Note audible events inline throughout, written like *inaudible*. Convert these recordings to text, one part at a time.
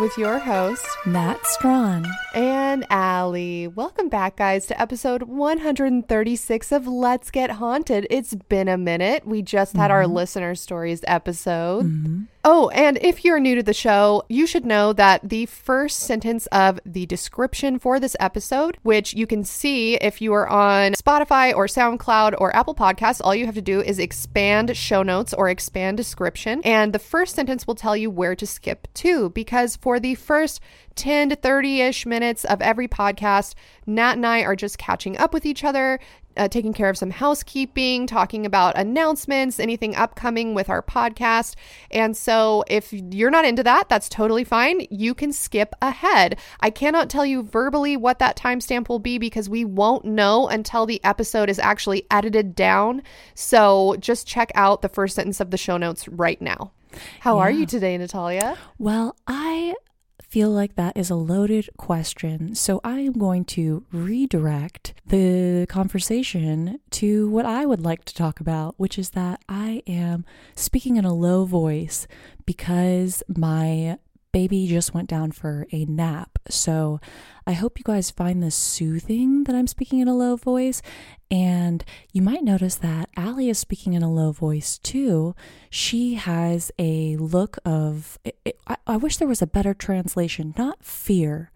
with your host, Nat Strawn. and Allie. Welcome back, guys, to episode 136 of Let's Get Haunted. It's been a minute. We just had our mm-hmm. listener stories episode. Mm-hmm. Oh, and if you're new to the show, you should know that the first sentence of the description for this episode, which you can see if you are on Spotify or SoundCloud or Apple Podcasts, all you have to do is expand show notes or expand description. And the first sentence will tell you where to skip to because for the first 10 to 30 ish minutes of every podcast, Nat and I are just catching up with each other, uh, taking care of some housekeeping, talking about announcements, anything upcoming with our podcast. And so, if you're not into that, that's totally fine. You can skip ahead. I cannot tell you verbally what that timestamp will be because we won't know until the episode is actually edited down. So, just check out the first sentence of the show notes right now. How are you today, Natalia? Well, I feel like that is a loaded question. So I am going to redirect the conversation to what I would like to talk about, which is that I am speaking in a low voice because my baby just went down for a nap. So I hope you guys find this soothing that I'm speaking in a low voice. And you might notice that Allie is speaking in a low voice too. She has a look of, it, it- I, I wish there was a better translation, not fear,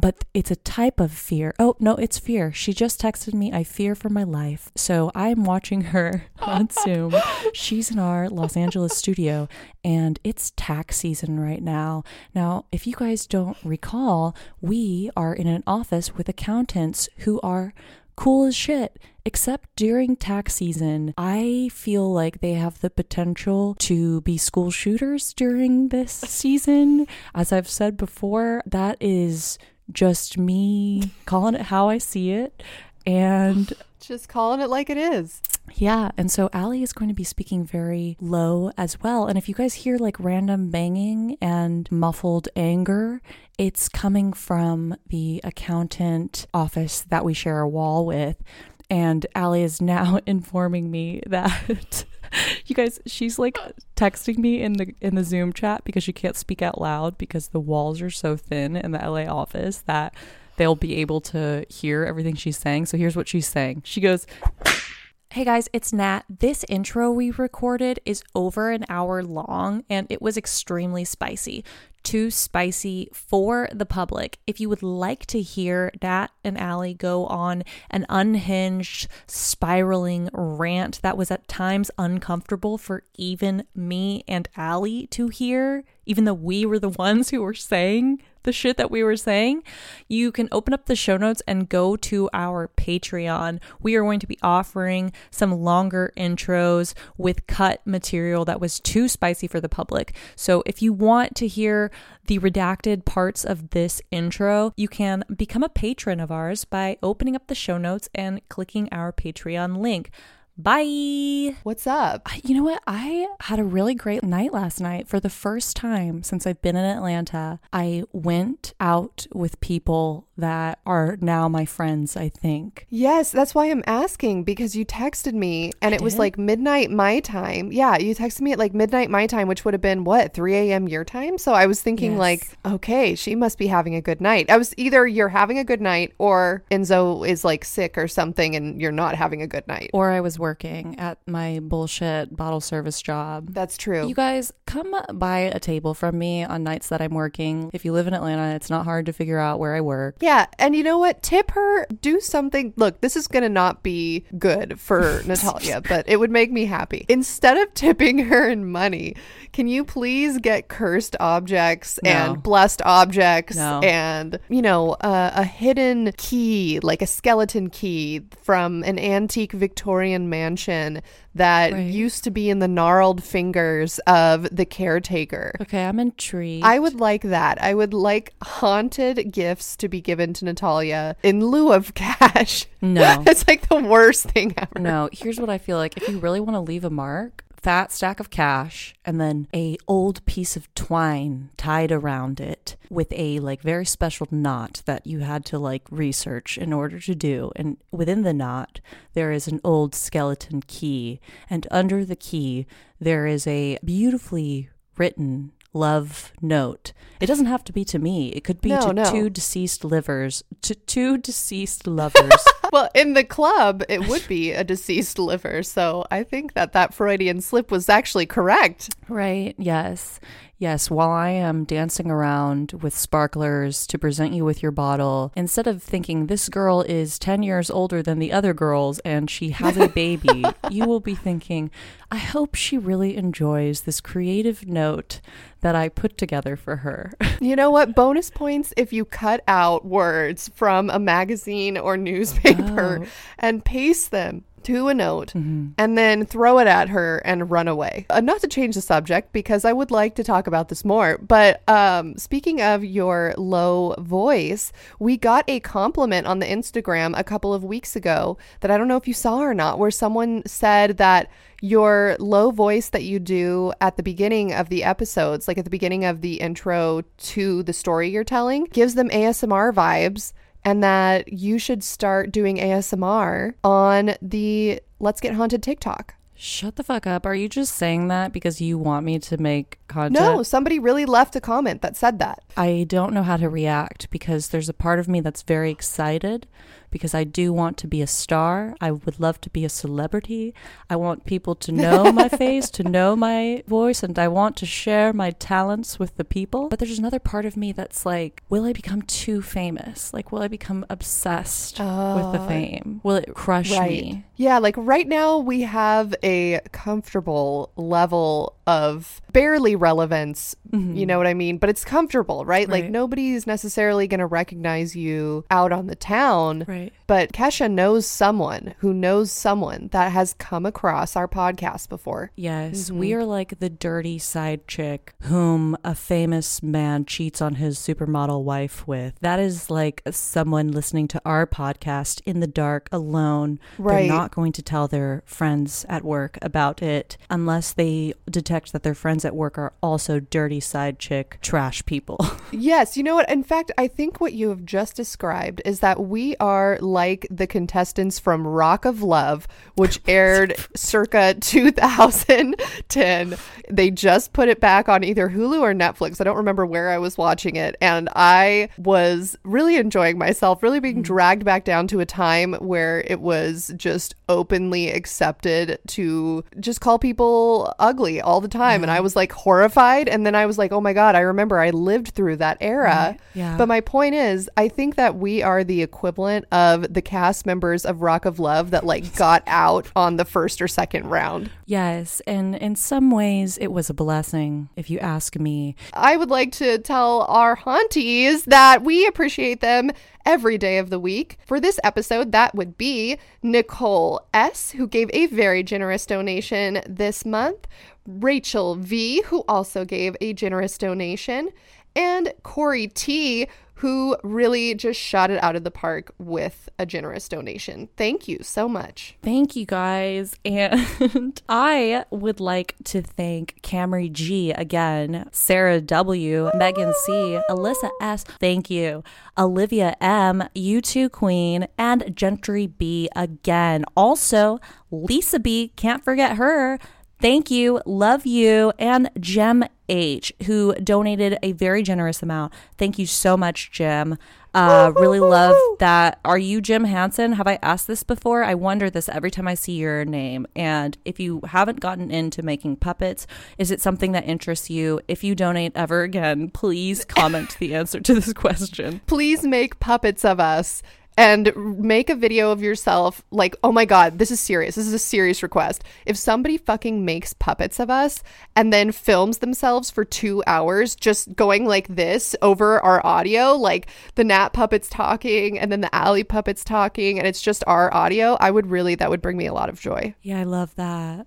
but it's a type of fear. Oh, no, it's fear. She just texted me, I fear for my life. So I'm watching her *laughs* on Zoom. She's in our Los Angeles studio and it's tax season right now. Now, if you guys don't recall, we are in an office with accountants who are cool as shit. Except during tax season, I feel like they have the potential to be school shooters during this season. As I've said before, that is just me calling it how I see it. And *sighs* Just calling it like it is. yeah, and so Allie is going to be speaking very low as well. And if you guys hear like random banging and muffled anger, it's coming from the accountant office that we share a wall with. And Allie is now *laughs* informing me that *laughs* you guys she's like texting me in the in the Zoom chat because she can't speak out loud because the walls are so thin in the LA office that they'll be able to hear everything she's saying. So here's what she's saying. She goes, Hey guys, it's Nat. This intro we recorded is over an hour long and it was extremely spicy. Too spicy for the public. If you would like to hear Nat and Allie go on an unhinged, spiraling rant that was at times uncomfortable for even me and Allie to hear, even though we were the *laughs* ones who were saying the shit that we were saying, you can open up the show notes and go to our Patreon. We are going to be offering some longer intros with cut material that was too spicy for the public. So if you want to hear the redacted parts of this intro, you can become a patron of ours by opening up the show notes and clicking our Patreon link. Bye. What's up? You know what? I had a really great night last night. For the first time since I've been in Atlanta, I went out with people that are now my friends, I think. Yes, that's why I'm asking because you texted me and I it was like midnight my time. Yeah, you texted me at like midnight my time, which would have been what, 3 a.m. your time? So I was thinking, Yes. like, okay, she must be having a good night. I was either you're having a good night or Enzo is like sick or something and you're not having a good night. Or I was working at my bullshit bottle service job. That's true. You guys come buy a table from me on nights that I'm working. If you live in Atlanta, it's not hard to figure out where I work. Yeah, and you know what? Tip her, do something. Look, this is going to not be good for *laughs* Natalia, but it would make me happy. Instead of tipping *laughs* her in money, can you please get cursed objects No. and blessed objects No. and, you know, uh, a hidden key, like a skeleton key from an antique Victorian mansion that Right. used to be in the gnarled fingers of the caretaker? Okay, I'm intrigued. I would like that. I would like haunted gifts to be given to Natalia in lieu of *laughs* cash. No. *laughs* it's like the worst thing ever. No, here's what I feel like. If you really want to leave a mark, fat stack of cash and then a old piece of twine tied around it with a like very special knot that you had to like research in order to do. And within the knot there is an old skeleton key. And under the key there is a beautifully written love note. It doesn't have to be to me. It could be No, to no. two deceased livers, to two deceased lovers. *laughs* Well, in the club, it would be a deceased liver. So I think that that Freudian slip was actually correct. Right. Yes. Yes. While I am dancing around with sparklers to present you with your bottle, instead of thinking this girl is 10 years older than the other girls and she has a baby, *laughs* you will be thinking, I hope she really enjoys this creative note that I put together for her. *laughs* You know what? Bonus points if you cut out words from a magazine or newspaper Oh. and paste them to a note and then throw it at her and run away. Uh, not to change the subject because I would like to talk about this more, but um, speaking of your low voice, we got a compliment on the Instagram a couple of weeks ago that I don't know if you saw or not, where someone said that your low voice that you do at the beginning of the episodes, like at the beginning of the intro to the story you're telling, gives them ASMR vibes and that you should start doing ASMR on the Let's Get Haunted TikTok. Shut the fuck up. Are you just saying that because you want me to make content? No, somebody really left a comment that said that. I don't know how to react because there's a part of me that's very excited because I do want to be a star. I would love to be a celebrity. I want people to know my *laughs* face, to know my voice, and I want to share my talents with the people. But there's another part of me that's like, will I become too famous? Like, will I become obsessed with the Oh, fame? Will it crush me? Yeah, like right now we have a comfortable level of barely relevance. You know what I mean? But it's comfortable, right? Like Right. nobody's necessarily going to recognize you out on the town. Right. But Kesha knows someone who knows someone that has come across our podcast before. Yes, Mm-hmm. we are like the dirty side chick whom a famous man cheats on his supermodel wife with. That is like someone listening to our podcast in the dark alone. Right. They're not going to tell their friends at work about it unless they detect that their friends at work are also dirty side chick trash people. *laughs* Yes, you know what? In fact, I think what you have just described is that we are like the contestants from Rock of Love, which *laughs* aired circa *laughs* 2010. They just put it back on either Hulu or Netflix. I don't remember where I was watching it. And I was really enjoying myself, really being mm-hmm. dragged back down to a time where it was just openly accepted to just call people ugly all the time. And I was like horrified. And then I was like, oh my God, I remember I lived through that era. Yeah. But my point is, I think that we are the equivalent of the cast members of Rock of Love that like got out on the first or second round. Yes, and in some ways it was a blessing, if you ask me. I would like to tell our haunties that we appreciate them every day of the week. For this episode, that would be Nicole S., who gave a very generous donation this month, Rachel V., who also gave a generous donation, and Corey T, who really just shot it out of the park with a generous donation. Thank you so much. Thank you guys. *laughs* And I would like to thank Camry G again, Sarah W, Megan C, Alyssa S, thank you, Olivia M, U2 Queen, and Gentry B again. Also, Lisa B, can't forget her. Thank you, love you, and Gem H, who donated a very generous amount. Thank you so much, Jim. Uh, really love that. Are you Jim Henson? Have I asked this before? I wonder this every time I see your name. And if you haven't gotten into making puppets, is it something that interests you? If you donate ever again, please comment the answer to this question. Please make puppets of us and make a video of yourself like oh my god this is serious. This is a serious request. If somebody fucking makes puppets of us and then films themselves for two hours just going like this over our audio like the nat puppets talking and then the alley puppets talking and it's just our audio i would really that would bring me a lot of joy. Yeah i love that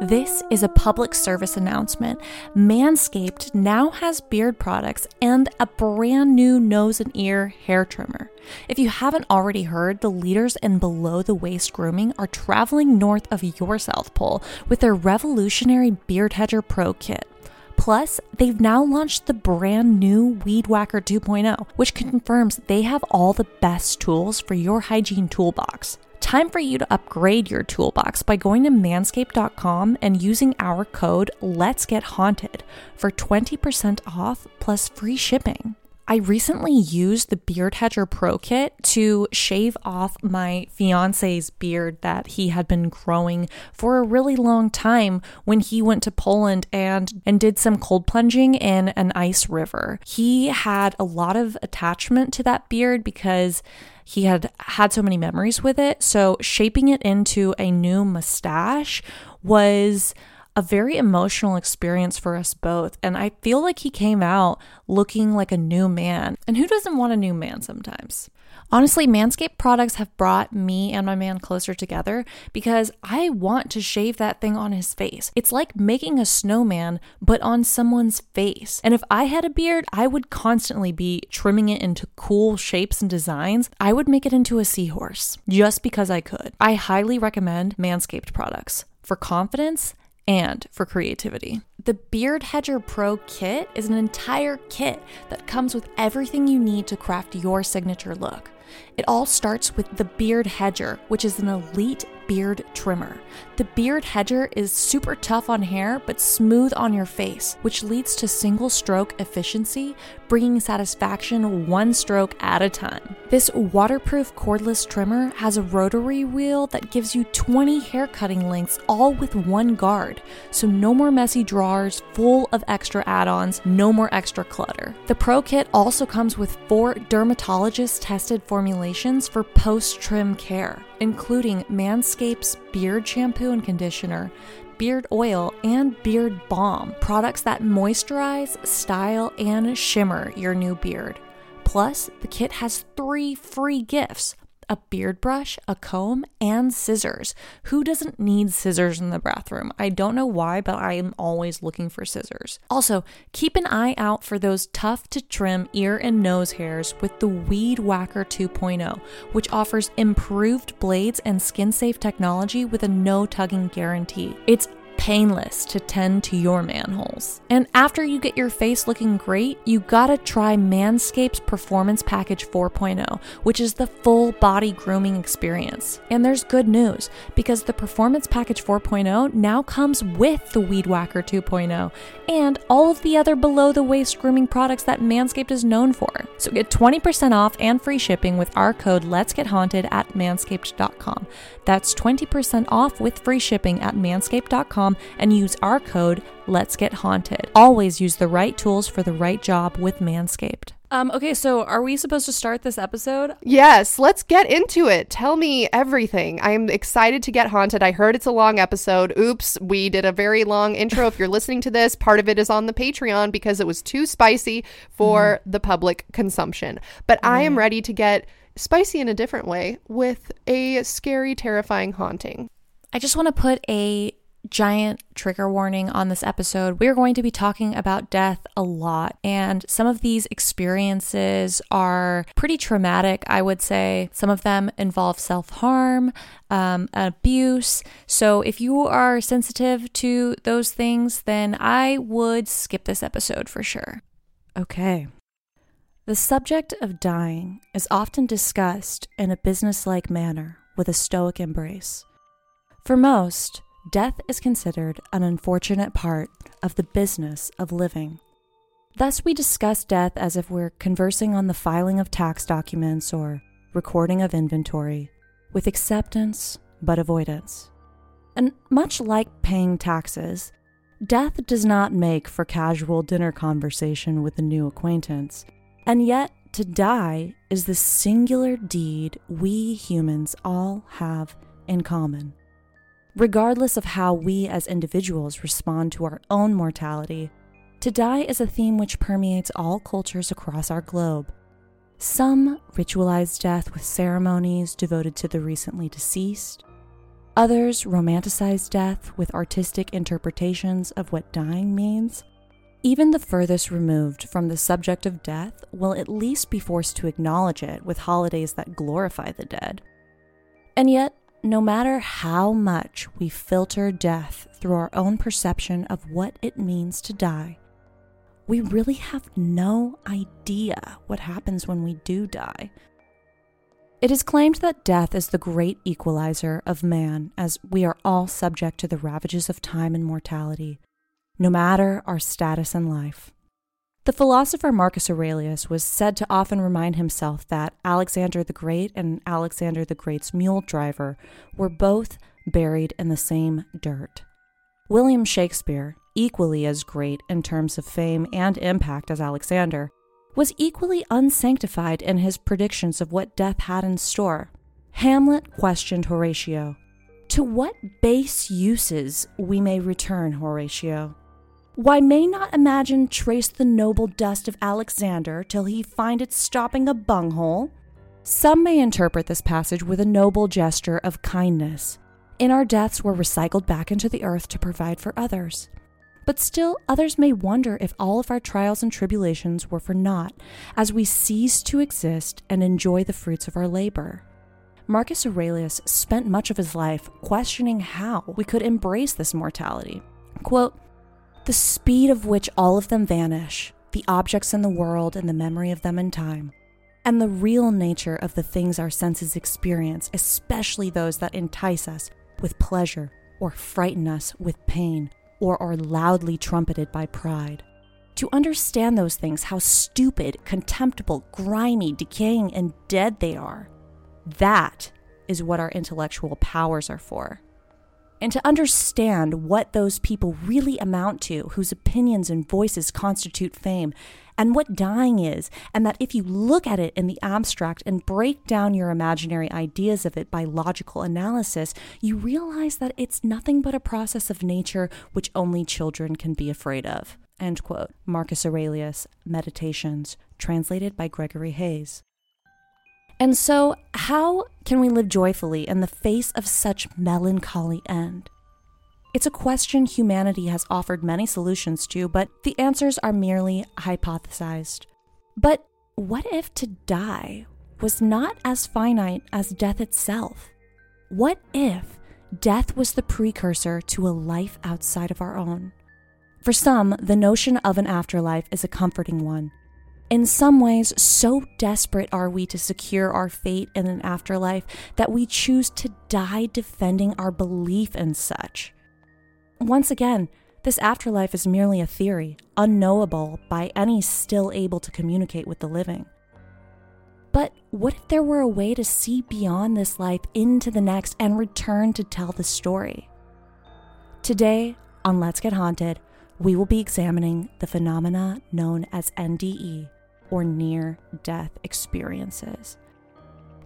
this is a public service announcement. Manscaped now has beard products and a brand new nose and ear hair trimmer. If you haven't already heard, the leaders in below the waist grooming are traveling north of your South Pole with their revolutionary Beard Hedger Pro kit. Plus, they've now launched the brand new Weed Whacker 2.0, which confirms they have all the best tools for your hygiene toolbox. Time for you to upgrade your toolbox by going to manscaped.com and using our code Let's Get Haunted for 20% off plus free shipping. I recently used the Beard Hedger Pro Kit to shave off my fiance's beard that he had been growing for a really long time when he went to Poland and and did some cold plunging in an ice river. He had a lot of attachment to that beard because he had had so many memories with it. So shaping it into a new mustache was a very emotional experience for us both. And I feel like he came out looking like a new man. And who doesn't want a new man sometimes? Honestly, Manscaped products have brought me and my man closer together because I want to shave that thing on his face. It's like making a snowman, but on someone's face. And if I had a beard, I would constantly be trimming it into cool shapes and designs. I would make it into a seahorse just because I could. I highly recommend Manscaped products for confidence and for creativity. The Beard Hedger Pro kit is an entire kit that comes with everything you need to craft your signature look. It all starts with the Beard Hedger, which is an elite beard trimmer. The Beard Hedger is super tough on hair but smooth on your face, which leads to single stroke efficiency, bringing satisfaction one stroke at a time. This waterproof cordless trimmer has a rotary wheel that gives you 20 hair cutting lengths all with one guard, so no more messy drawers full of extra add ons, no more extra clutter. The Pro Kit also comes with four dermatologist tested formulations for post trim care including Manscaped's beard shampoo and conditioner, beard oil, and beard balm, products that moisturize, style, and shimmer your new beard. Plus, the kit has three free gifts a beard brush, a comb, and scissors. Who doesn't need scissors in the bathroom? I don't know why, but I am always looking for scissors. Also, keep an eye out for those tough to trim ear and nose hairs with the Weed Whacker 2.0, which offers improved blades and skin safe technology with a no tugging guarantee. It's painless to tend to your manholes. And after you get your face looking great, you gotta try Manscaped's Performance Package 4.0, which is the full body grooming experience. And there's good news because the Performance Package 4.0 now comes with the Weed Whacker 2.0 and all of the other below the waist grooming products that Manscaped is known for. So get 20% off and free shipping with our code Let's Get Haunted at manscaped.com. That's 20% off with free shipping at manscaped.com and use our code Let's Get Haunted. Always use the right tools for the right job with Manscaped. Um, okay, so are we supposed to start this episode? Yes, let's get into it. Tell me everything. I'm excited to get haunted. I heard it's a long episode. Oops, we did a very long intro. if you're *laughs* listening to this, part of it is on the Patreon because it was too spicy for mm-hmm. the public consumption. But mm-hmm. I am ready to get spicy in a different way with a scary, terrifying haunting. I just want to put a giant trigger warning on this episode. We're going to be talking about death a lot, and some of these experiences are pretty traumatic, I would say. Some of them involve self harm, um, abuse. So if you are sensitive to those things, then I would skip this episode for sure. Okay. The subject of dying is often discussed in a businesslike manner with a stoic embrace. For most, death is considered an unfortunate part of the business of living. Thus, we discuss death as if we're conversing on the filing of tax documents or recording of inventory, with acceptance but avoidance. And much like paying taxes, death does not make for casual dinner conversation with a new acquaintance, and yet to die is the singular deed we humans all have in common. Regardless of how we as individuals respond to our own mortality, to die is a theme which permeates all cultures across our globe. Some ritualize death with ceremonies devoted to the recently deceased. Others romanticize death with artistic interpretations of what dying means. Even the furthest removed from the subject of death will at least be forced to acknowledge it with holidays that glorify the dead. And yet, no matter how much we filter death through our own perception of what it means to die, we really have no idea what happens when we do die. It is claimed that death is the great equalizer of man, as we are all subject to the ravages of time and mortality, no matter our status in life. The philosopher Marcus Aurelius was said to often remind himself that Alexander the Great and Alexander the Great's mule driver were both buried in the same dirt. William Shakespeare, equally as great in terms of fame and impact as Alexander, was equally unsanctified in his predictions of what death had in store. Hamlet questioned Horatio To what base uses we may return, Horatio? Why may not imagine trace the noble dust of Alexander till he find it stopping a bunghole? Some may interpret this passage with a noble gesture of kindness. In our deaths, we're recycled back into the earth to provide for others. But still, others may wonder if all of our trials and tribulations were for naught, as we cease to exist and enjoy the fruits of our labor. Marcus Aurelius spent much of his life questioning how we could embrace this mortality. Quote, the speed of which all of them vanish, the objects in the world and the memory of them in time, and the real nature of the things our senses experience, especially those that entice us with pleasure or frighten us with pain or are loudly trumpeted by pride. To understand those things, how stupid, contemptible, grimy, decaying, and dead they are, that is what our intellectual powers are for and to understand what those people really amount to, whose opinions and voices constitute fame, and what dying is, and that if you look at it in the abstract and break down your imaginary ideas of it by logical analysis, you realize that it's nothing but a process of nature which only children can be afraid of. End quote. Marcus Aurelius, Meditations, translated by Gregory Hayes. And so, how can we live joyfully in the face of such melancholy end? It's a question humanity has offered many solutions to, but the answers are merely hypothesized. But what if to die was not as finite as death itself? What if death was the precursor to a life outside of our own? For some, the notion of an afterlife is a comforting one. In some ways, so desperate are we to secure our fate in an afterlife that we choose to die defending our belief in such. Once again, this afterlife is merely a theory, unknowable by any still able to communicate with the living. But what if there were a way to see beyond this life into the next and return to tell the story? Today, on Let's Get Haunted, we will be examining the phenomena known as NDE, or near death experiences.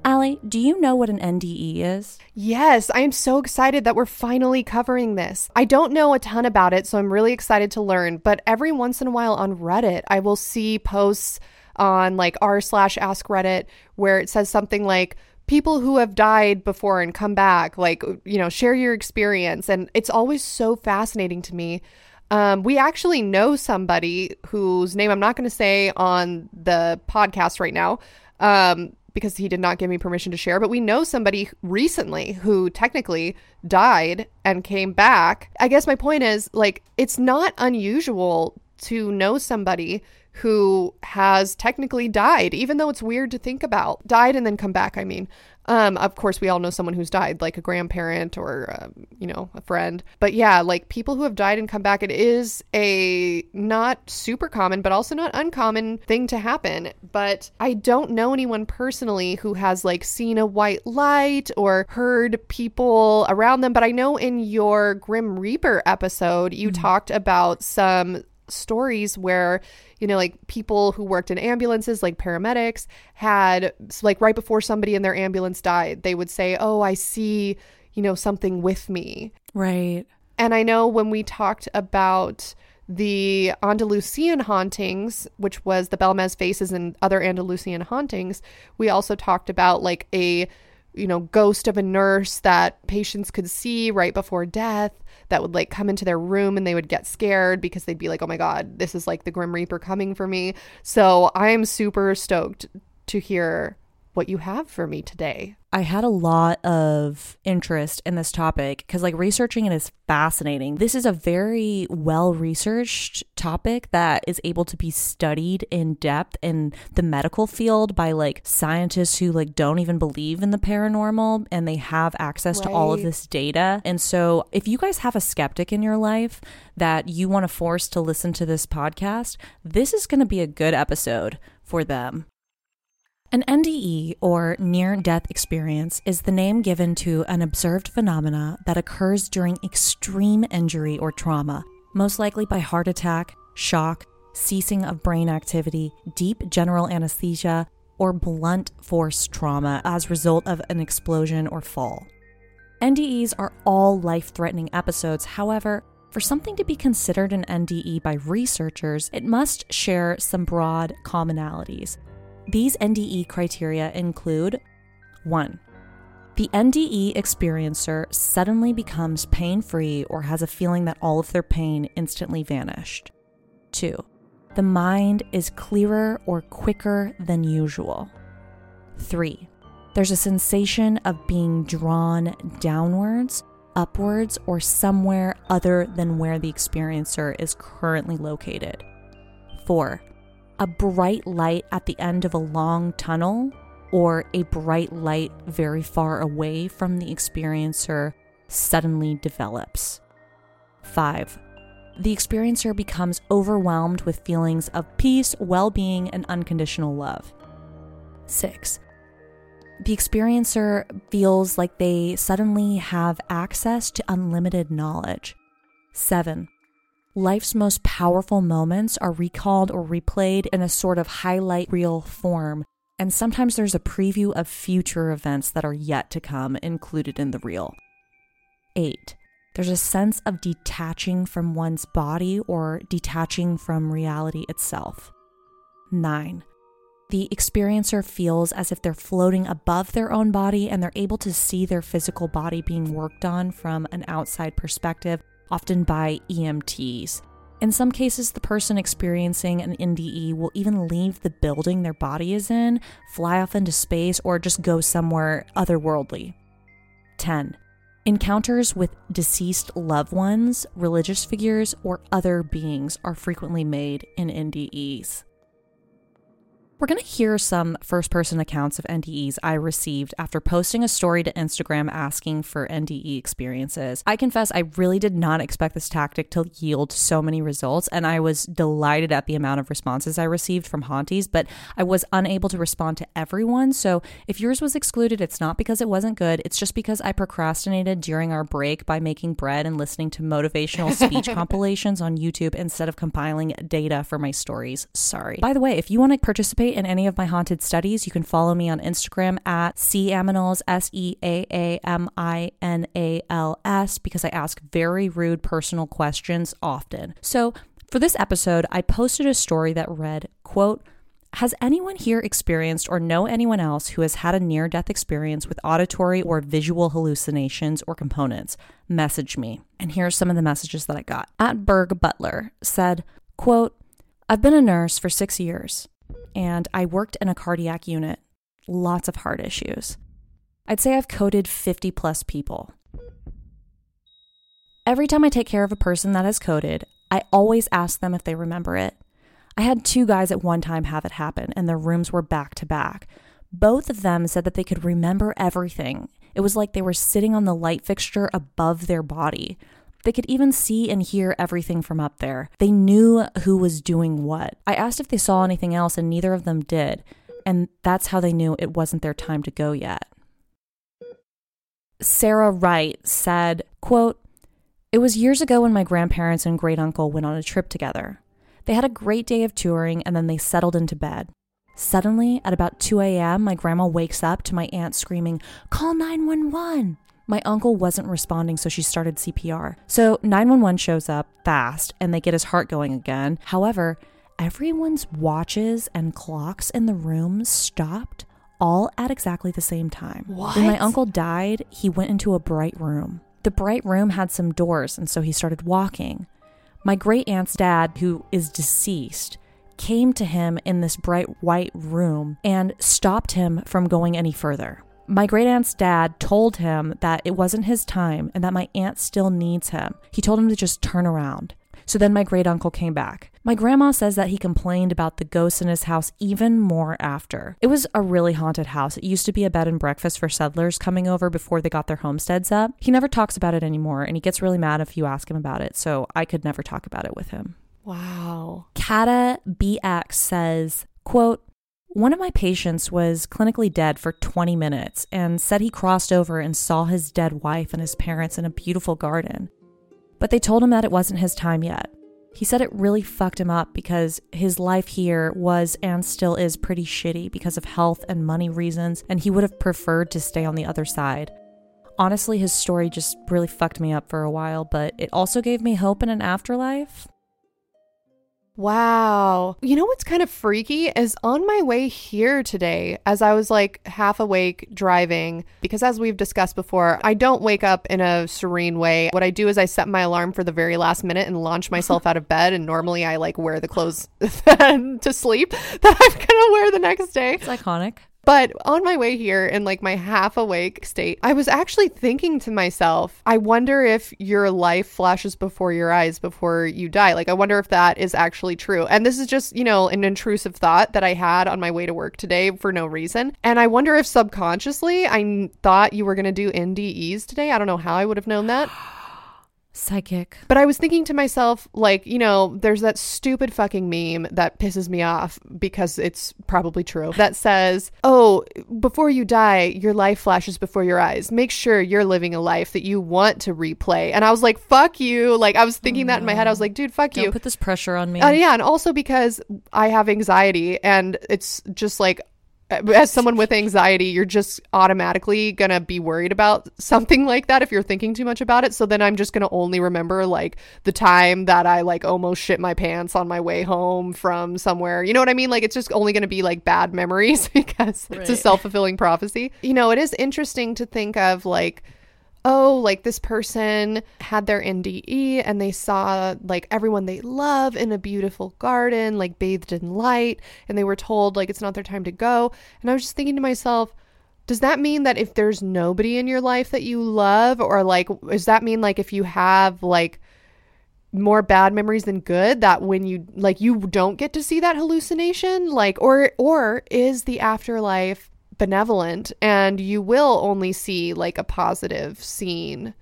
Allie, do you know what an NDE is? Yes, I am so excited that we're finally covering this. I don't know a ton about it, so I'm really excited to learn. But every once in a while on Reddit, I will see posts on like r slash ask Reddit where it says something like people who have died before and come back, like, you know, share your experience. And it's always so fascinating to me. Um, we actually know somebody whose name I'm not going to say on the podcast right now um, because he did not give me permission to share, but we know somebody recently who technically died and came back. I guess my point is like, it's not unusual to know somebody who has technically died, even though it's weird to think about. Died and then come back, I mean. Um, of course, we all know someone who's died, like a grandparent or, um, you know, a friend. But yeah, like people who have died and come back, it is a not super common, but also not uncommon thing to happen. But I don't know anyone personally who has like seen a white light or heard people around them. But I know in your Grim Reaper episode, you mm-hmm. talked about some stories where you know like people who worked in ambulances like paramedics had like right before somebody in their ambulance died they would say oh i see you know something with me. Right. And i know when we talked about the Andalusian hauntings, which was the Belmez faces and other Andalusian hauntings, we also talked about like a you know, ghost of a nurse that patients could see right before death that would like come into their room and they would get scared because they'd be like, oh my God, this is like the Grim Reaper coming for me. So I'm super stoked to hear what you have for me today. I had a lot of interest in this topic because, like, researching it is fascinating. This is a very well researched topic that is able to be studied in depth in the medical field by like scientists who like don't even believe in the paranormal and they have access right. to all of this data. And so, if you guys have a skeptic in your life that you want to force to listen to this podcast, this is going to be a good episode for them. An NDE, or near death experience, is the name given to an observed phenomena that occurs during extreme injury or trauma, most likely by heart attack, shock, ceasing of brain activity, deep general anesthesia, or blunt force trauma as a result of an explosion or fall. NDEs are all life threatening episodes, however, for something to be considered an NDE by researchers, it must share some broad commonalities. These NDE criteria include 1. The NDE experiencer suddenly becomes pain free or has a feeling that all of their pain instantly vanished. 2. The mind is clearer or quicker than usual. 3. There's a sensation of being drawn downwards, upwards, or somewhere other than where the experiencer is currently located. 4 a bright light at the end of a long tunnel or a bright light very far away from the experiencer suddenly develops. 5. The experiencer becomes overwhelmed with feelings of peace, well being, and unconditional love. 6. The experiencer feels like they suddenly have access to unlimited knowledge. 7 life's most powerful moments are recalled or replayed in a sort of highlight reel form, and sometimes there's a preview of future events that are yet to come included in the reel. 8. There's a sense of detaching from one's body or detaching from reality itself. 9. The experiencer feels as if they're floating above their own body and they're able to see their physical body being worked on from an outside perspective often by EMTs. In some cases, the person experiencing an NDE will even leave the building their body is in, fly off into space, or just go somewhere otherworldly. 10. Encounters with deceased loved ones, religious figures, or other beings are frequently made in NDEs. We're going to hear some first person accounts of NDEs I received after posting a story to Instagram asking for NDE experiences. I confess, I really did not expect this tactic to yield so many results, and I was delighted at the amount of responses I received from Haunties, but I was unable to respond to everyone. So if yours was excluded, it's not because it wasn't good, it's just because I procrastinated during our break by making bread and listening to motivational speech *laughs* compilations on YouTube instead of compiling data for my stories. Sorry. By the way, if you want to participate, in any of my haunted studies, you can follow me on Instagram at caminals, S E A A M I N A L S, because I ask very rude personal questions often. So for this episode, I posted a story that read, quote, Has anyone here experienced or know anyone else who has had a near death experience with auditory or visual hallucinations or components? Message me. And here are some of the messages that I got. At Berg Butler said, quote, I've been a nurse for six years and I worked in a cardiac unit. Lots of heart issues. I'd say I've coded 50 plus people. Every time I take care of a person that has coded, I always ask them if they remember it. I had two guys at one time have it happen, and their rooms were back to back. Both of them said that they could remember everything. It was like they were sitting on the light fixture above their body. They could even see and hear everything from up there. They knew who was doing what. I asked if they saw anything else, and neither of them did. And that's how they knew it wasn't their time to go yet. Sarah Wright said, quote, It was years ago when my grandparents and great uncle went on a trip together. They had a great day of touring and then they settled into bed. Suddenly, at about 2 a.m., my grandma wakes up to my aunt screaming, Call 911! My uncle wasn't responding, so she started CPR. So 911 shows up fast and they get his heart going again. However, everyone's watches and clocks in the room stopped all at exactly the same time. What? When my uncle died, he went into a bright room. The bright room had some doors, and so he started walking. My great aunt's dad, who is deceased, came to him in this bright white room and stopped him from going any further. My great aunt's dad told him that it wasn't his time and that my aunt still needs him. He told him to just turn around. So then my great uncle came back. My grandma says that he complained about the ghosts in his house even more after. It was a really haunted house. It used to be a bed and breakfast for settlers coming over before they got their homesteads up. He never talks about it anymore and he gets really mad if you ask him about it, so I could never talk about it with him. Wow. Kata BX says, quote, one of my patients was clinically dead for 20 minutes and said he crossed over and saw his dead wife and his parents in a beautiful garden but they told him that it wasn't his time yet. He said it really fucked him up because his life here was and still is pretty shitty because of health and money reasons, and he would have preferred to stay on the other side. Honestly, his story just really fucked me up for a while, but it also gave me hope in an afterlife. Wow. You know what's kind of freaky is on my way here today, as I was like half awake driving, because as we've discussed before, I don't wake up in a serene way. What I do is I set my alarm for the very last minute and launch myself out of bed. And normally I like wear the clothes *laughs* to sleep *laughs* that I'm going to wear the next day. It's iconic. But on my way here in like my half awake state, I was actually thinking to myself, I wonder if your life flashes before your eyes before you die. Like, I wonder if that is actually true. And this is just, you know, an intrusive thought that I had on my way to work today for no reason. And I wonder if subconsciously I thought you were going to do NDEs today. I don't know how I would have known that. *gasps* *gasps* *gasps* Psychic. But I was thinking to myself, like, you know, there's that stupid fucking meme that pisses me off because it's probably true that says, oh, before you die, your life flashes before your eyes. Make sure you're living a life that you want to replay. And I was like, fuck you. Like, I was thinking that in my head. I was like, dude, fuck Don't you. put this pressure on me. Uh, yeah. And also because I have anxiety and it's just like, Uh, as someone with anxiety, you're just automatically going to be worried about something like that if you're thinking too much about it. So then I'm just going to only remember like the time that I like almost shit my pants on my way home from somewhere. You know what I mean? Like it's just only going to be like bad memories *laughs* because it's a self fulfilling prophecy. You know, it is interesting to think of like, oh, like this person had their NDE and they saw like everyone they love in a beautiful garden, like bathed in light, and they were told like it's not their time to go. And I was just thinking to myself, does that mean that if there's nobody in your life that you love, or like, does that mean like if you have like more bad memories than good that when you like you don't get to see that hallucination like or or is the afterlife benevolent and you will only see like a positive scene.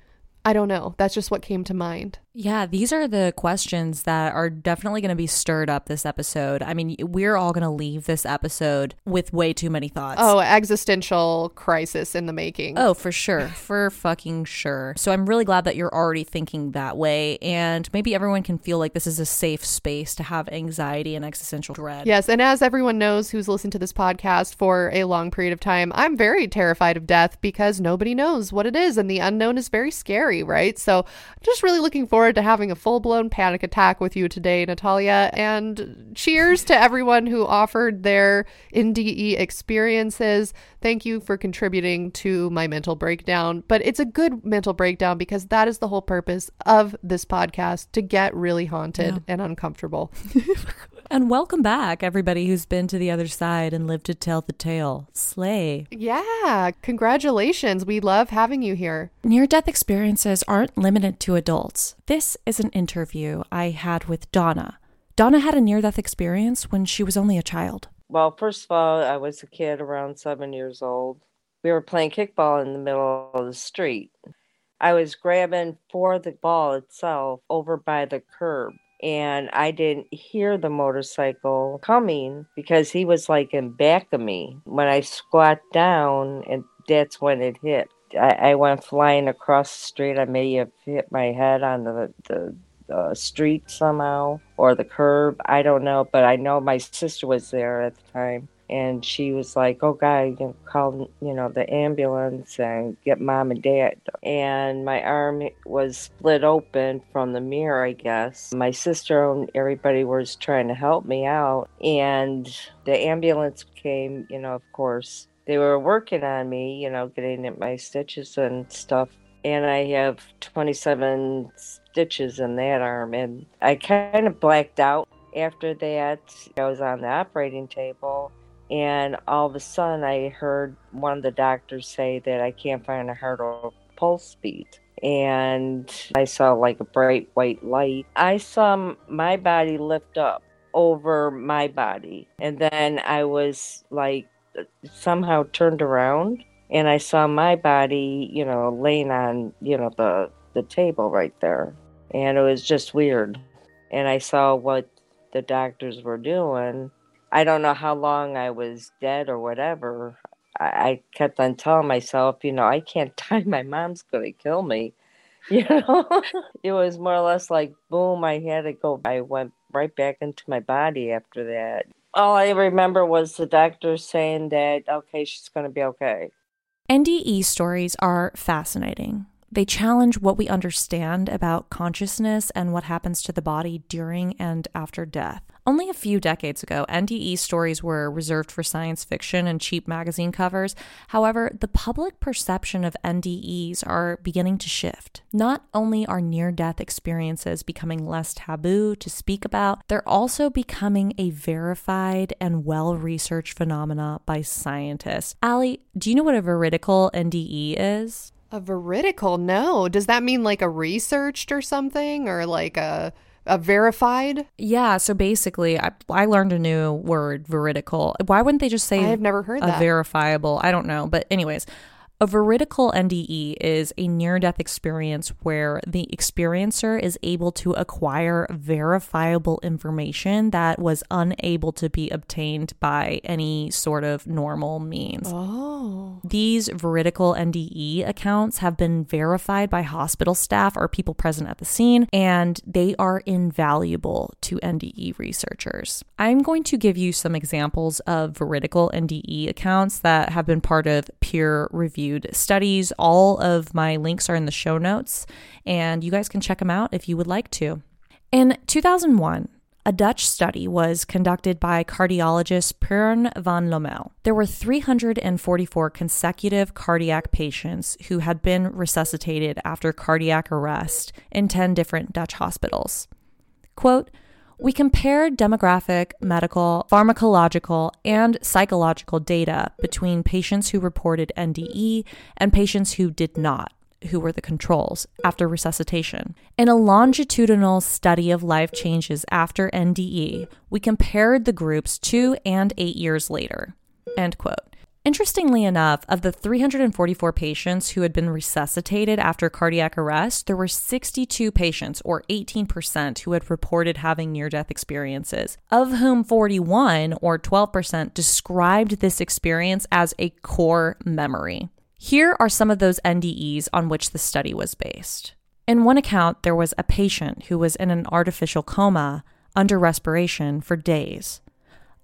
I don't know. That's just what came to mind Yeah, these are the questions that are definitely going to be stirred up this episode. I mean, we're all going to leave this episode with way too many thoughts. oh existential crisis in the making Oh, for sure. *laughs* For fucking sure. So I'm really glad that you're already thinking that way. And maybe everyone can feel like this is a safe space to have anxiety and existential dread. Yes, and as everyone knows who's listened to this podcast for a long period of time, I'm very terrified of death because nobody knows what it is and the unknown is very scary, right? So I'm just really looking forward forward to having a full blown panic attack with you today, Natalia. And cheers to everyone who offered their NDE experiences. Thank you for contributing to my mental breakdown. But it's a good mental breakdown because that is the whole purpose of this podcast to get really haunted yeah. and uncomfortable. *laughs* And welcome back, everybody who's been to the other side and lived to tell the tale. Slay. Yeah, congratulations. We love having you here. Near death experiences aren't limited to adults. This is an interview I had with Donna. Donna had a near death experience when she was only a child. Well, first of all, I was a kid around seven years old. We were playing kickball in the middle of the street. I was grabbing for the ball itself over by the curb and I didn't hear the motorcycle coming because he was like in back of me. When I squat down, and that's when it hit. I, I went flying across the street. I may have hit my head on the, the the street somehow or the curb. I don't know, but I know my sister was there at the time and she was like, "Oh God, you call you know the ambulance and get mom and dad." And my arm was split open from the mirror, I guess. My sister and everybody was trying to help me out, and the ambulance came. You know, of course, they were working on me. You know, getting at my stitches and stuff. And I have 27 stitches in that arm, and I kind of blacked out after that. I was on the operating table and all of a sudden, I heard one of the doctors say that I can't find a heart or pulse beat. And I saw like a bright white light. I saw my body lift up over my body. And then I was like somehow turned around and I saw my body, you know, laying on, you know, the, the table right there. And it was just weird. And I saw what the doctors were doing I don't know how long I was dead or whatever. I, I kept on telling myself, you know, I can't *laughs* die. My mom's going to kill me. *laughs* You know, *laughs* it was more or less like, boom, I had to go. I went right back into my body after that. All I remember was the doctor saying that, okay, she's going to be okay. NDE stories are fascinating. They challenge what we understand about consciousness and what happens to the body during and after death. Only a few decades ago, NDE stories were reserved for science fiction and cheap magazine covers. However, the public perception of NDEs are beginning to shift. Not only are near death experiences becoming less taboo to speak about, they're also becoming a verified and well researched phenomena by scientists. Allie, do you know what a veridical NDE is? A veridical? No. Does that mean like a researched or something or like a a verified? Yeah. So basically, I, I learned a new word, veridical. Why wouldn't they just say I have never heard a that. verifiable? I don't know. But, anyways, a veridical NDE is a near death experience where the experiencer is able to acquire verifiable information that was unable to be obtained by any sort of normal means. Oh. These veridical NDE accounts have been verified by hospital staff or people present at the scene, and they are invaluable to NDE researchers. I'm going to give you some examples of veridical NDE accounts that have been part of peer review reviewed studies. All of my links are in the show notes, and you guys can check them out if you would like to. In 2001, a Dutch study was conducted by cardiologist Pim van Lommel. There were 344 consecutive cardiac patients who had been resuscitated after cardiac arrest in 10 different Dutch hospitals. Quote, we compared demographic, medical, pharmacological, and psychological data between patients who reported NDE and patients who did not, who were the controls, after resuscitation. In a longitudinal study of life changes after NDE, we compared the groups two and eight years later. End quote. Interestingly enough, of the 344 patients who had been resuscitated after cardiac arrest, there were 62 patients, or 18%, who had reported having near death experiences, of whom 41, or 12%, described this experience as a core memory. Here are some of those NDEs on which the study was based. In one account, there was a patient who was in an artificial coma under respiration for days.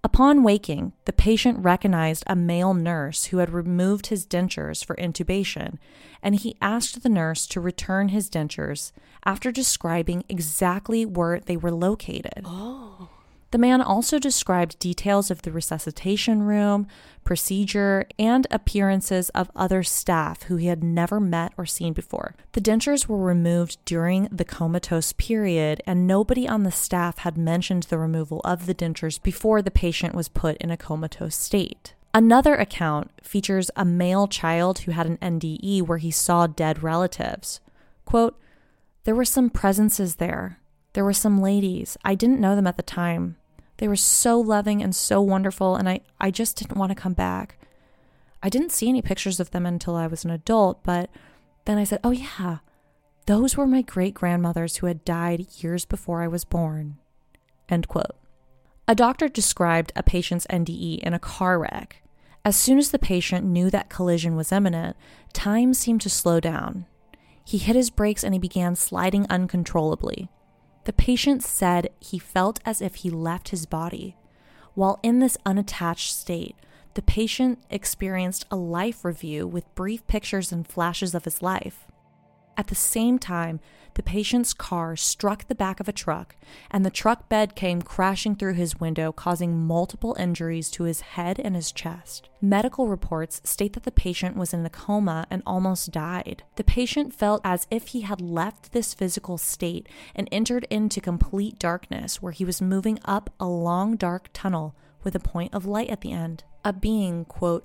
Upon waking, the patient recognized a male nurse who had removed his dentures for intubation, and he asked the nurse to return his dentures after describing exactly where they were located. Oh. The man also described details of the resuscitation room, procedure, and appearances of other staff who he had never met or seen before. The dentures were removed during the comatose period, and nobody on the staff had mentioned the removal of the dentures before the patient was put in a comatose state. Another account features a male child who had an NDE where he saw dead relatives. Quote, There were some presences there. There were some ladies. I didn't know them at the time. They were so loving and so wonderful, and I, I just didn't want to come back. I didn't see any pictures of them until I was an adult, but then I said, Oh, yeah, those were my great grandmothers who had died years before I was born. End quote. A doctor described a patient's NDE in a car wreck. As soon as the patient knew that collision was imminent, time seemed to slow down. He hit his brakes and he began sliding uncontrollably. The patient said he felt as if he left his body. While in this unattached state, the patient experienced a life review with brief pictures and flashes of his life. At the same time, the patient's car struck the back of a truck, and the truck bed came crashing through his window, causing multiple injuries to his head and his chest. Medical reports state that the patient was in a coma and almost died. The patient felt as if he had left this physical state and entered into complete darkness, where he was moving up a long dark tunnel with a point of light at the end. A being, quote,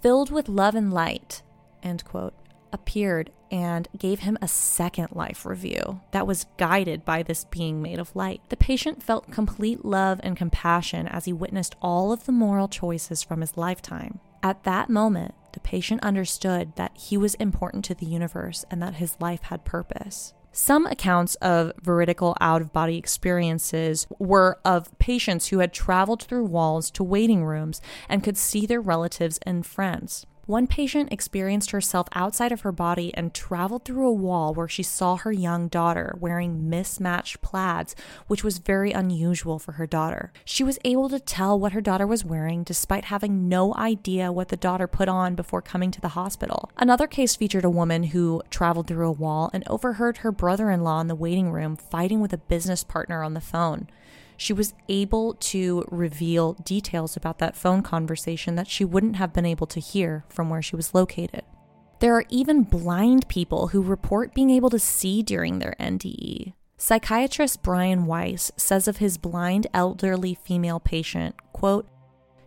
filled with love and light, end quote, appeared and gave him a second life review that was guided by this being made of light. The patient felt complete love and compassion as he witnessed all of the moral choices from his lifetime. At that moment, the patient understood that he was important to the universe and that his life had purpose. Some accounts of veridical out of body experiences were of patients who had traveled through walls to waiting rooms and could see their relatives and friends. One patient experienced herself outside of her body and traveled through a wall where she saw her young daughter wearing mismatched plaids, which was very unusual for her daughter. She was able to tell what her daughter was wearing despite having no idea what the daughter put on before coming to the hospital. Another case featured a woman who traveled through a wall and overheard her brother in law in the waiting room fighting with a business partner on the phone she was able to reveal details about that phone conversation that she wouldn't have been able to hear from where she was located. There are even blind people who report being able to see during their NDE. Psychiatrist Brian Weiss says of his blind elderly female patient, quote,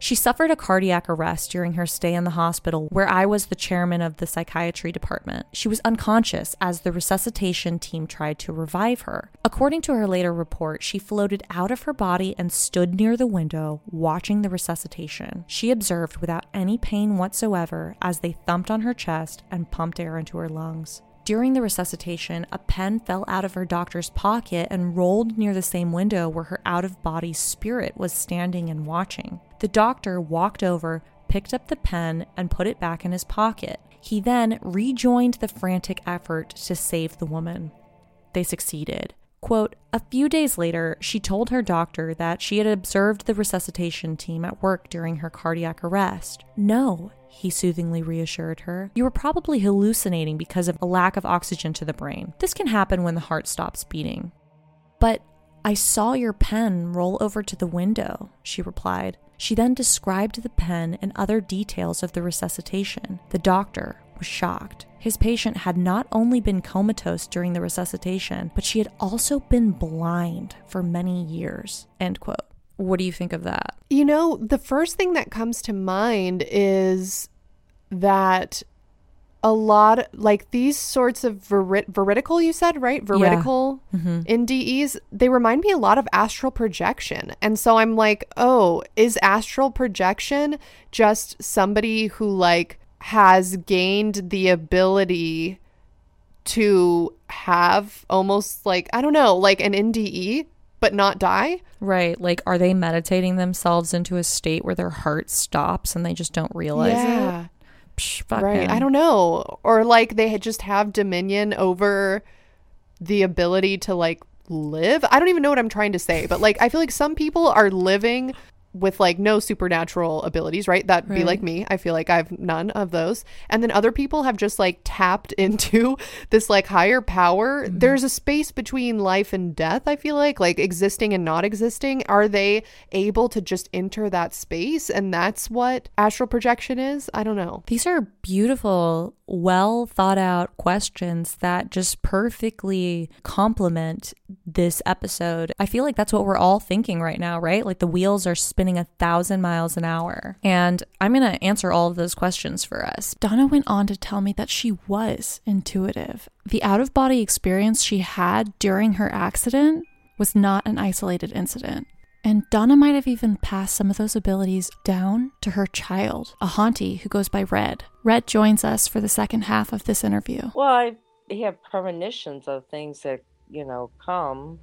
she suffered a cardiac arrest during her stay in the hospital, where I was the chairman of the psychiatry department. She was unconscious as the resuscitation team tried to revive her. According to her later report, she floated out of her body and stood near the window, watching the resuscitation. She observed without any pain whatsoever as they thumped on her chest and pumped air into her lungs. During the resuscitation, a pen fell out of her doctor's pocket and rolled near the same window where her out of body spirit was standing and watching. The doctor walked over, picked up the pen, and put it back in his pocket. He then rejoined the frantic effort to save the woman. They succeeded. Quote, a few days later, she told her doctor that she had observed the resuscitation team at work during her cardiac arrest. No, he soothingly reassured her. You were probably hallucinating because of a lack of oxygen to the brain. This can happen when the heart stops beating. But I saw your pen roll over to the window, she replied. She then described the pen and other details of the resuscitation. The doctor was shocked. His patient had not only been comatose during the resuscitation, but she had also been blind for many years. End quote. What do you think of that? You know, the first thing that comes to mind is that a lot like these sorts of verid- veridical you said right veridical yeah. mm-hmm. NDEs they remind me a lot of astral projection and so i'm like oh is astral projection just somebody who like has gained the ability to have almost like i don't know like an NDE but not die. Right. Like, are they meditating themselves into a state where their heart stops and they just don't realize yeah. it? Psh, right. Him. I don't know. Or like they just have dominion over the ability to like live. I don't even know what I'm trying to say, but like I feel like some people are living with like no supernatural abilities, right? That'd right. be like me. I feel like I've none of those. And then other people have just like tapped *laughs* into this like higher power. Mm-hmm. There's a space between life and death, I feel like, like existing and not existing. Are they able to just enter that space? And that's what astral projection is? I don't know. These are beautiful, well thought out questions that just perfectly complement this episode. I feel like that's what we're all thinking right now, right? Like the wheels are spinning a thousand miles an hour. And I'm going to answer all of those questions for us. Donna went on to tell me that she was intuitive. The out of body experience she had during her accident was not an isolated incident. And Donna might have even passed some of those abilities down to her child, a Hauntie who goes by Red. Red joins us for the second half of this interview. Well, I have premonitions of things that, you know, come.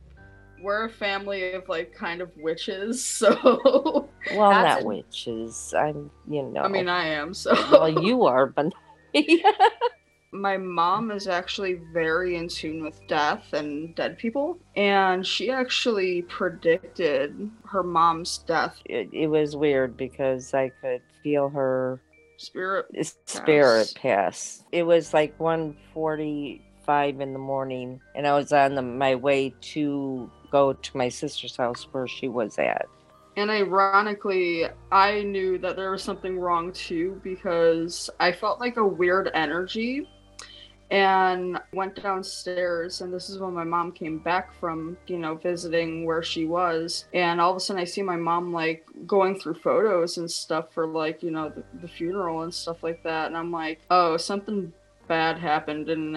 We're a family of like kind of witches, *laughs* so. well, not a... witches. I'm, you know. I mean, I am, so. well, you are, but. *laughs* *laughs* my mom is actually very in tune with death and dead people and she actually predicted her mom's death. It, it was weird because i could feel her spirit spirit pass. pass. It was like 1.45 in the morning and i was on the, my way to go to my sister's house where she was at. And ironically, I knew that there was something wrong too because I felt like a weird energy and went downstairs and this is when my mom came back from you know visiting where she was and all of a sudden i see my mom like going through photos and stuff for like you know the, the funeral and stuff like that and i'm like oh something bad happened and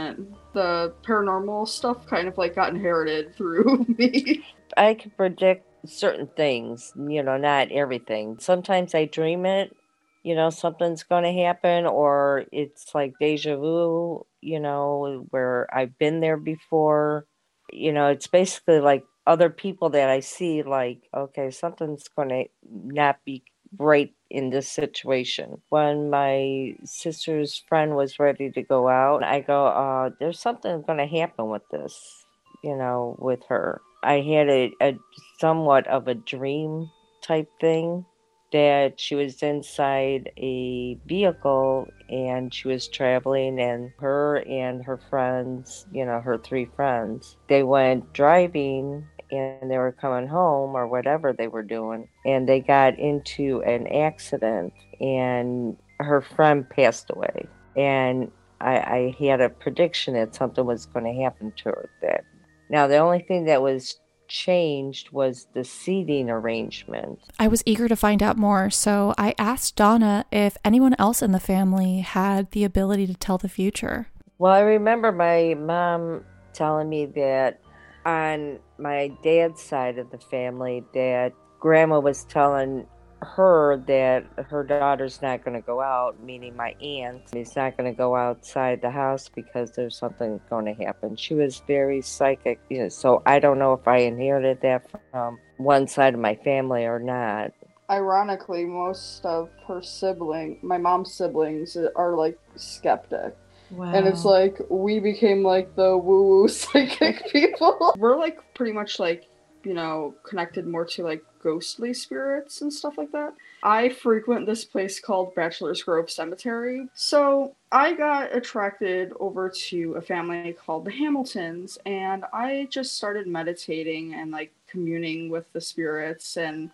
the paranormal stuff kind of like got inherited *laughs* through me. I can predict certain things you know not everything. Sometimes i dream it you know something's going to happen or it's like deja vu you know where i've been there before. You know it's basically like other people that i see like okay something's going to not be right in this situation. When my sister's friend was ready to go out i go uh there's something going to happen with this you know with her. I had a, a somewhat of a dream type thing that she was inside a vehicle and she was traveling and her and her friends you know her three friends they went driving and they were coming home or whatever they were doing and they got into an accident and her friend passed away. And I, I had a prediction that something was going to happen to her that now the only thing that was changed was the seating arrangement. I was eager to find out more, so I asked Donna if anyone else in the family had the ability to tell the future. Well, I remember my mom telling me that on my dad's side of the family that grandma was telling her that her daughter's not going to go out, meaning my aunt is not going to go outside the house because there's something going to happen. She was very psychic, you know, so I don't know if I inherited that from one side of my family or not. Ironically, most of her sibling, my mom's siblings, are like skeptic. Wow. And it's like we became like the woo woo *laughs* psychic people. We're like pretty much like, you know, connected more to like ghostly spirits and stuff like that. I frequent this place called Bachelor's Grove Cemetery. So I got attracted over to a family called the Hamiltons, and I just started meditating and like communing with the spirits. And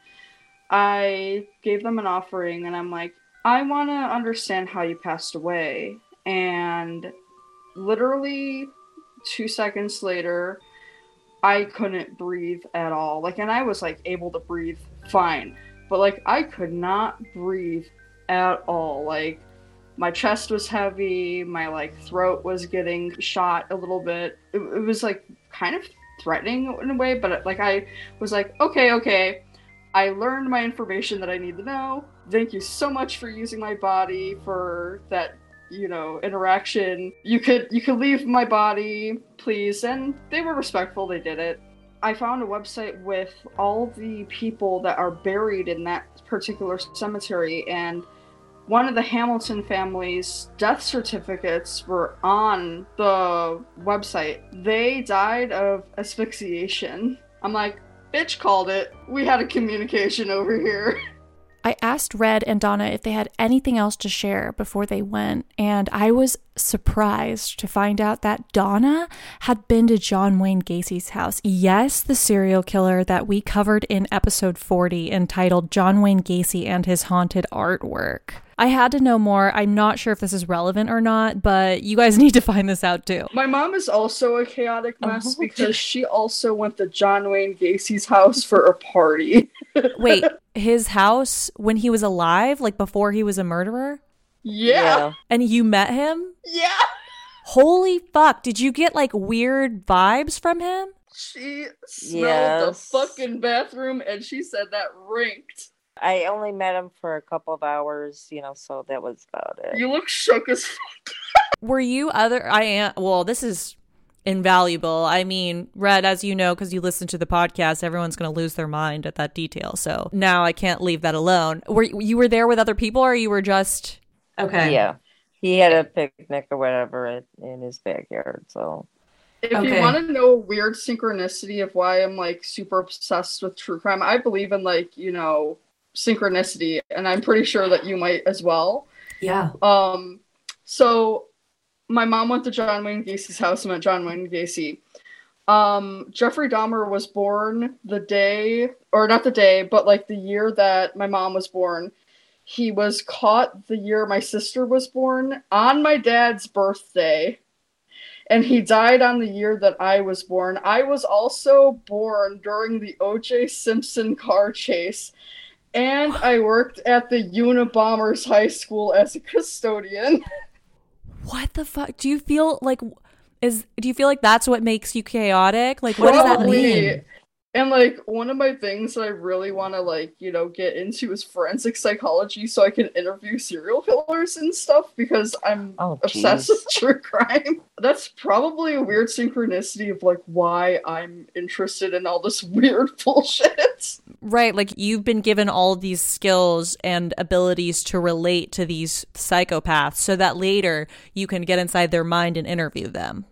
I gave them an offering, and I'm like, I want to understand how you passed away. And literally two seconds later, I couldn't breathe at all. Like, and I was like able to breathe fine, but like I could not breathe at all. Like, my chest was heavy, my like throat was getting shot a little bit. It, it was like kind of threatening in a way, but like I was like, okay, okay. I learned my information that I need to know. Thank you so much for using my body for that you know interaction. You could you could leave my body please. And they were respectful they did it. I found a website with all the people that are buried in that particular cemetery and one of the hamilton family's death certificates were on the website. They died of asphyxiation. I'm like bitch called it. We had a communication over here. *laughs* I asked Red and Donna if they had anything else to share before they went, and I was surprised to find out that Donna had been to John Wayne Gacy's house. Yes, the serial killer that we covered in episode 40 entitled John Wayne Gacy and His Haunted Artwork. I had to know more. I'm not sure if this is relevant or not, but you guys *laughs* need to find this out too. My mom is also a chaotic mess oh. because she also went to John Wayne Gacy's house for a party. Wait, his house when he was alive, like before he was a murderer? Yeah. yeah. And you met him? Yeah. Holy fuck. Did you get like weird vibes from him? She smelled yes. the fucking bathroom and she said that rinked. I only met him for a couple of hours, you know, so that was about it. You look shook as fuck. *laughs* Were you other I am well, this is invaluable. I mean, Red, as you know, because you listen to the podcast, everyone's going to lose their mind at that detail. So now I can't leave that alone. Were you were there with other people, or you were just okay? Yeah, he had a picnic or whatever in his backyard. So if okay. you want to know a weird synchronicity of why I'm like super obsessed with true crime, I believe in like you know synchronicity, and I'm pretty sure that you might as well. Yeah. Um. So my mom went to John Wayne Gacy's house and met John Wayne Gacy. Um, Jeffrey Dahmer was born the day, or not the day, but like the year that my mom was born. He was caught the year my sister was born on my dad's birthday. And he died on the year that I was born. I was also born during the O.J. Simpson car chase. And I worked at the Unabombers High School as a custodian. *laughs* what the fuck? Do you feel like is do you feel like that's what makes you chaotic? Like what Probably. does that mean? And like one of my things that I really want to like, you know, get into is forensic psychology so I can interview serial killers and stuff because I'm oh, obsessed with true *laughs* crime. That's probably a weird synchronicity of like why I'm interested in all this *laughs* weird bullshit. Right, like you've been given all these skills and abilities to relate to these psychopaths so that later you can get inside their mind and interview them.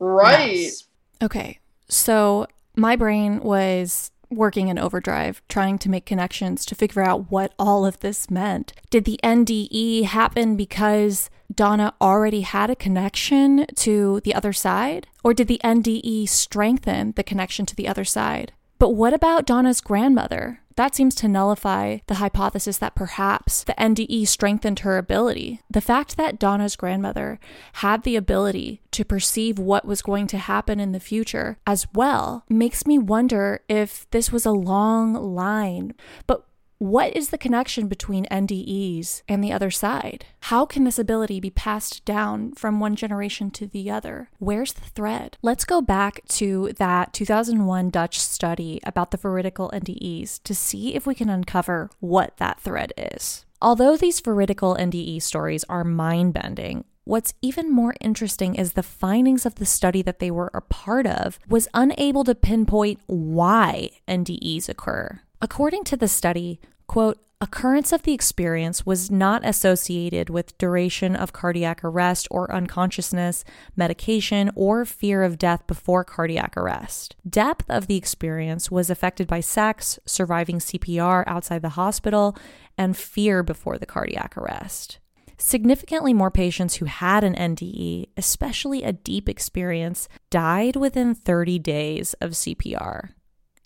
Right. Yes. Okay. So my brain was working in overdrive, trying to make connections to figure out what all of this meant. Did the NDE happen because Donna already had a connection to the other side? Or did the NDE strengthen the connection to the other side? But what about Donna's grandmother? That seems to nullify the hypothesis that perhaps the NDE strengthened her ability. The fact that Donna's grandmother had the ability to perceive what was going to happen in the future as well makes me wonder if this was a long line. But what is the connection between NDEs and the other side? How can this ability be passed down from one generation to the other? Where's the thread? Let's go back to that 2001 Dutch study about the veridical NDEs to see if we can uncover what that thread is. Although these veridical NDE stories are mind bending, What's even more interesting is the findings of the study that they were a part of was unable to pinpoint why NDEs occur. According to the study, Quote, occurrence of the experience was not associated with duration of cardiac arrest or unconsciousness, medication, or fear of death before cardiac arrest. Depth of the experience was affected by sex, surviving CPR outside the hospital, and fear before the cardiac arrest. Significantly more patients who had an NDE, especially a deep experience, died within 30 days of CPR.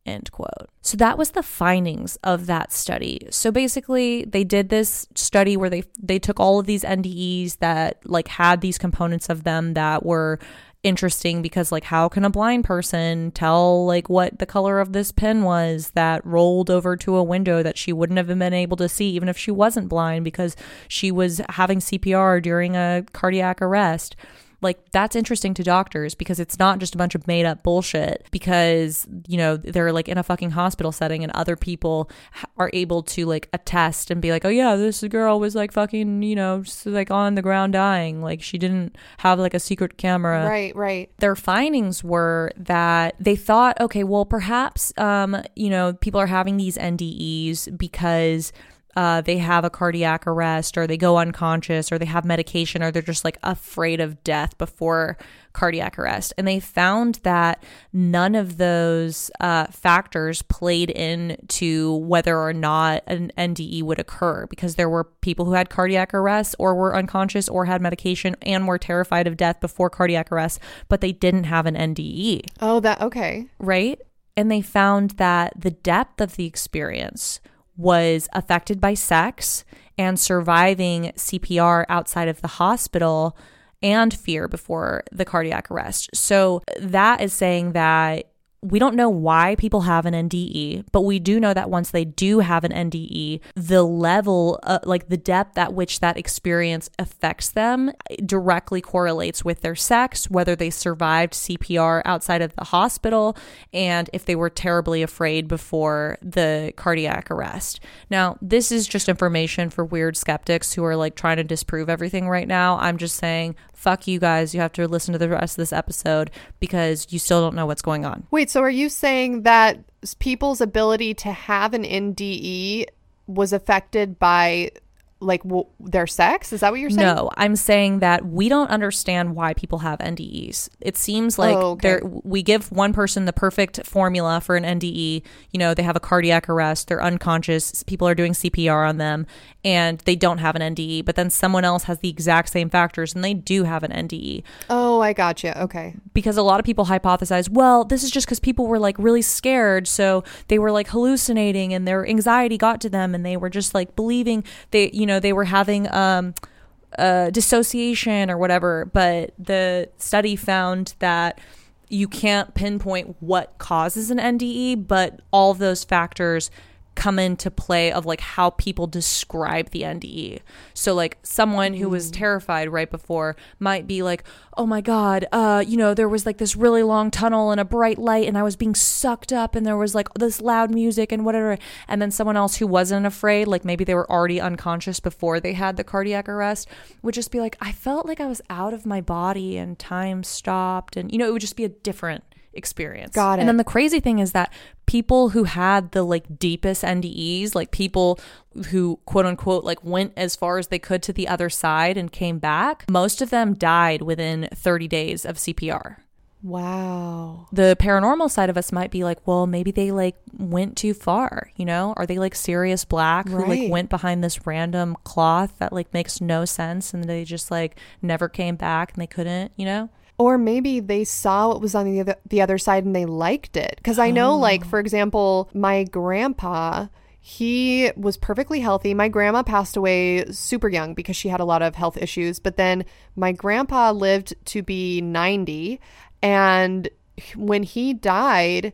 End quote. So that was the findings of that study. So basically, they did this study where they they took all of these NDEs that like had these components of them that were interesting because like how can a blind person tell like what the color of this pen was that rolled over to a window that she wouldn't have been able to see even if she wasn't blind because she was having CPR during a cardiac arrest like that's interesting to doctors because it's not just a bunch of made up bullshit because you know they're like in a fucking hospital setting and other people are able to like attest and be like oh yeah this girl was like fucking you know like on the ground dying. Like she didn't have like a secret camera. Right right. Their findings were that they thought okay well perhaps um you know people are having these NDEs because uh, they have a cardiac arrest or they go unconscious or they have medication or they're just like afraid of death before cardiac arrest. And they found that none of those uh, factors played into whether or not an NDE would occur because there were people who had cardiac arrest or were unconscious or had medication and were terrified of death before cardiac arrest, but they didn't have an NDE. Oh, that okay. Right? And they found that the depth of the experience was affected by sex and surviving CPR outside of the hospital and fear before the cardiac arrest. So that is saying that we don't know why people have an NDE, but we do know that once they do have an NDE, the level, uh, like the depth at which that experience affects them, directly correlates with their sex, whether they survived CPR outside of the hospital, and if they were terribly afraid before the cardiac arrest. Now, this is just information for weird skeptics who are like trying to disprove everything right now. I'm just saying fuck you guys. You have to listen to the rest of this episode because you still don't know what's going on. Wait, so are you saying that people's ability to have an NDE was affected by like w- their sex? Is that what you're saying? No, I'm saying that we don't understand why people have NDEs. It seems oh, like oh, okay. we give one person the perfect formula for an NDE. You know, they have a cardiac arrest, they're unconscious, people are doing CPR on them, and they don't have an NDE. But then someone else has the exact same factors and they do have an NDE. Oh, I gotcha. Okay. Because a lot of people hypothesize, well, this is just because people were like really scared, so they were like hallucinating and their anxiety got to them, and they were just like believing they, you you know, they were having um, dissociation or whatever. But the study found that you can't pinpoint what causes an NDE, but all those factors come into play of like how people describe the NDE. So like someone who was mm. terrified right before might be like, "Oh my god, uh, you know, there was like this really long tunnel and a bright light and I was being sucked up and there was like this loud music and whatever." And then someone else who wasn't afraid, like maybe they were already unconscious before they had the cardiac arrest, would just be like, "I felt like I was out of my body and time stopped." And you know, it would just be a different experience. Got it. And then the crazy thing is that people who had the like deepest NDEs, like people who quote unquote like went as far as they could to the other side and came back, most of them died within 30 days of CPR. Wow. The paranormal side of us might be like, well, maybe they like went too far, you know? Are they like Sirius Black who like went behind this random cloth that like makes no sense and they just like never came back and they couldn't, you know? Or maybe they saw what was on the other, the other side and they liked it. Because I know, oh. like, for example, my grandpa, he was perfectly healthy. My grandma passed away super young because she had a lot of health issues. But then my grandpa lived to be 90. And when he died,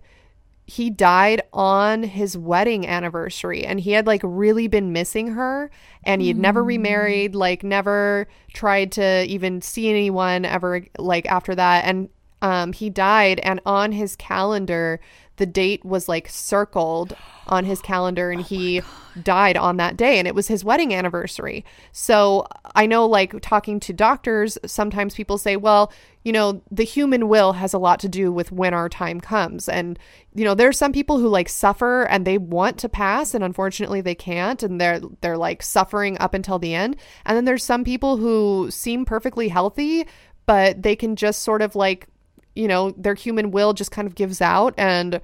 he died on his wedding anniversary and he had like really been missing her and he had mm. never remarried like never tried to even see anyone ever like after that and um he died and on his calendar the date was like circled on his calendar and oh he died on that day and it was his wedding anniversary. So I know like talking to doctors, sometimes people say, well, you know, the human will has a lot to do with when our time comes. And, you know, there's some people who like suffer and they want to pass and unfortunately they can't and they're they're like suffering up until the end. And then there's some people who seem perfectly healthy, but they can just sort of like, you know, their human will just kind of gives out and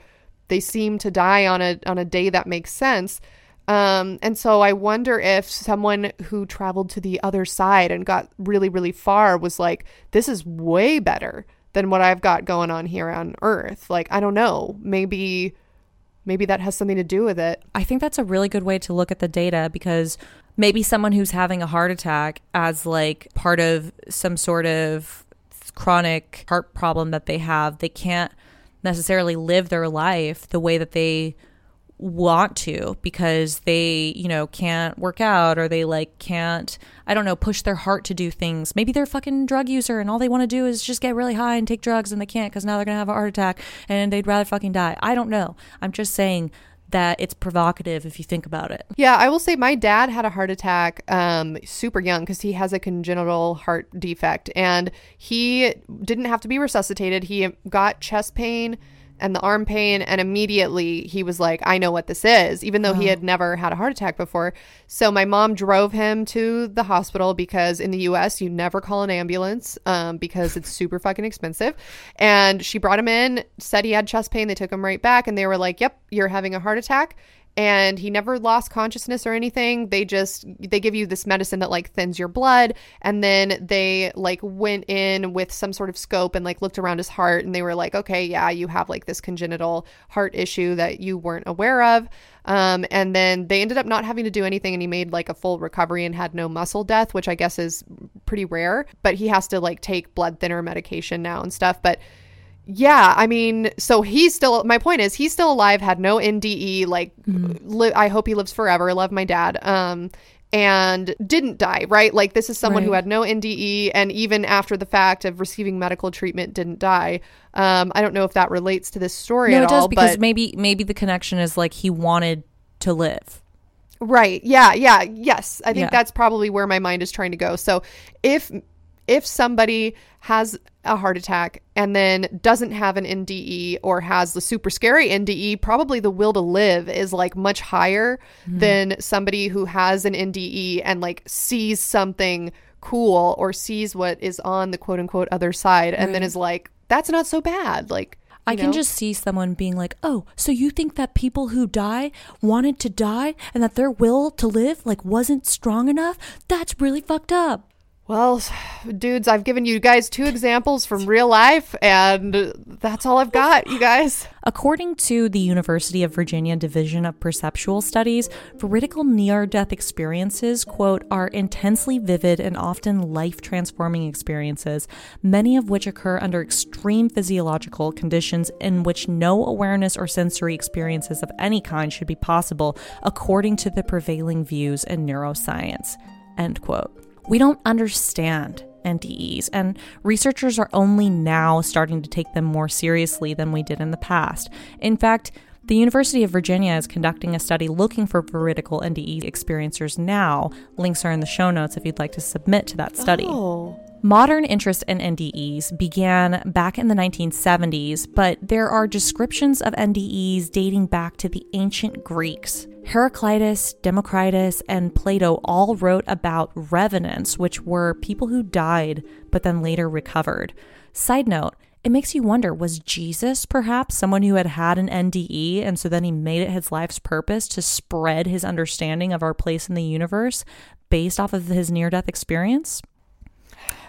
they seem to die on a on a day that makes sense. Um, and so I wonder if someone who traveled to the other side and got really, really far was like, this is way better than what I've got going on here on Earth. Like, I don't know. Maybe maybe that has something to do with it. I think that's a really good way to look at the data because maybe someone who's having a heart attack as like part of some sort of chronic heart problem that they have, they can't necessarily live their life the way that they want to because they, you know, can't work out or they like can't, I don't know, push their heart to do things. Maybe they're a fucking drug user and all they want to do is just get really high and take drugs and they can't because now they're going to have a heart attack and they'd rather fucking die. I don't know. I'm just saying that it's provocative if you think about it. Yeah, I will say my dad had a heart attack um, super young because he has a congenital heart defect and he didn't have to be resuscitated. He got chest pain and the arm pain. And immediately he was like, I know what this is, even though he Oh. had never had a heart attack before. So my mom drove him to the hospital because in the US, you never call an ambulance um, because it's super *laughs* fucking expensive. And she brought him in, said he had chest pain. They took him right back and they were like, Yep, you're having a heart attack and he never lost consciousness or anything. They just they give you this medicine that like thins your blood. And then they like went in with some sort of scope and like looked around his heart and they were like okay yeah you have like this congenital heart issue that you weren't aware of. Um, and then they ended up not having to do anything and he made like a full recovery and had no muscle death which i guess is pretty rare. But he has to like take blood thinner medication now and stuff. But yeah, I mean, so he's still. My point is, he's still alive. Had no NDE. Like, li- I hope he lives forever. Love my dad. Um, and didn't die. Right. Like, this is someone who had no NDE, and even after the fact of receiving medical treatment, didn't die. Um, I don't know if that relates to this story No, at it does all, because but maybe maybe the connection is like he wanted to live. Right. Yeah. Yeah. Yes. I think Yeah. that's probably where my mind is trying to go. So if if somebody has a heart attack and then doesn't have an NDE or has the super scary NDE, probably the will to live is like much higher mm-hmm. than somebody who has an NDE and like sees something cool or sees what is on the quote unquote other side and then is like, that's not so bad. Like, I you can know? just see someone being like, "Oh, so you think that people who die wanted to die and that their will to live like wasn't strong enough? That's really fucked up." Well, dudes, I've given you guys two examples from real life, and that's all I've got, you guys. According to the University of Virginia Division of Perceptual Studies, veridical near death experiences, quote, are intensely vivid and often life transforming experiences, many of which occur under extreme physiological conditions in which no awareness or sensory experiences of any kind should be possible, according to the prevailing views in neuroscience, end quote. We don't understand NDEs, and researchers are only now starting to take them more seriously than we did in the past. In fact, the University of Virginia is conducting a study looking for veridical NDE experiencers now. Links are in the show notes if you'd like to submit to that study. Oh. Modern interest in NDEs began back in the 1970s, but there are descriptions of NDEs dating back to the ancient Greeks. Heraclitus, Democritus, and Plato all wrote about revenants, which were people who died but then later recovered. Side note, it makes you wonder was Jesus perhaps someone who had had an NDE and so then he made it his life's purpose to spread his understanding of our place in the universe based off of his near death experience?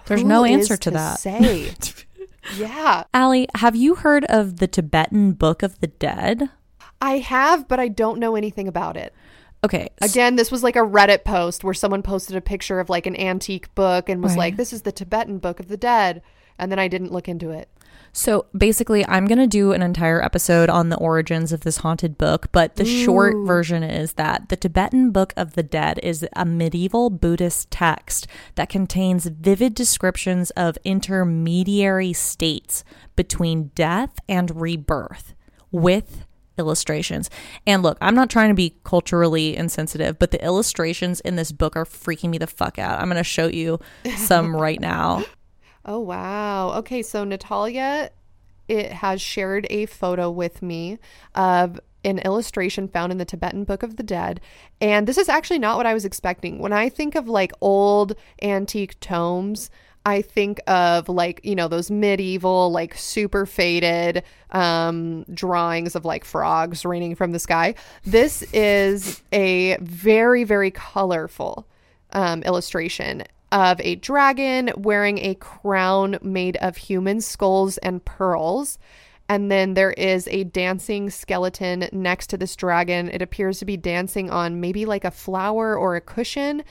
There's Who no answer to, to that. Say? *laughs* yeah, Allie, have you heard of the Tibetan Book of the Dead? I have, but I don't know anything about it. Okay. Again, this was like a Reddit post where someone posted a picture of like an antique book and was Right. like, "This is the Tibetan Book of the Dead," and then I didn't look into it. So basically, I'm going to do an entire episode on the origins of this haunted book, but the short version is that the Tibetan Book of the Dead is a medieval Buddhist text that contains vivid descriptions of intermediary states between death and rebirth with illustrations. And look, I'm not trying to be culturally insensitive, but the illustrations in this book are freaking me the fuck out. I'm going to show you some *laughs* right now. Oh wow. Okay, so Natalia it has shared a photo with me of an illustration found in the Tibetan Book of the Dead. And this is actually not what I was expecting. When I think of like old antique tomes, I think of like, you know, those medieval, like super faded um, drawings of like frogs raining from the sky. This is a very, very colorful um, illustration of a dragon wearing a crown made of human skulls and pearls. And then there is a dancing skeleton next to this dragon. It appears to be dancing on maybe like a flower or a cushion.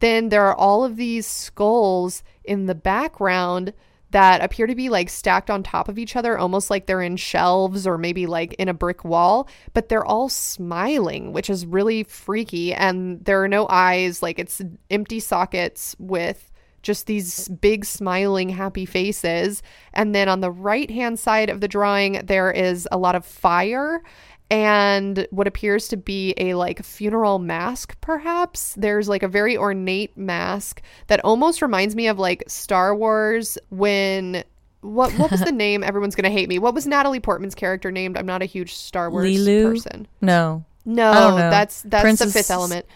Then there are all of these skulls in the background that appear to be like stacked on top of each other, almost like they're in shelves or maybe like in a brick wall, but they're all smiling, which is really freaky. And there are no eyes, like it's empty sockets with just these big smiling happy faces. And then on the right hand side of the drawing, there is a lot of fire and what appears to be a like funeral mask perhaps there's like a very ornate mask that almost reminds me of like star wars when what what was the *laughs* name? Everyone's gonna hate me. What was Natalie Portman's character named? I'm not a huge Star Wars Leeloo? person. No. No, I don't know. that's that's Princess- the fifth element.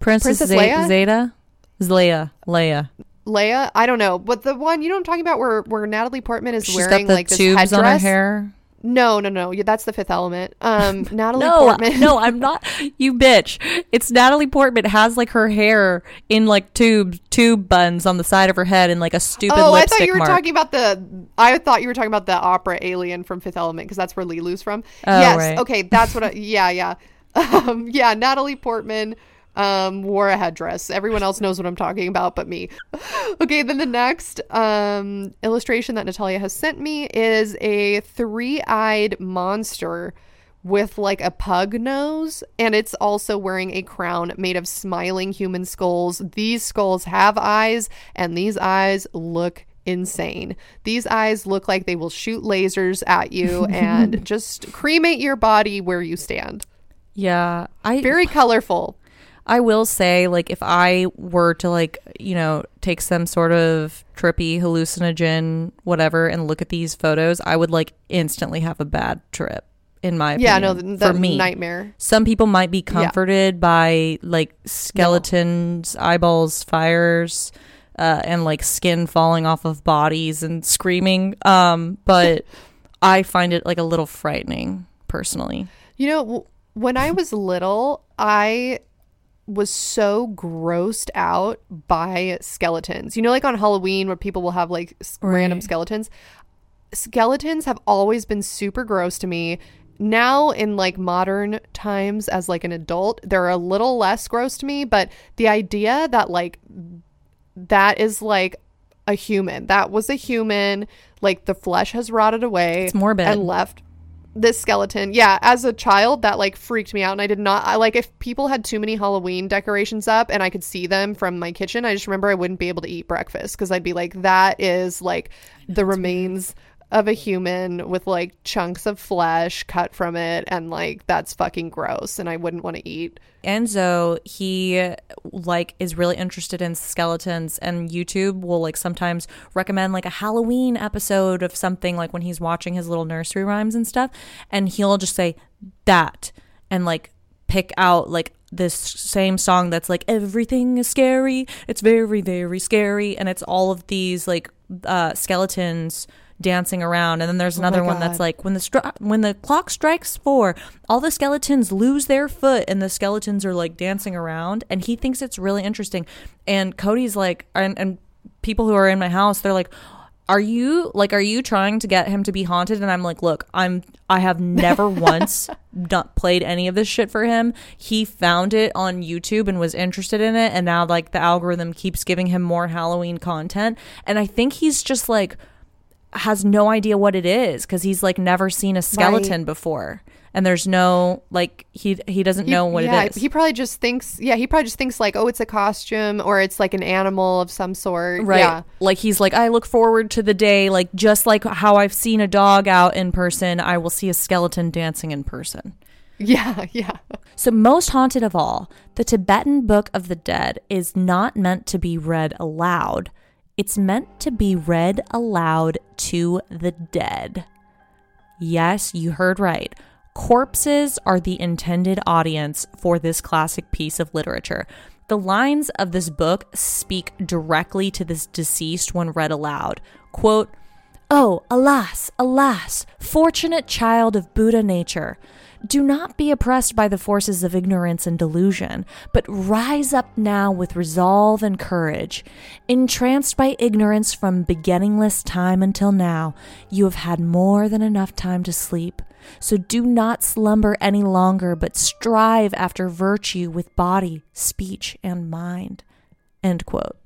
Princess, Princess Leia? Zeta? Leia. Leia. Leia, I don't know, but the one you know I'm talking about, where where Natalie Portman is She's wearing like this tubes headdress. on her hair. No, no, no. Yeah, that's the fifth element. Um, *laughs* Natalie No, Portman. no, I'm not. *laughs* You bitch. It's Natalie Portman has like her hair in like tube tube buns on the side of her head and like a stupid Oh, I thought you were mark. talking about the. I thought you were talking about the opera Alien from Fifth Element because that's where Leeloo's from. Oh, yes. right. Okay, that's what. I, yeah, yeah, *laughs* um, yeah. Natalie Portman um, wore a headdress. Everyone else knows what I'm talking about, but me. *laughs* Okay, then the next um, illustration that Natalia has sent me is a three-eyed monster with like a pug nose and it's also wearing a crown made of smiling human skulls. These skulls have eyes and these eyes look insane. These eyes look like they will shoot lasers at you *laughs* and just cremate your body where you stand. yeah, I Very colorful. I will say, like, if I were to, like, you know, take some sort of trippy hallucinogen, whatever, and look at these photos, I would, like, instantly have a bad trip, in my opinion. Yeah, no, the, for me. nightmare. Some people might be comforted by, like, skeletons, eyeballs, fires, uh, and, like, skin falling off of bodies and screaming. Um, but *laughs* I find it, like, a little frightening, personally. You know, w- when I was little, I was so grossed out by skeletons. You know, like on Halloween where people will have like s- random skeletons. Skeletons have always been super gross to me. Now in like modern times as like an adult, they're a little less gross to me, but the idea that like that is like a human. That was a human. Like the flesh has rotted away. It's morbid. And left this skeleton. Yeah, as a child, that like freaked me out. And I did not, I like, if people had too many Halloween decorations up and I could see them from my kitchen, I just remember I wouldn't be able to eat breakfast because I'd be like, that is like the remains of a human with like chunks of flesh cut from it. And like, that's fucking gross. And I wouldn't want to eat. Enzo, he like is really interested in skeletons and YouTube will like sometimes recommend like a Halloween episode of something like when he's watching his little nursery rhymes and stuff and he'll just say that and like pick out like this same song that's like everything is scary, it's very very scary and it's all of these like uh skeletons dancing around. And then there's oh another one that's like when the stri- when the clock strikes 4 all the skeletons lose their foot and the skeletons are like dancing around. And he thinks it's really interesting. And Cody's like and, and people who are in my house they're like are you like are you trying to get him to be haunted? And i'm like look i'm i have never *laughs* once played any of this shit for him. He found it on youtube and was interested in it. And now like the algorithm keeps giving him more halloween content. And i think he's just like has no idea what it is because he's like never seen a skeleton before and there's no like he he doesn't He- know what yeah, it is He probably just thinks, yeah, he probably just thinks like, oh, it's a costume or it's like an animal of some sort. Right. Yeah. Like he's like, I look forward to the day, like just like how I've seen a dog out in person, I will see a skeleton dancing in person. *laughs* Yeah. Yeah. So, most haunted of all, the Tibetan Book of the Dead is not meant to be read aloud. It's meant to be read aloud to the dead. Yes, you heard right. Corpses are the intended audience for this classic piece of literature. The lines of this book speak directly to this deceased when read aloud. Quote, Oh, alas, alas, fortunate child of Buddha nature. Do not be oppressed by the forces of ignorance and delusion, but rise up now with resolve and courage. Entranced by ignorance from beginningless time until now, you have had more than enough time to sleep. So do not slumber any longer, but strive after virtue with body, speech, and mind. End quote.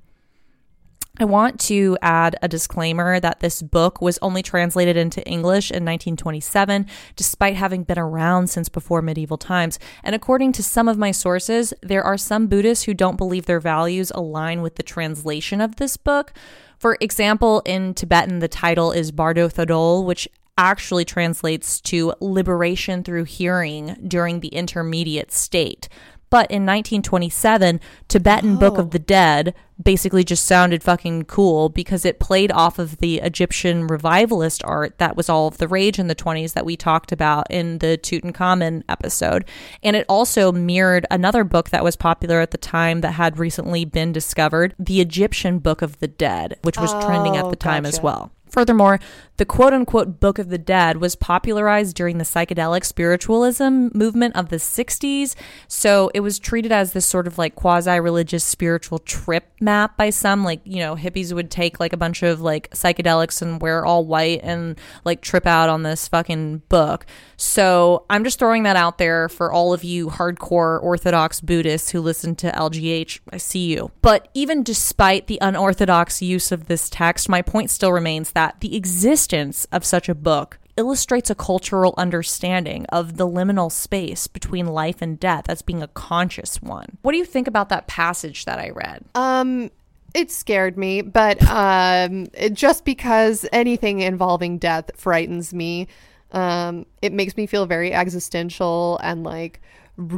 I want to add a disclaimer that this book was only translated into English in 1927, despite having been around since before medieval times. And according to some of my sources, there are some Buddhists who don't believe their values align with the translation of this book. For example, in Tibetan, the title is Bardo Thodol, which actually translates to liberation through hearing during the intermediate state. But in 1927, Tibetan oh. Book of oh. the Dead basically just sounded fucking cool because it played off of the Egyptian revivalist art that was all of the rage in the 20s that we talked about in the Tutankhamun episode. And it also mirrored another book that was popular at the time that had recently been discovered, the Egyptian Book of the Dead, which was oh, trending at the oh, time gotcha. as well. Furthermore, the quote unquote Book of the Dead was popularized during the psychedelic spiritualism movement of the 60s. So it was treated as this sort of like quasi religious spiritual trip map by some. Like, you know, hippies would take like a bunch of like psychedelics and wear all white and like trip out on this fucking book. So I'm just throwing that out there for all of you hardcore Orthodox Buddhists who listen to LGH. I see you. But even despite the unorthodox use of this text, my point still remains that the existence of such a book illustrates a cultural understanding of the liminal space between life and death as being a conscious one. What do you think about that passage that I read? Um it scared me, but um just because anything involving death frightens me, um it makes me feel very existential and like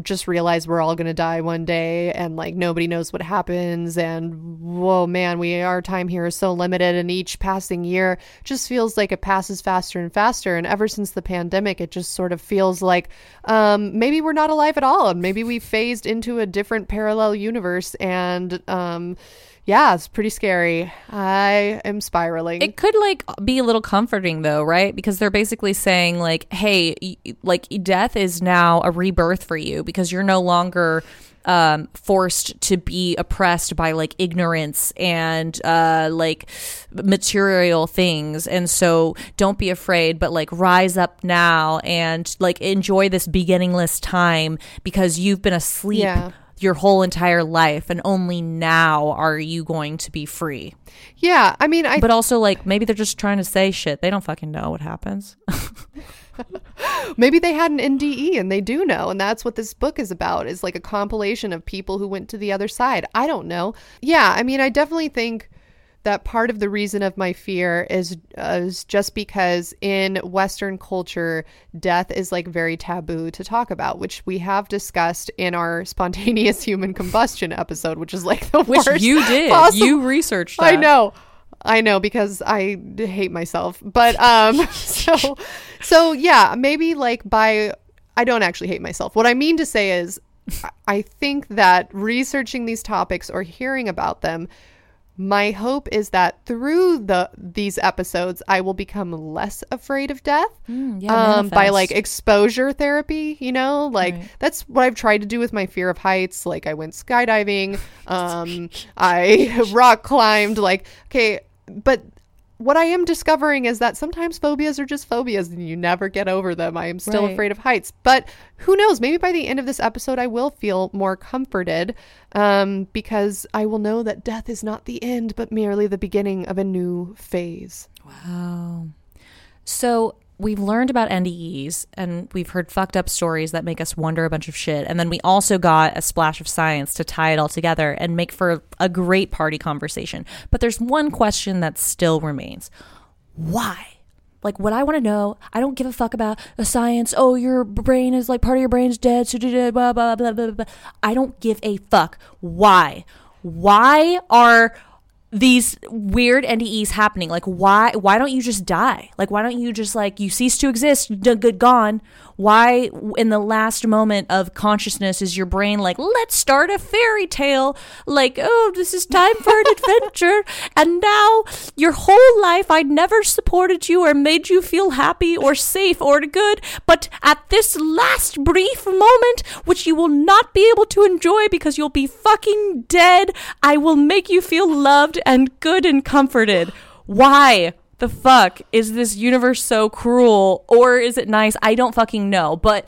just realize we're all going to die one day and like nobody knows what happens and whoa man we our time here is so limited and each passing year just feels like it passes faster and faster. And ever since the pandemic it just sort of feels like um, maybe we're not alive at all. And maybe we phased into a different parallel universe and um, yeah, it's pretty scary. I am spiraling. It could like be a little comforting though, right? Because they're basically saying like, "Hey, like death is now a rebirth for you because you're no longer um, forced to be oppressed by like ignorance and uh, like material things. And so don't be afraid, but like rise up now and like enjoy this beginningless time because you've been asleep. Yeah your whole entire life and only now are you going to be free. Yeah, I mean I But also like maybe they're just trying to say shit. They don't fucking know what happens. *laughs* maybe they had an NDE and they do know and that's what this book is about is like a compilation of people who went to the other side. I don't know. Yeah, I mean I definitely think that part of the reason of my fear is uh, is just because in Western culture, death is like very taboo to talk about, which we have discussed in our *laughs* spontaneous human combustion episode, which is like the which worst. you did. Possible. You researched. That. I know. I know because I hate myself. But um *laughs* so so yeah, maybe like by I don't actually hate myself. What I mean to say is I think that researching these topics or hearing about them my hope is that through the these episodes i will become less afraid of death mm, yeah, um, by like exposure therapy you know? Like right. that's what i've tried to do with my fear of heights. Like i went skydiving *laughs* um, i *laughs* rock climbed like okay but what I am discovering is that sometimes phobias are just phobias and you never get over them. I am still right. afraid of heights. But who knows? Maybe by the end of this episode, I will feel more comforted um, because I will know that death is not the end, but merely the beginning of a new phase. Wow. So we've learned about NDEs and we've heard fucked up stories that make us wonder a bunch of shit. And then we also got a splash of science to tie it all together and make for a great party conversation. But there's one question that still remains why? Like, what I want to know, I don't give a fuck about the science. Oh, your brain is like part of your brain's dead. So blah, blah, blah, blah, blah. I don't give a fuck. Why? Why are these weird NDEs happening. Like why why don't you just die? Like why don't you just like you cease to exist, good gone? Why, in the last moment of consciousness, is your brain like, let's start a fairy tale? Like, oh, this is time for an adventure. *laughs* And now your whole life I never supported you or made you feel happy or safe or good. But at this last brief moment, which you will not be able to enjoy because you'll be fucking dead, I will make you feel loved and good and comforted. Why? The fuck is this universe so cruel or is it nice? I don't fucking know. But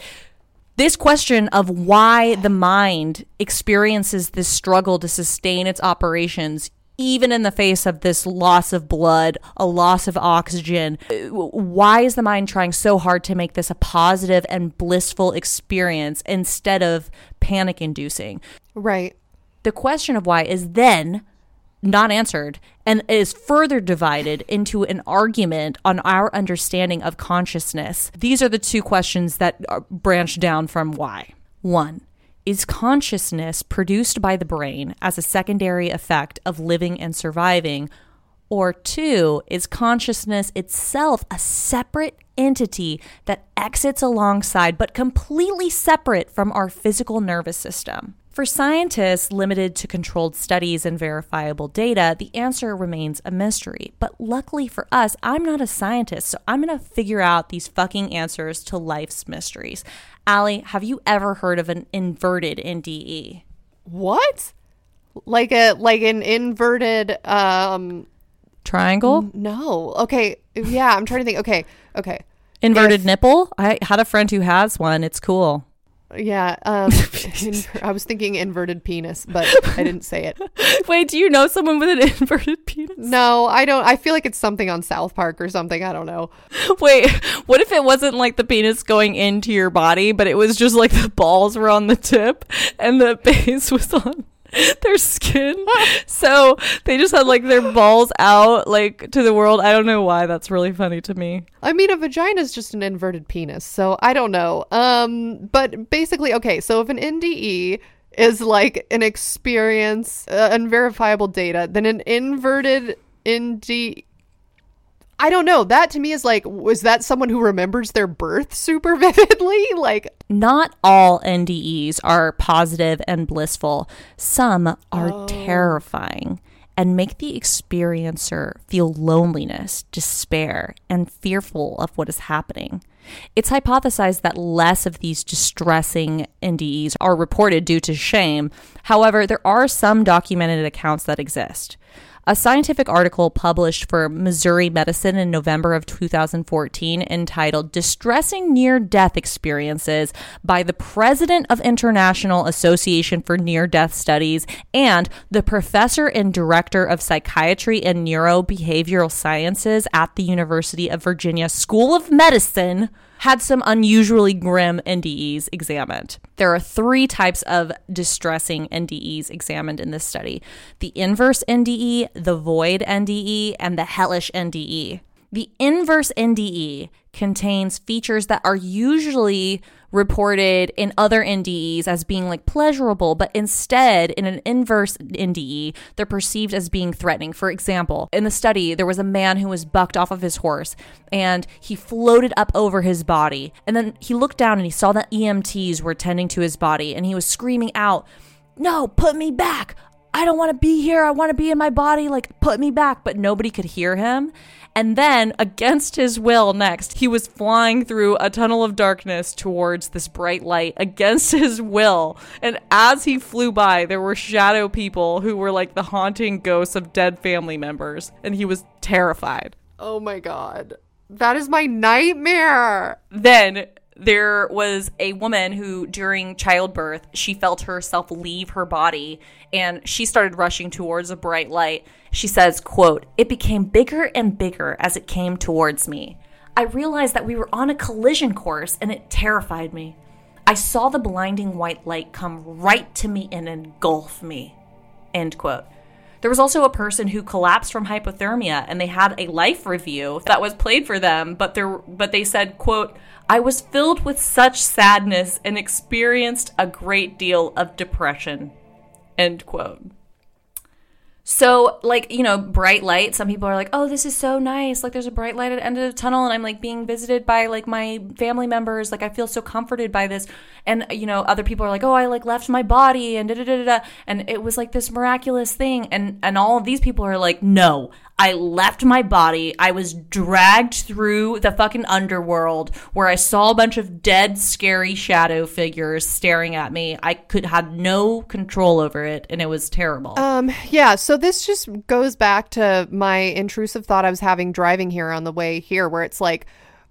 this question of why the mind experiences this struggle to sustain its operations even in the face of this loss of blood, a loss of oxygen, uh, why is the mind trying so hard to make this a positive and blissful experience instead of panic inducing? Right. The question of why is then not answered and is further divided into an argument on our understanding of consciousness. These are the two questions that branch down from why. One, is consciousness produced by the brain as a secondary effect of living and surviving? Or two, is consciousness itself a separate entity that exits alongside but completely separate from our physical nervous system? For scientists limited to controlled studies and verifiable data, the answer remains a mystery. But luckily for us, I'm not a scientist, so I'm going to figure out these fucking answers to life's mysteries. Allie, have you ever heard of an inverted NDE? What? Like a like an inverted um triangle? No. Okay. Yeah, I'm trying to think. Okay. Okay. Inverted if, nipple? I had a friend who has one. It's cool. Yeah, um, *laughs* I was thinking inverted penis, but I didn't say it. *laughs* Wait, do you know someone with an *laughs* inverted penis? No, I don't. I feel like it's something on South Park or something. I don't know. Wait, what if it wasn't like the penis going into your body, but it was just like the balls were on the tip and the base was on *laughs* their skin. so they just had like their balls out like to the world. I don't know why that's really funny to me. I mean a vagina is just an inverted penis. So I don't know. Um but basically okay, so if an NDE is like an experience uh, unverifiable data, then an inverted NDE I don't know. That to me is like, was that someone who remembers their birth super *laughs* vividly? Like, not all NDEs are positive and blissful. Some are oh. terrifying and make the experiencer feel loneliness, despair, and fearful of what is happening. It's hypothesized that less of these distressing NDEs are reported due to shame. However, there are some documented accounts that exist. A scientific article published for Missouri Medicine in November of 2014 entitled Distressing Near Death Experiences by the President of International Association for Near Death Studies and the Professor and Director of Psychiatry and Neurobehavioral Sciences at the University of Virginia School of Medicine had some unusually grim NDEs examined. There are three types of distressing NDEs examined in this study the inverse NDE, the void NDE, and the hellish NDE. The inverse NDE contains features that are usually reported in other NDEs as being like pleasurable, but instead, in an inverse NDE, they're perceived as being threatening. For example, in the study, there was a man who was bucked off of his horse and he floated up over his body. And then he looked down and he saw that EMTs were tending to his body and he was screaming out, No, put me back. I don't want to be here. I want to be in my body. Like, put me back. But nobody could hear him. And then, against his will, next, he was flying through a tunnel of darkness towards this bright light against *laughs* his will. And as he flew by, there were shadow people who were like the haunting ghosts of dead family members. And he was terrified. Oh my God. That is my nightmare. Then there was a woman who during childbirth she felt herself leave her body and she started rushing towards a bright light she says quote it became bigger and bigger as it came towards me i realized that we were on a collision course and it terrified me i saw the blinding white light come right to me and engulf me end quote there was also a person who collapsed from hypothermia and they had a life review that was played for them, but there but they said, quote, I was filled with such sadness and experienced a great deal of depression. End quote. So, like, you know, bright light, some people are like, oh, this is so nice. Like, there's a bright light at the end of the tunnel, and I'm like being visited by like my family members. Like, I feel so comforted by this. And, you know, other people are like, oh, I like left my body and da da da da. And it was like this miraculous thing. And, and all of these people are like, no, I left my body. I was dragged through the fucking underworld where I saw a bunch of dead, scary shadow figures staring at me. I could had no control over it, and it was terrible. Um, yeah. So this just goes back to my intrusive thought I was having driving here on the way here, where it's like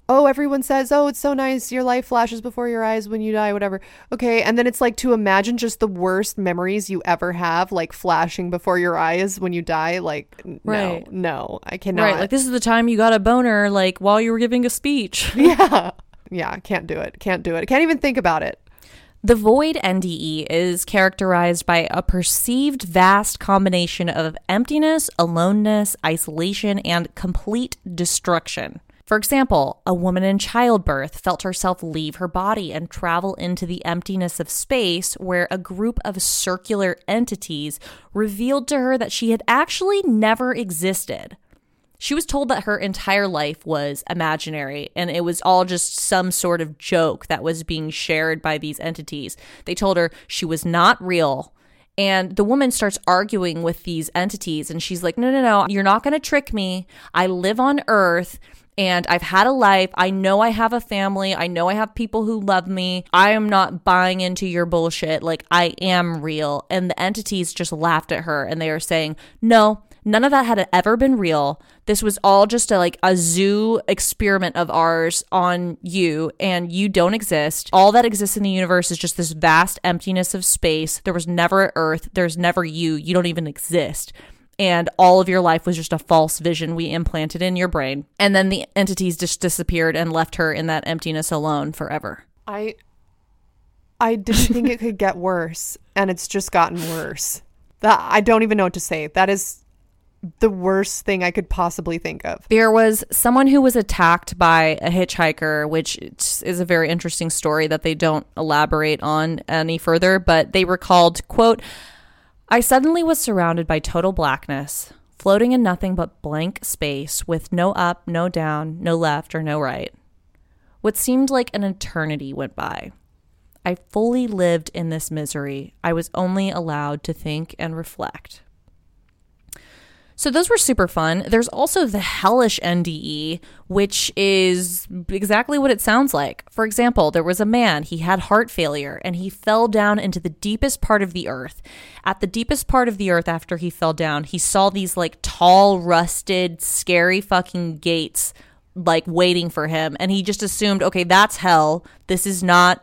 oh, everyone says, oh, it's so nice. Your life flashes before your eyes when you die, whatever. Okay. And then it's like to imagine just the worst memories you ever have, like flashing before your eyes when you die. Like, right. no, no, I cannot. Right. Like, this is the time you got a boner, like, while you were giving a speech. *laughs* yeah. Yeah. Can't do it. Can't do it. Can't even think about it. The void NDE is characterized by a perceived vast combination of emptiness, aloneness, isolation, and complete destruction. For example, a woman in childbirth felt herself leave her body and travel into the emptiness of space where a group of circular entities revealed to her that she had actually never existed. She was told that her entire life was imaginary and it was all just some sort of joke that was being shared by these entities. They told her she was not real. And the woman starts arguing with these entities and she's like, No, no, no, you're not going to trick me. I live on Earth and I've had a life. I know I have a family. I know I have people who love me. I am not buying into your bullshit. Like, I am real. And the entities just laughed at her and they are saying, No, None of that had ever been real. This was all just a like a zoo experiment of ours on you and you don't exist. All that exists in the universe is just this vast emptiness of space. There was never earth, there's never you. You don't even exist and all of your life was just a false vision we implanted in your brain. And then the entities just disappeared and left her in that emptiness alone forever. I I didn't think it could get worse, and it's just gotten worse. That I don't even know what to say. That is the worst thing I could possibly think of. There was someone who was attacked by a hitchhiker, which is a very interesting story that they don't elaborate on any further, but they recalled, quote, I suddenly was surrounded by total blackness, floating in nothing but blank space with no up, no down, no left, or no right. What seemed like an eternity went by. I fully lived in this misery. I was only allowed to think and reflect. So those were super fun. There's also the hellish NDE, which is exactly what it sounds like. For example, there was a man, he had heart failure and he fell down into the deepest part of the earth. At the deepest part of the earth after he fell down, he saw these like tall, rusted, scary fucking gates like waiting for him and he just assumed, okay, that's hell. This is not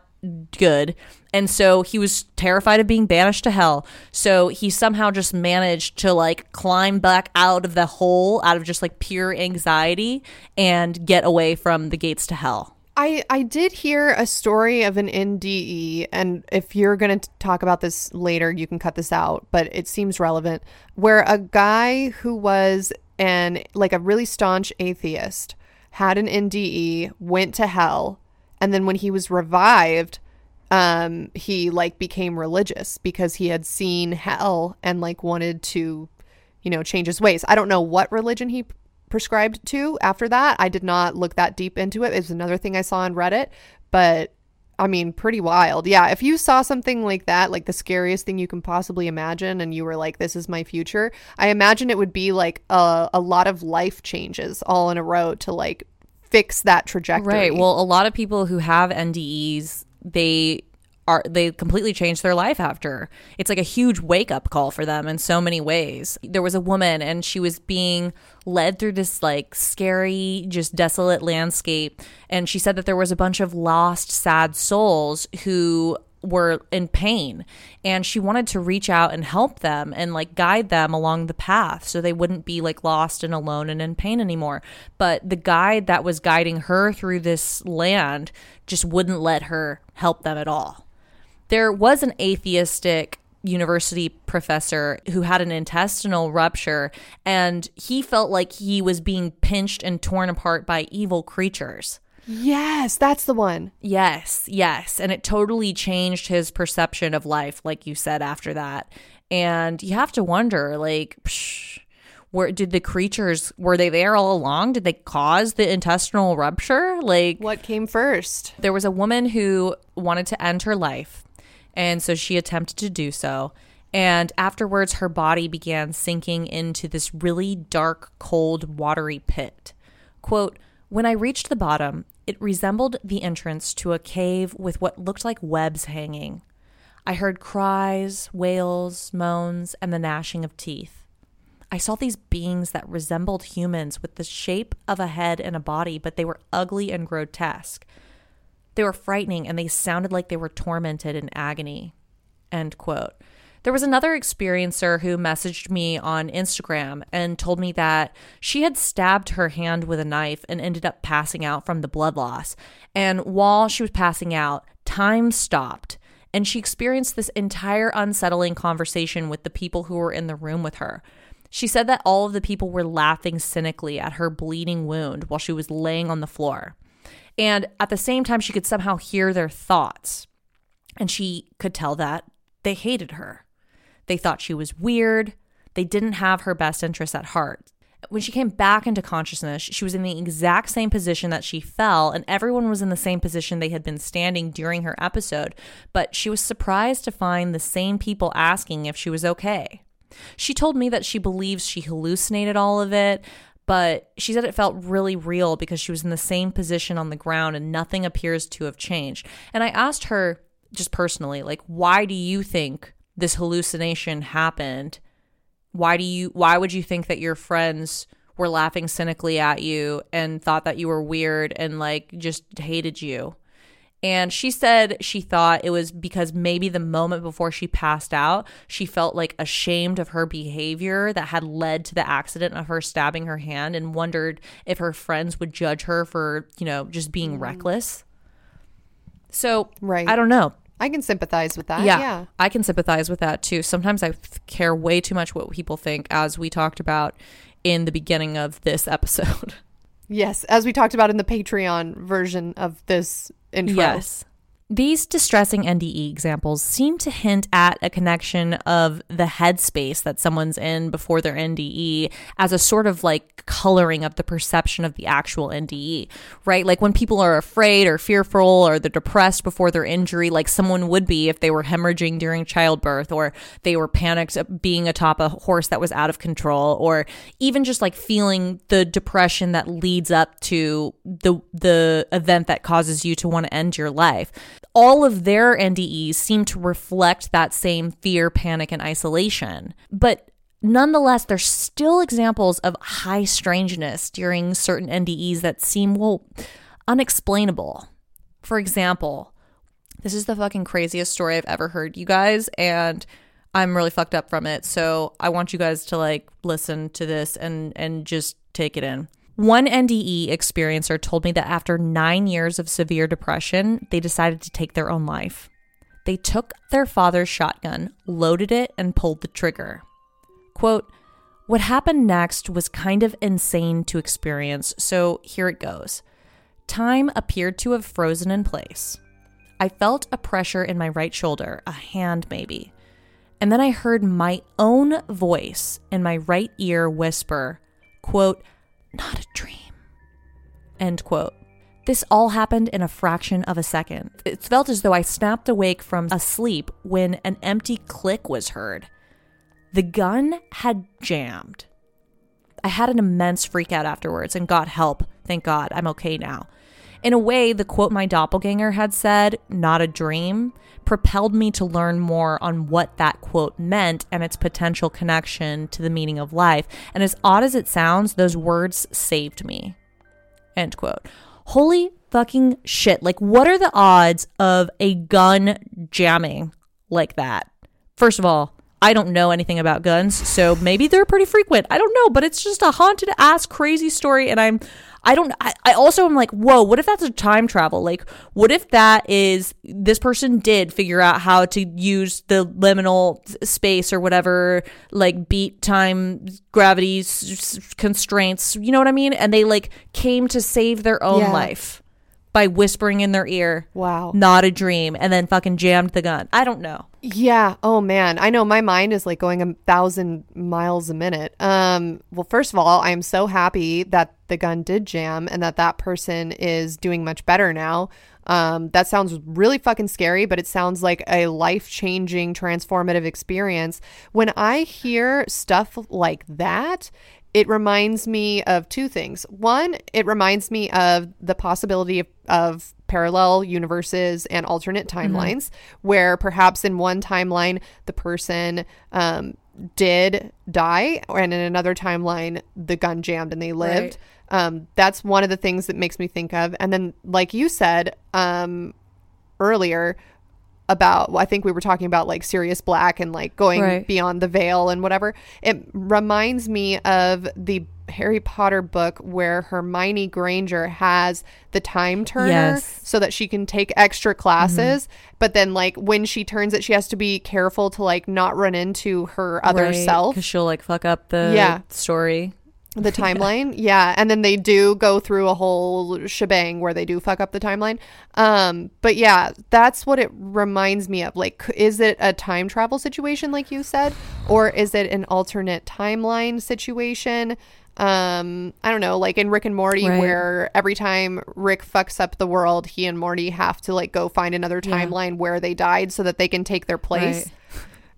good. And so he was terrified of being banished to hell. So he somehow just managed to like climb back out of the hole out of just like pure anxiety and get away from the gates to hell. I, I did hear a story of an NDE, and if you're going to talk about this later, you can cut this out, but it seems relevant. Where a guy who was an like a really staunch atheist had an NDE, went to hell, and then when he was revived, um, he like became religious because he had seen hell and like wanted to, you know, change his ways. I don't know what religion he prescribed to after that. I did not look that deep into it. It was another thing I saw on Reddit, but I mean, pretty wild. Yeah, if you saw something like that, like the scariest thing you can possibly imagine, and you were like, this is my future, I imagine it would be like a, a lot of life changes all in a row to like fix that trajectory. Right. Well, a lot of people who have NDEs they are they completely changed their life after. It's like a huge wake up call for them in so many ways. There was a woman and she was being led through this like scary, just desolate landscape and she said that there was a bunch of lost sad souls who were in pain. And she wanted to reach out and help them and like guide them along the path so they wouldn't be like lost and alone and in pain anymore. But the guide that was guiding her through this land just wouldn't let her help them at all. There was an atheistic university professor who had an intestinal rupture and he felt like he was being pinched and torn apart by evil creatures Yes, that's the one. Yes, yes. And it totally changed his perception of life, like you said after that. And you have to wonder, like, psh, where did the creatures were they there all along? Did they cause the intestinal rupture? Like what came first? There was a woman who wanted to end her life, and so she attempted to do so. And afterwards, her body began sinking into this really dark, cold, watery pit. Quote, when I reached the bottom, it resembled the entrance to a cave with what looked like webs hanging. I heard cries, wails, moans, and the gnashing of teeth. I saw these beings that resembled humans with the shape of a head and a body, but they were ugly and grotesque. They were frightening and they sounded like they were tormented in agony. End quote. There was another experiencer who messaged me on Instagram and told me that she had stabbed her hand with a knife and ended up passing out from the blood loss. And while she was passing out, time stopped and she experienced this entire unsettling conversation with the people who were in the room with her. She said that all of the people were laughing cynically at her bleeding wound while she was laying on the floor. And at the same time, she could somehow hear their thoughts. And she could tell that they hated her. They thought she was weird. They didn't have her best interests at heart. When she came back into consciousness, she was in the exact same position that she fell, and everyone was in the same position they had been standing during her episode. But she was surprised to find the same people asking if she was okay. She told me that she believes she hallucinated all of it, but she said it felt really real because she was in the same position on the ground and nothing appears to have changed. And I asked her just personally, like, why do you think this hallucination happened? Why do you why would you think that your friends were laughing cynically at you and thought that you were weird and like just hated you? And she said she thought it was because maybe the moment before she passed out, she felt like ashamed of her behavior that had led to the accident of her stabbing her hand and wondered if her friends would judge her for, you know, just being mm. reckless. So, right. I don't know. I can sympathize with that. Yeah, yeah. I can sympathize with that too. Sometimes I care way too much what people think, as we talked about in the beginning of this episode. *laughs* Yes, as we talked about in the Patreon version of this intro. Yes. These distressing NDE examples seem to hint at a connection of the headspace that someone's in before their NDE as a sort of like coloring of the perception of the actual NDE, right? Like when people are afraid or fearful or they're depressed before their injury, like someone would be if they were hemorrhaging during childbirth or they were panicked being atop a horse that was out of control or even just like feeling the depression that leads up to the the event that causes you to want to end your life all of their NDEs seem to reflect that same fear, panic, and isolation. But nonetheless, there's still examples of high strangeness during certain NDEs that seem, well, unexplainable. For example, this is the fucking craziest story I've ever heard, you guys, and I'm really fucked up from it. So I want you guys to like listen to this and and just take it in. One NDE experiencer told me that after nine years of severe depression, they decided to take their own life. They took their father's shotgun, loaded it, and pulled the trigger. Quote, What happened next was kind of insane to experience, so here it goes. Time appeared to have frozen in place. I felt a pressure in my right shoulder, a hand maybe. And then I heard my own voice in my right ear whisper, quote, not a dream. End quote. This all happened in a fraction of a second. It felt as though I snapped awake from a sleep when an empty click was heard. The gun had jammed. I had an immense freakout afterwards and got help. Thank God, I'm okay now. In a way, the quote my doppelganger had said, not a dream, propelled me to learn more on what that quote meant and its potential connection to the meaning of life. And as odd as it sounds, those words saved me. End quote. Holy fucking shit. Like, what are the odds of a gun jamming like that? First of all, I don't know anything about guns, so maybe they're pretty frequent. I don't know, but it's just a haunted ass crazy story, and I'm I don't, I, I also am like, whoa, what if that's a time travel? Like, what if that is this person did figure out how to use the liminal space or whatever, like beat time, gravity s- constraints, you know what I mean? And they like came to save their own yeah. life by whispering in their ear, wow, not a dream, and then fucking jammed the gun. I don't know. Yeah. Oh man, I know my mind is like going a thousand miles a minute. Um. Well, first of all, I am so happy that the gun did jam and that that person is doing much better now. Um, that sounds really fucking scary, but it sounds like a life changing, transformative experience. When I hear stuff like that, it reminds me of two things. One, it reminds me of the possibility of, of parallel universes and alternate mm-hmm. timelines, mm-hmm. where perhaps in one timeline, the person um, did die, and in another timeline, the gun jammed and they lived. Right. Um, that's one of the things that makes me think of. And then, like you said um, earlier, about I think we were talking about like Sirius Black and like going right. beyond the veil and whatever. It reminds me of the Harry Potter book where Hermione Granger has the time turner Yes. so that she can take extra classes. Mm-hmm. But then, like, when she turns it, she has to be careful to, like, not run into her other self. because she'll like fuck up the Yeah. story. The *laughs* timeline yeah and then they do go through a whole shebang where they do fuck up the timeline um but yeah that's what it reminds me of like is it a time travel situation like you said or is it an alternate timeline situation um i don't know like in rick and morty Right. where every time rick fucks up the world he and morty have to like go find another Yeah. timeline where they died so that they can take their place Right.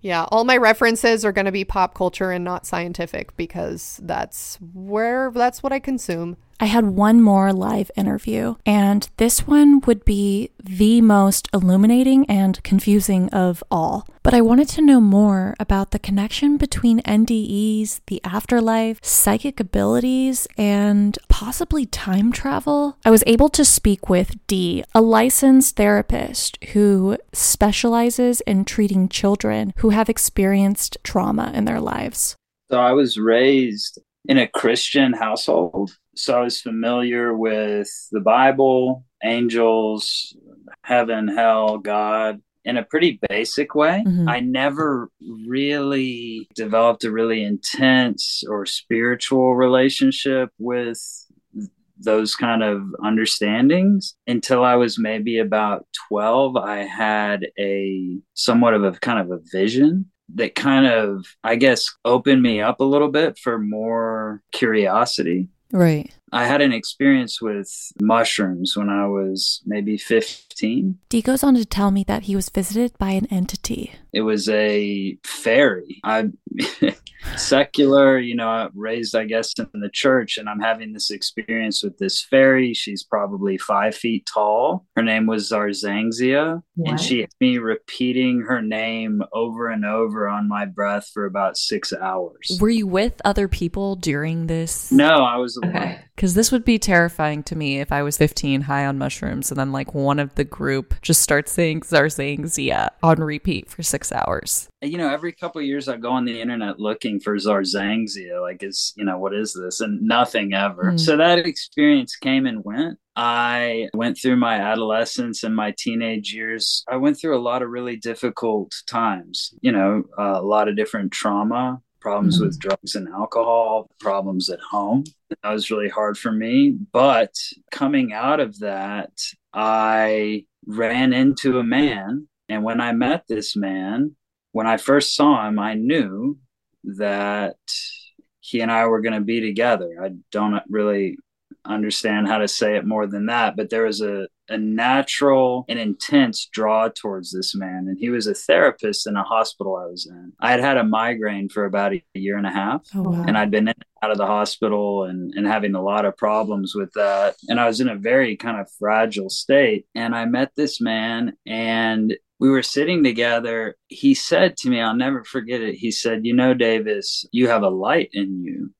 Yeah, all my references are going to be pop culture and not scientific because that's where that's what I consume. I had one more live interview, and this one would be the most illuminating and confusing of all. But I wanted to know more about the connection between NDEs, the afterlife, psychic abilities, and possibly time travel. I was able to speak with Dee, a licensed therapist who specializes in treating children who have experienced trauma in their lives. So I was raised in a Christian household. So I was familiar with the Bible, angels, heaven, hell, God in a pretty basic way. Mhm. I never really developed a really intense or spiritual relationship with those kind of understandings until I was maybe about 12. I had a somewhat of a kind of a vision that kind of, I guess, opened me up a little bit for more curiosity. Right. I had an experience with mushrooms when I was maybe 15. Dee goes on to tell me that he was visited by an entity. It was a fairy. I'm *laughs* secular, you know, raised, I guess, in the church, and I'm having this experience with this fairy. She's probably five feet tall. Her name was Zarzangzia, and she had me repeating her name over and over on my breath for about six hours. Were you with other people during this? No, I was alone. Okay. Because this would be terrifying to me if I was 15 high on mushrooms and then like one of the group just starts saying Zarzangzia on repeat for six hours. you know, every couple of years I go on the internet looking for Zarzangzia, like is you know what is this, and nothing ever. Hmm. So that experience came and went. I went through my adolescence and my teenage years. I went through a lot of really difficult times. You know, uh, a lot of different trauma, problems with mm-hmm. drugs and alcohol, problems at home. That was really hard for me. But coming out of that, I ran into a man. And when I met this man, when I first saw him, I knew that he and I were going to be together. I don't really understand how to say it more than that, but there was a, a natural and intense draw towards this man. And he was a therapist in a hospital I was in. I had had a migraine for about a year and a half Oh, wow. and I'd been in out of the hospital and, and having a lot of problems with that. And I was in a very kind of fragile state. And I met this man and we were sitting together. He said to me, I'll never forget it. He said, You know, Davis, you have a light in you.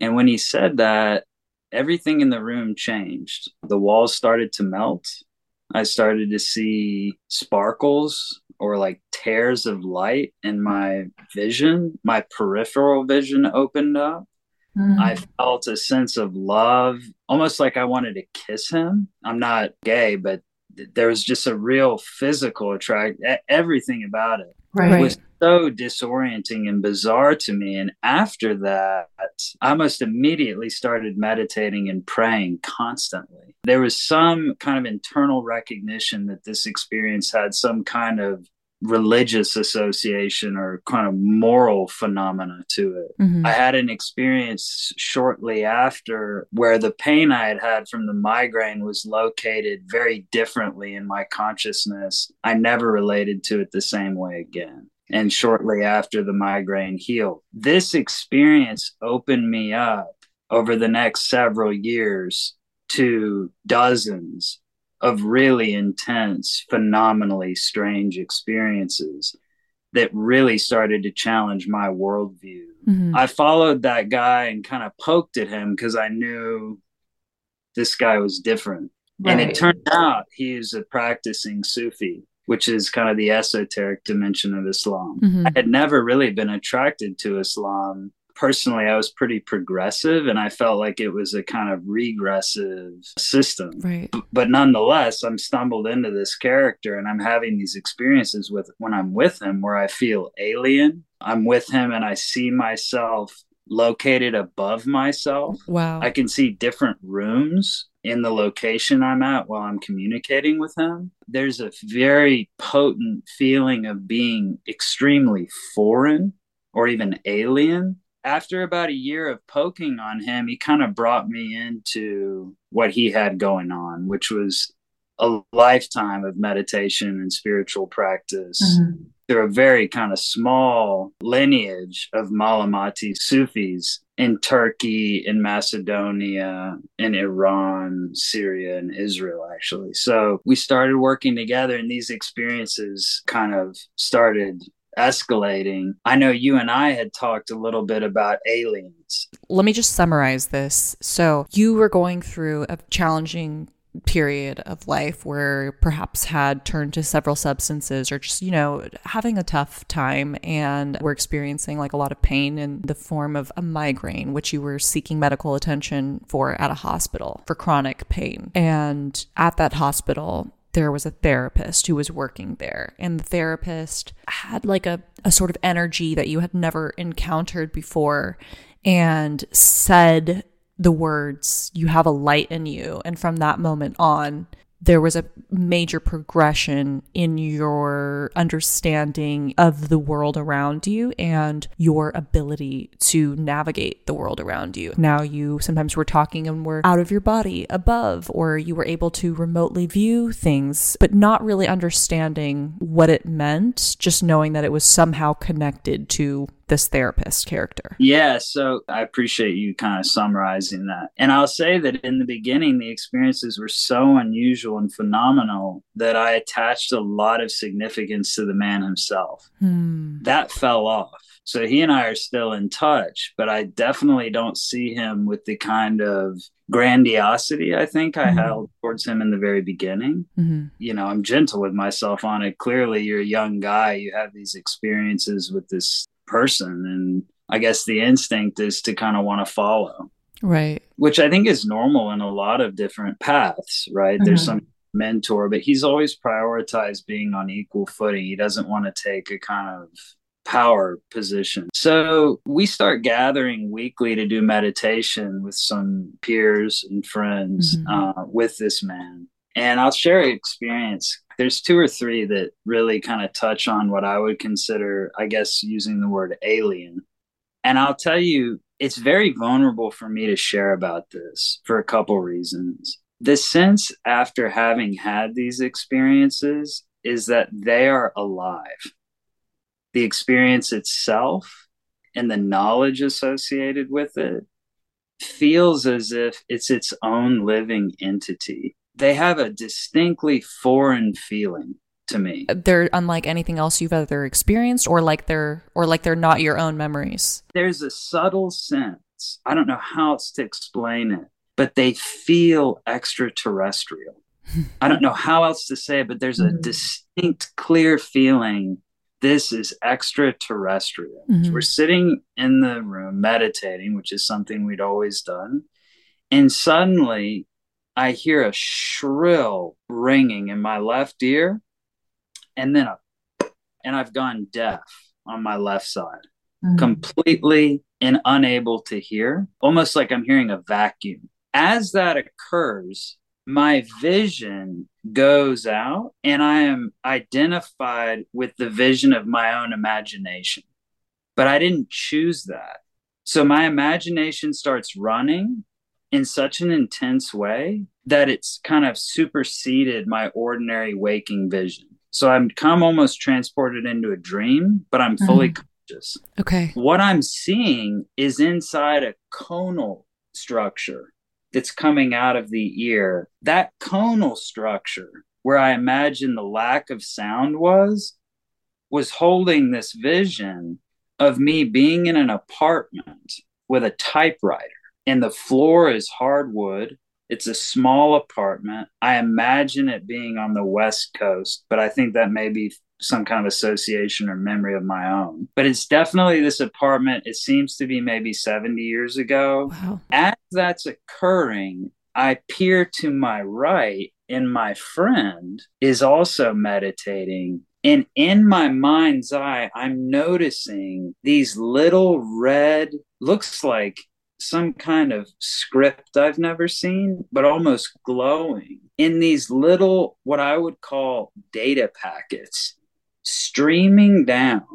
And when he said that, everything in the room changed. The walls started to melt. I started to see sparkles or like tears of light in my vision. My peripheral vision opened up. Mm. I felt a sense of love, almost like I wanted to kiss him. I'm not gay, but there was just a real physical attract. e- Everything about it Right. was so disorienting and bizarre to me. And after that, I almost immediately started meditating and praying constantly. There was some kind of internal recognition that this experience had some kind of religious association or kind of moral phenomena to it. Mhm. I had an experience shortly after where the pain I had had from the migraine was located very differently in my consciousness. I never related to it the same way again. And shortly after the migraine healed, this experience opened me up over the next several years to dozens of really intense, phenomenally strange experiences that really started to challenge my worldview. Mhm. I followed that guy and kind of poked at him because I knew this guy was different. And it turned out he is a practicing Sufi, which is kind of the esoteric dimension of Islam. Mhm. I had never really been attracted to Islam personally I was pretty progressive and I felt like it was a kind of regressive system. Right. But nonetheless, I'm stumbled into this character and I'm having these experiences with when I'm with him where I feel alien. I'm with him and I see myself located above myself. Wow. I can see different rooms in the location I'm at while I'm communicating with him. There's a very potent feeling of being extremely foreign or even alien. After about a year of poking on him, he kind of brought me into what he had going on, which was a lifetime of meditation and spiritual practice. Mm-hmm through a very kind of small lineage of Malamati Sufis in Turkey, in Macedonia, in Iran, Syria, and Israel, actually. So we started working together, and these experiences kind of started escalating. I know you and I had talked a little bit about aliens. Let me just summarize this. So, you were going through a challenging period of life where perhaps had turned to several substances or just, you know, having a tough time and were experiencing like a lot of pain in the form of a migraine, which you were seeking medical attention for at a hospital for chronic pain. And at that hospital, there was a therapist who was working there and the therapist had like a, a sort of energy that you had never encountered before and said the words, you have a light in you. And from that moment on, there was a major progression in your understanding of the world around you and your ability to navigate the world around you. Now, you sometimes were talking and were out of your body above, or you were able to remotely view things, but not really understanding what it meant, just knowing that it was somehow connected to this therapist character. Yeah, so I appreciate you kind of summarizing that. And I'll say that in the beginning, the experiences were so unusual and phenomenal that I attached a lot of significance to the man himself. Hmm. That fell off. So he and I are still in touch, but I definitely don't see him with the kind of grandiosity I think I mm-hmm. held towards him in the very beginning. Mm-hmm. You know, I'm gentle with myself on it. Clearly, you're a young guy, you have these experiences with this person and i guess the instinct is to kind of want to follow right which i think is normal in a lot of different paths right mm-hmm. there's some mentor but he's always prioritized being on equal footing he doesn't want to take a kind of power position. So we start gathering weekly to do meditation with some peers and friends mm-hmm. uh, with this man. And I'll share an experience there's two or three that really kind of touch on what I would consider, I guess, using the word alien. And I'll tell you, it's very vulnerable for me to share about this for a couple reasons. The sense after having had these experiences is that they are alive. The experience itself and the knowledge associated with it feels as if it's its own living entity they have a distinctly foreign feeling to me. They're unlike anything else you've ever experienced or like they're or like they're not your own memories. There's a subtle sense. I don't know how else to explain it, but they feel extraterrestrial. *laughs* I don't know how else to say it, but there's a mm-hmm. distinct clear feeling this is extraterrestrial. Mm-hmm. We're sitting in the room meditating, which is something we'd always done. And suddenly I hear a shrill ringing in my left ear, and then a, and I've gone deaf on my left side, mm-hmm. completely and unable to hear, almost like I'm hearing a vacuum. As that occurs, my vision goes out and I am identified with the vision of my own imagination. But I didn't choose that. So my imagination starts running in such an intense way that it's kind of superseded my ordinary waking vision. So I'm come almost transported into a dream, but I'm fully mm. conscious. Okay. What I'm seeing is inside a conal structure that's coming out of the ear. That conal structure, where I imagine the lack of sound was, was holding this vision of me being in an apartment with a typewriter and the floor is hardwood. It's a small apartment. I imagine it being on the West Coast, but I think that may be some kind of association or memory of my own. But it's definitely this apartment. It seems to be maybe 70 years ago. Wow. As that's occurring, I peer to my right, and my friend is also meditating. And in my mind's eye, I'm noticing these little red, looks like some kind of script I've never seen, but almost glowing in these little, what I would call data packets streaming down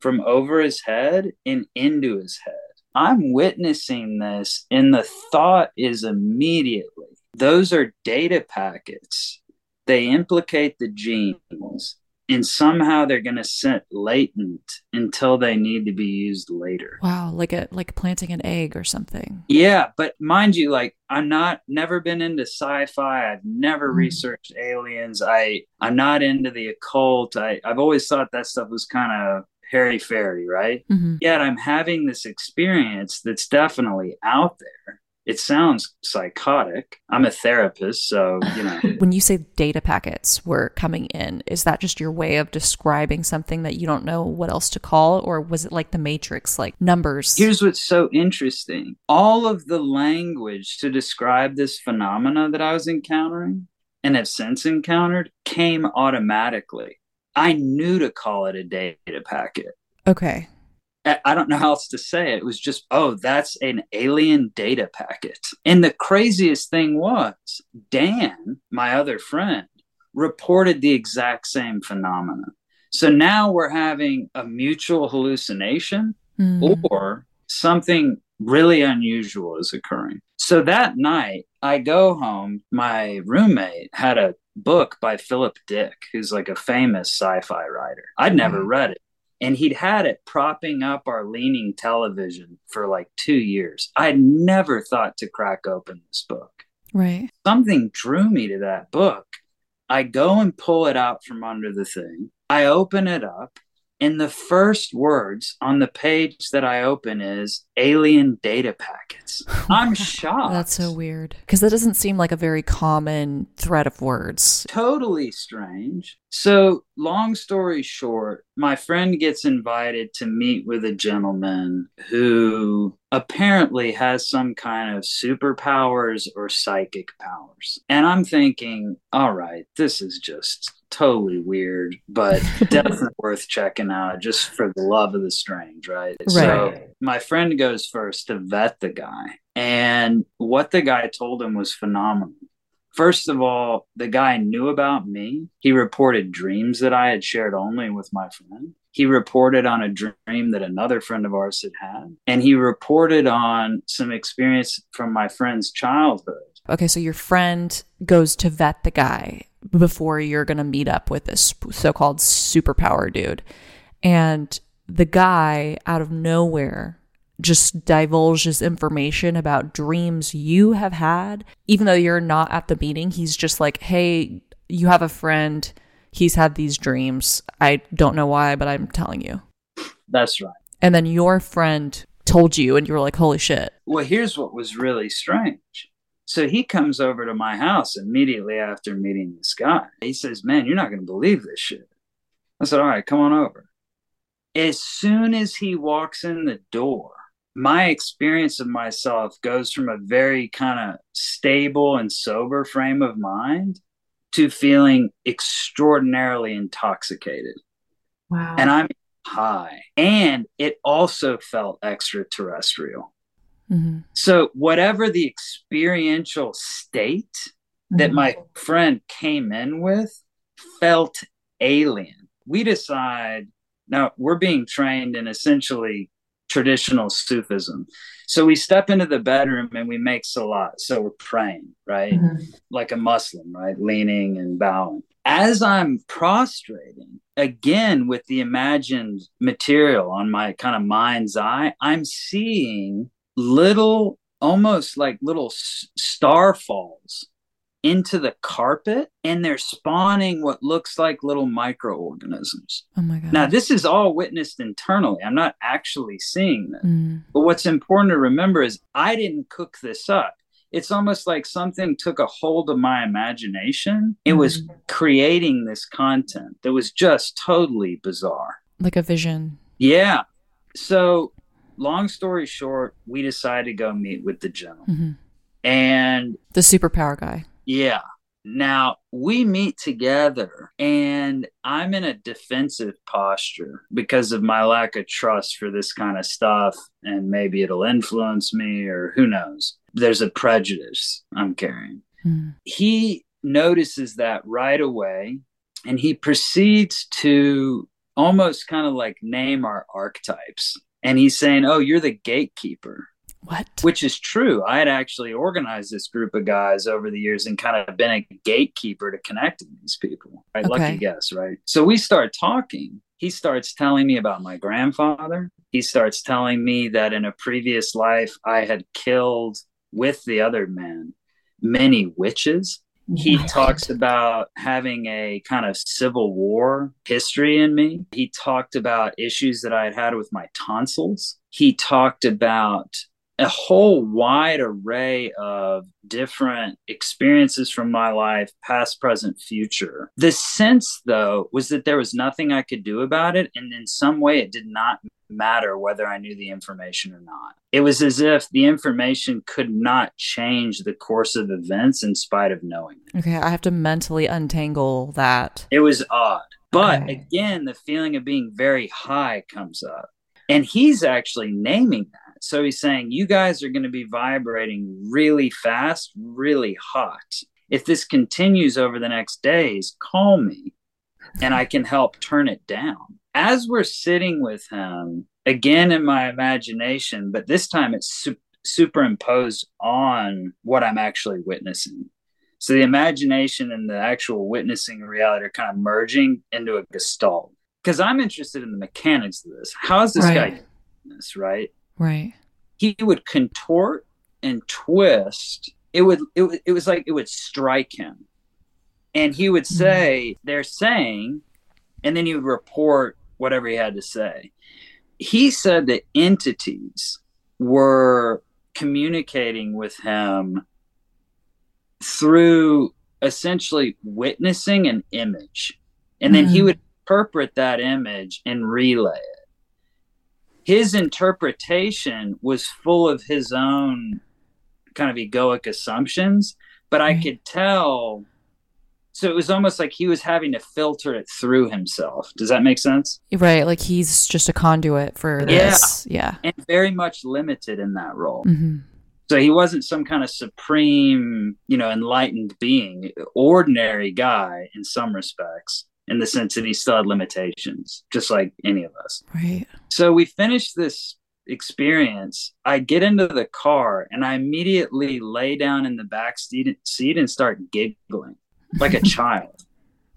from over his head and into his head. I'm witnessing this, and the thought is immediately those are data packets. They implicate the genes and somehow they're going to sit latent until they need to be used later. Wow, like a like planting an egg or something. Yeah, but mind you like I'm not never been into sci-fi. I've never mm. researched aliens. I I'm not into the occult. I I've always thought that stuff was kind of hairy fairy, right? Mm-hmm. Yet I'm having this experience that's definitely out there it sounds psychotic. I'm a therapist, so, you know. *laughs* when you say data packets were coming in, is that just your way of describing something that you don't know what else to call? Or was it like the Matrix, like numbers? Here's what's so interesting all of the language to describe this phenomena that I was encountering and have since encountered came automatically. I knew to call it a data packet. Okay. I don't know how else to say it. It was just, oh, that's an alien data packet. And the craziest thing was, Dan, my other friend, reported the exact same phenomenon. So now we're having a mutual hallucination mm. or something really unusual is occurring. So that night, I go home. My roommate had a book by Philip Dick, who's like a famous sci fi writer. I'd never mm. read it and he'd had it propping up our leaning television for like two years. I had never thought to crack open this book. Right. Something drew me to that book. I go and pull it out from under the thing. I open it up and the first words on the page that I open is alien data packets. *laughs* Oh I'm shocked. That's so weird. Because that doesn't seem like a very common thread of words. Totally strange. So, long story short, my friend gets invited to meet with a gentleman who apparently has some kind of superpowers or psychic powers. And I'm thinking, all right, this is just totally weird, but definitely *laughs* worth checking out just for the love of the strange, right? right? So my friend goes first to vet the guy. And what the guy told him was phenomenal. First of all, the guy knew about me. He reported dreams that I had shared only with my friend. He reported on a dream that another friend of ours had had. And he reported on some experience from my friend's childhood. Okay, so your friend goes to vet the guy before you're going to meet up with this so called superpower dude. And the guy out of nowhere just divulges information about dreams you have had, even though you're not at the meeting. He's just like, hey, you have a friend. He's had these dreams. I don't know why, but I'm telling you. That's right. And then your friend told you, and you were like, holy shit. Well, here's what was really strange so he comes over to my house immediately after meeting this guy. He says, Man, you're not going to believe this shit. I said, All right, come on over. As soon as he walks in the door, my experience of myself goes from a very kind of stable and sober frame of mind to feeling extraordinarily intoxicated. Wow. And I'm high. And it also felt extraterrestrial. Mm-hmm. So, whatever the experiential state mm-hmm. that my friend came in with felt alien. We decide now we're being trained in essentially traditional Sufism. So we step into the bedroom and we make salat. So we're praying, right? Mm-hmm. Like a Muslim, right? Leaning and bowing. As I'm prostrating, again with the imagined material on my kind of mind's eye, I'm seeing little, almost like little star falls into the carpet and they're spawning what looks like little microorganisms. Oh my God. Now, this is all witnessed internally. I'm not actually seeing them. Mm. But what's important to remember is I didn't cook this up. it's almost like something took a hold of my imagination. It was mm-hmm. creating this content that was just totally bizarre. Like a vision. Yeah. So, long story short, we decided to go meet with the general. Mm-hmm. And the superpower guy. Yeah. Now we meet together and I'm in a defensive posture because of my lack of trust for this kind of stuff. And maybe it'll influence me or who knows. There's a prejudice I'm carrying. Hmm. He notices that right away and he proceeds to almost kind of like name our archetypes. And he's saying, Oh, you're the gatekeeper. What? Which is true. I had actually organized this group of guys over the years and kind of been a gatekeeper to connecting these people. Right? Okay. Lucky guess, right? So we start talking. He starts telling me about my grandfather. He starts telling me that in a previous life I had killed with the other men many witches. He talks about having a kind of civil war history in me. He talked about issues that I had had with my tonsils. He talked about a whole wide array of different experiences from my life, past, present, future. The sense, though, was that there was nothing I could do about it. And in some way, it did not matter whether I knew the information or not. It was as if the information could not change the course of events in spite of knowing. It. Okay, I have to mentally untangle that. It was odd. But okay. again, the feeling of being very high comes up. And he's actually naming that so he's saying, you guys are going to be vibrating really fast, really hot. If this continues over the next days, call me and I can help turn it down. As we're sitting with him, again in my imagination, but this time it's su- superimposed on what I'm actually witnessing. So the imagination and the actual witnessing reality are kind of merging into a gestalt. Because I'm interested in the mechanics of this. How is this right. guy doing this, right? Right. He would contort and twist. It would it, it was like it would strike him. And he would hmm. say, mm. they're saying, and then he would report whatever he had to say. He said that entities were communicating with him through essentially witnessing an image. And then mm. he hmm. would interpret that image and relay it his interpretation was full of his own kind of egoic assumptions, but I could tell. So it was almost like he was having to filter it through himself. Does that make sense? Right. Like he's just a conduit for this. Yeah. yeah. And very much limited in that role. Mm-hmm. So he wasn't some kind of supreme, you know, enlightened being, ordinary guy in some respects in the sense that he still had limitations, just like any of us. Right. So we finished this experience. I get into the car and I immediately lay down in the back seat, seat and start giggling like a child.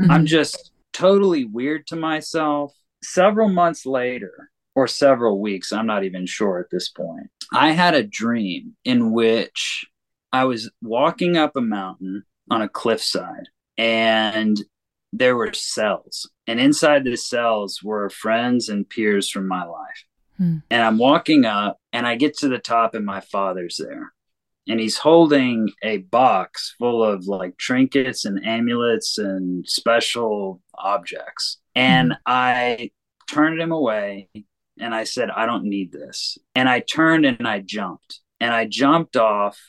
Mm-hmm. I'm just totally weird to myself. Several months later, or several weeks, I'm not even sure at this point, I had a dream in which I was walking up a mountain on a cliffside and there were cells, and inside the cells were friends and peers from my life. Hmm. And I'm walking up, and I get to the top, and my father's there. And he's holding a box full of like trinkets and amulets and special objects. And hmm. I turned him away and I said, I don't need this. And I turned and I jumped. And I jumped off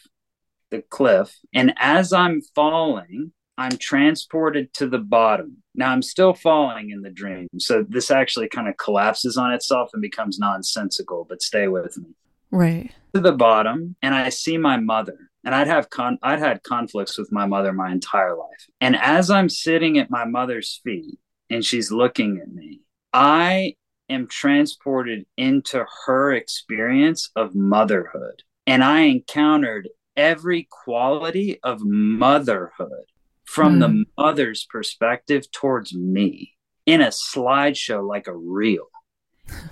the cliff. And as I'm falling, I'm transported to the bottom. Now I'm still falling in the dream. So this actually kind of collapses on itself and becomes nonsensical, but stay with me. Right. To the bottom and I see my mother. And I'd have con I'd had conflicts with my mother my entire life. And as I'm sitting at my mother's feet and she's looking at me, I am transported into her experience of motherhood. And I encountered every quality of motherhood from mm. the hmm. mother's perspective towards me in a slideshow like a reel.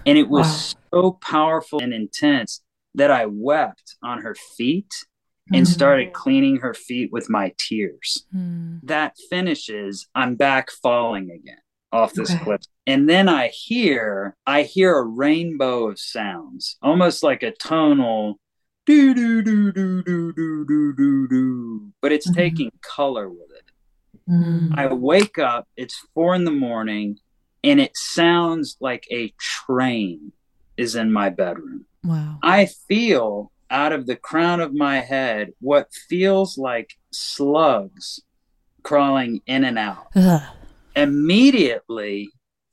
And it was wow. so powerful and intense that I wept on her feet and mm. started cleaning her feet with my tears. Mm. That finishes, I'm back falling again off this okay. cliff. And then I hear, I hear a rainbow of sounds, almost like a tonal do do do do do do do do do, but it's mm-hmm. taking color with it. Mm-hmm. I wake up, it's four in the morning, and it sounds like a train is in my bedroom. Wow. I feel out of the crown of my head what feels like slugs crawling in and out. Ugh. Immediately,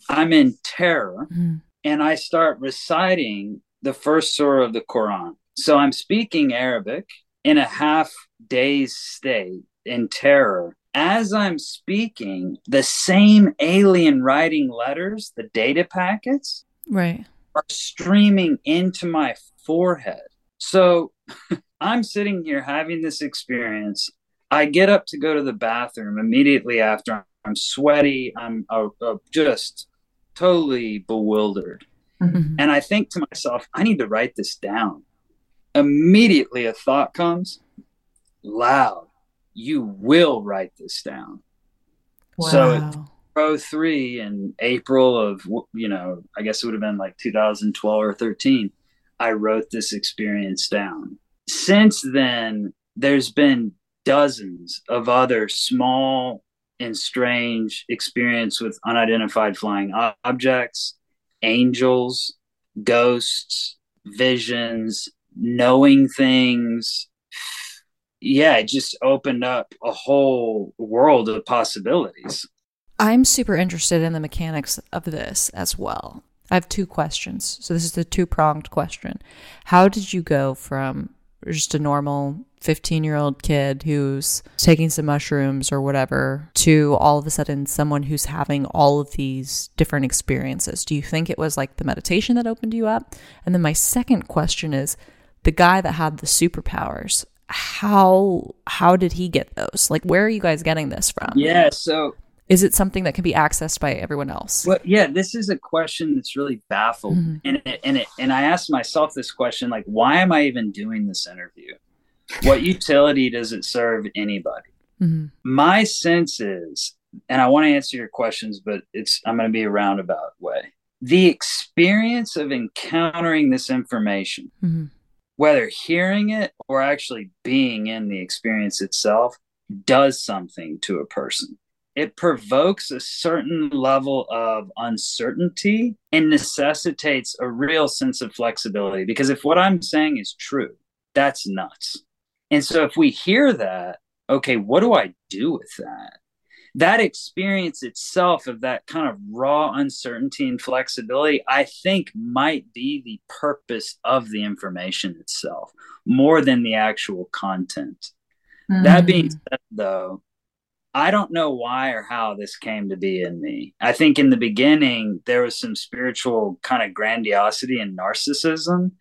I'm in terror mm. and I start reciting the first surah of the Quran. So I'm speaking Arabic in a half dazed state in terror. As I'm speaking, the same alien writing letters, the data packets, right, are streaming into my forehead. So *laughs* I'm sitting here having this experience. I get up to go to the bathroom immediately after. I'm sweaty. I'm uh, uh, just totally bewildered. Mm-hmm. And I think to myself, I need to write this down. Immediately, a thought comes loud, you will write this down. Wow. So, Pro 3 in April of, you know, I guess it would have been like 2012 or 13, I wrote this experience down. Since then, there's been dozens of other small and strange experience with unidentified flying objects, angels, ghosts, visions, knowing things. Yeah, it just opened up a whole world of possibilities. I'm super interested in the mechanics of this as well. I have two questions. So this is the two pronged question. How did you go from just a normal 15 year old kid who's taking some mushrooms or whatever to all of a sudden someone who's having all of these different experiences? Do you think it was like the meditation that opened you up? And then my second question is the guy that had the superpowers, how how did he get those? Like where are you guys getting this from? Yeah, so is it something that can be accessed by everyone else well yeah this is a question that's really baffled mm-hmm. and it, and it and i asked myself this question like why am i even doing this interview what utility does it serve anybody mm-hmm. my sense is and i want to answer your questions but it's i'm going to be a roundabout way the experience of encountering this information mm-hmm. whether hearing it or actually being in the experience itself does something to a person it provokes a certain level of uncertainty and necessitates a real sense of flexibility. Because if what I'm saying is true, that's nuts. And so if we hear that, okay, what do I do with that? That experience itself of that kind of raw uncertainty and flexibility, I think might be the purpose of the information itself more than the actual content. Mm. That being said, though, I don't know why or how this came to be in me. I think in the beginning, there was some spiritual kind of grandiosity and narcissism.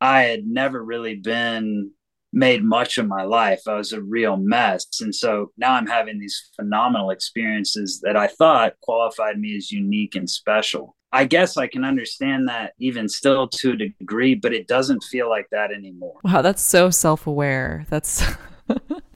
I had never really been made much of my life. I was a real mess. And so now I'm having these phenomenal experiences that I thought qualified me as unique and special. I guess I can understand that even still to a degree, but it doesn't feel like that anymore. Wow, that's so self aware. That's *laughs*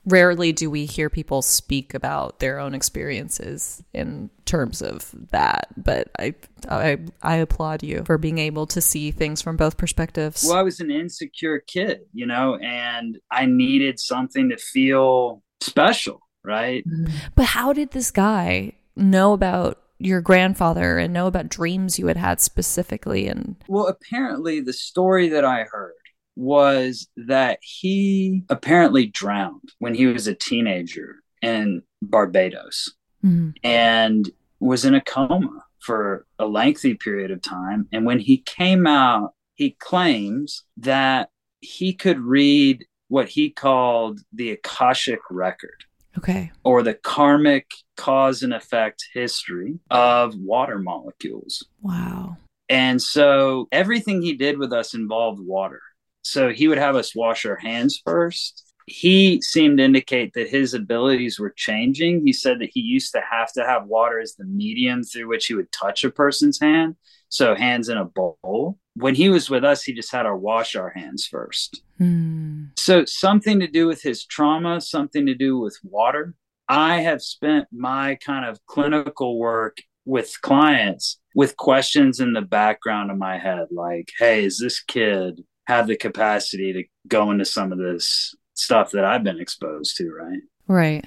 rarely do we hear people speak about their own experiences in terms of that but I, I i applaud you for being able to see things from both perspectives well i was an insecure kid you know and i needed something to feel special right mm-hmm. but how did this guy know about your grandfather and know about dreams you had had specifically and well apparently the story that i heard was that he apparently drowned when he was a teenager in Barbados mm-hmm. and was in a coma for a lengthy period of time. And when he came out, he claims that he could read what he called the Akashic record. Okay. Or the karmic cause and effect history of water molecules. Wow. And so everything he did with us involved water. So he would have us wash our hands first. He seemed to indicate that his abilities were changing. He said that he used to have to have water as the medium through which he would touch a person's hand. So hands in a bowl. When he was with us, he just had to wash our hands first. Hmm. So something to do with his trauma, something to do with water. I have spent my kind of clinical work with clients with questions in the background of my head like, hey, is this kid have the capacity to go into some of this stuff that I've been exposed to, right? Right.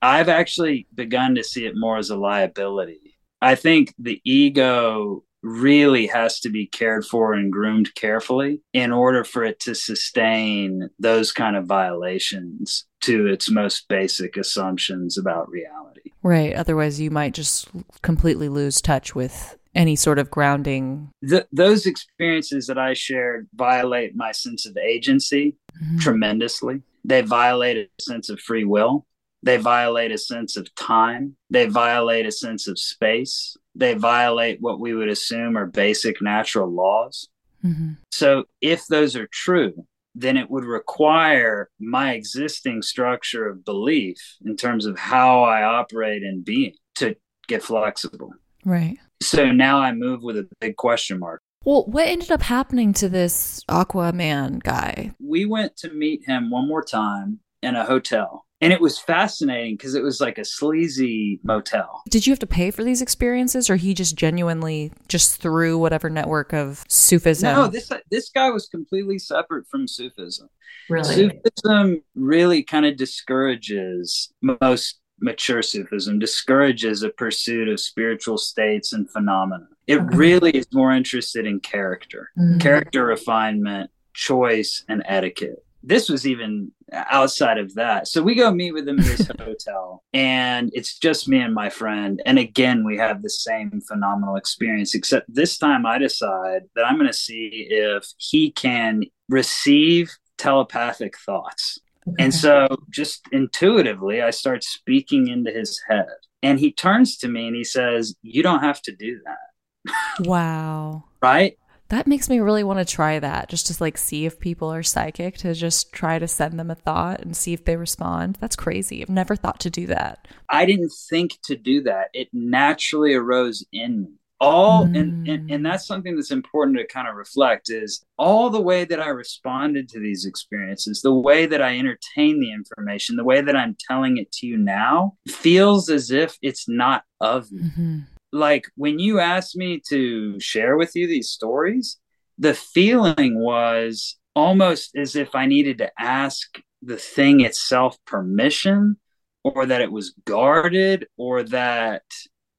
I've actually begun to see it more as a liability. I think the ego really has to be cared for and groomed carefully in order for it to sustain those kind of violations to its most basic assumptions about reality. Right. Otherwise, you might just completely lose touch with any sort of grounding. The, those experiences that I shared violate my sense of agency mm-hmm. tremendously. They violate a sense of free will. They violate a sense of time. They violate a sense of space. They violate what we would assume are basic natural laws. Mm-hmm. So, if those are true, then it would require my existing structure of belief in terms of how I operate in being to get flexible. Right. So now I move with a big question mark. Well, what ended up happening to this Aquaman guy? We went to meet him one more time in a hotel. And it was fascinating because it was like a sleazy motel. Did you have to pay for these experiences, or he just genuinely just threw whatever network of Sufism? No, this this guy was completely separate from Sufism. Really, Sufism really kind of discourages most mature Sufism discourages a pursuit of spiritual states and phenomena. It okay. really is more interested in character, mm-hmm. character refinement, choice, and etiquette. This was even outside of that. So we go meet with him in this hotel, and it's just me and my friend. And again, we have the same phenomenal experience, except this time I decide that I'm going to see if he can receive telepathic thoughts. And so just intuitively, I start speaking into his head. And he turns to me and he says, You don't have to do that. Wow. right? That makes me really want to try that just to like see if people are psychic to just try to send them a thought and see if they respond. That's crazy. I've never thought to do that. I didn't think to do that. It naturally arose in me all mm. and, and and that's something that's important to kind of reflect is all the way that i responded to these experiences the way that i entertain the information the way that i'm telling it to you now feels as if it's not of me mm-hmm. like when you asked me to share with you these stories the feeling was almost as if i needed to ask the thing itself permission or that it was guarded or that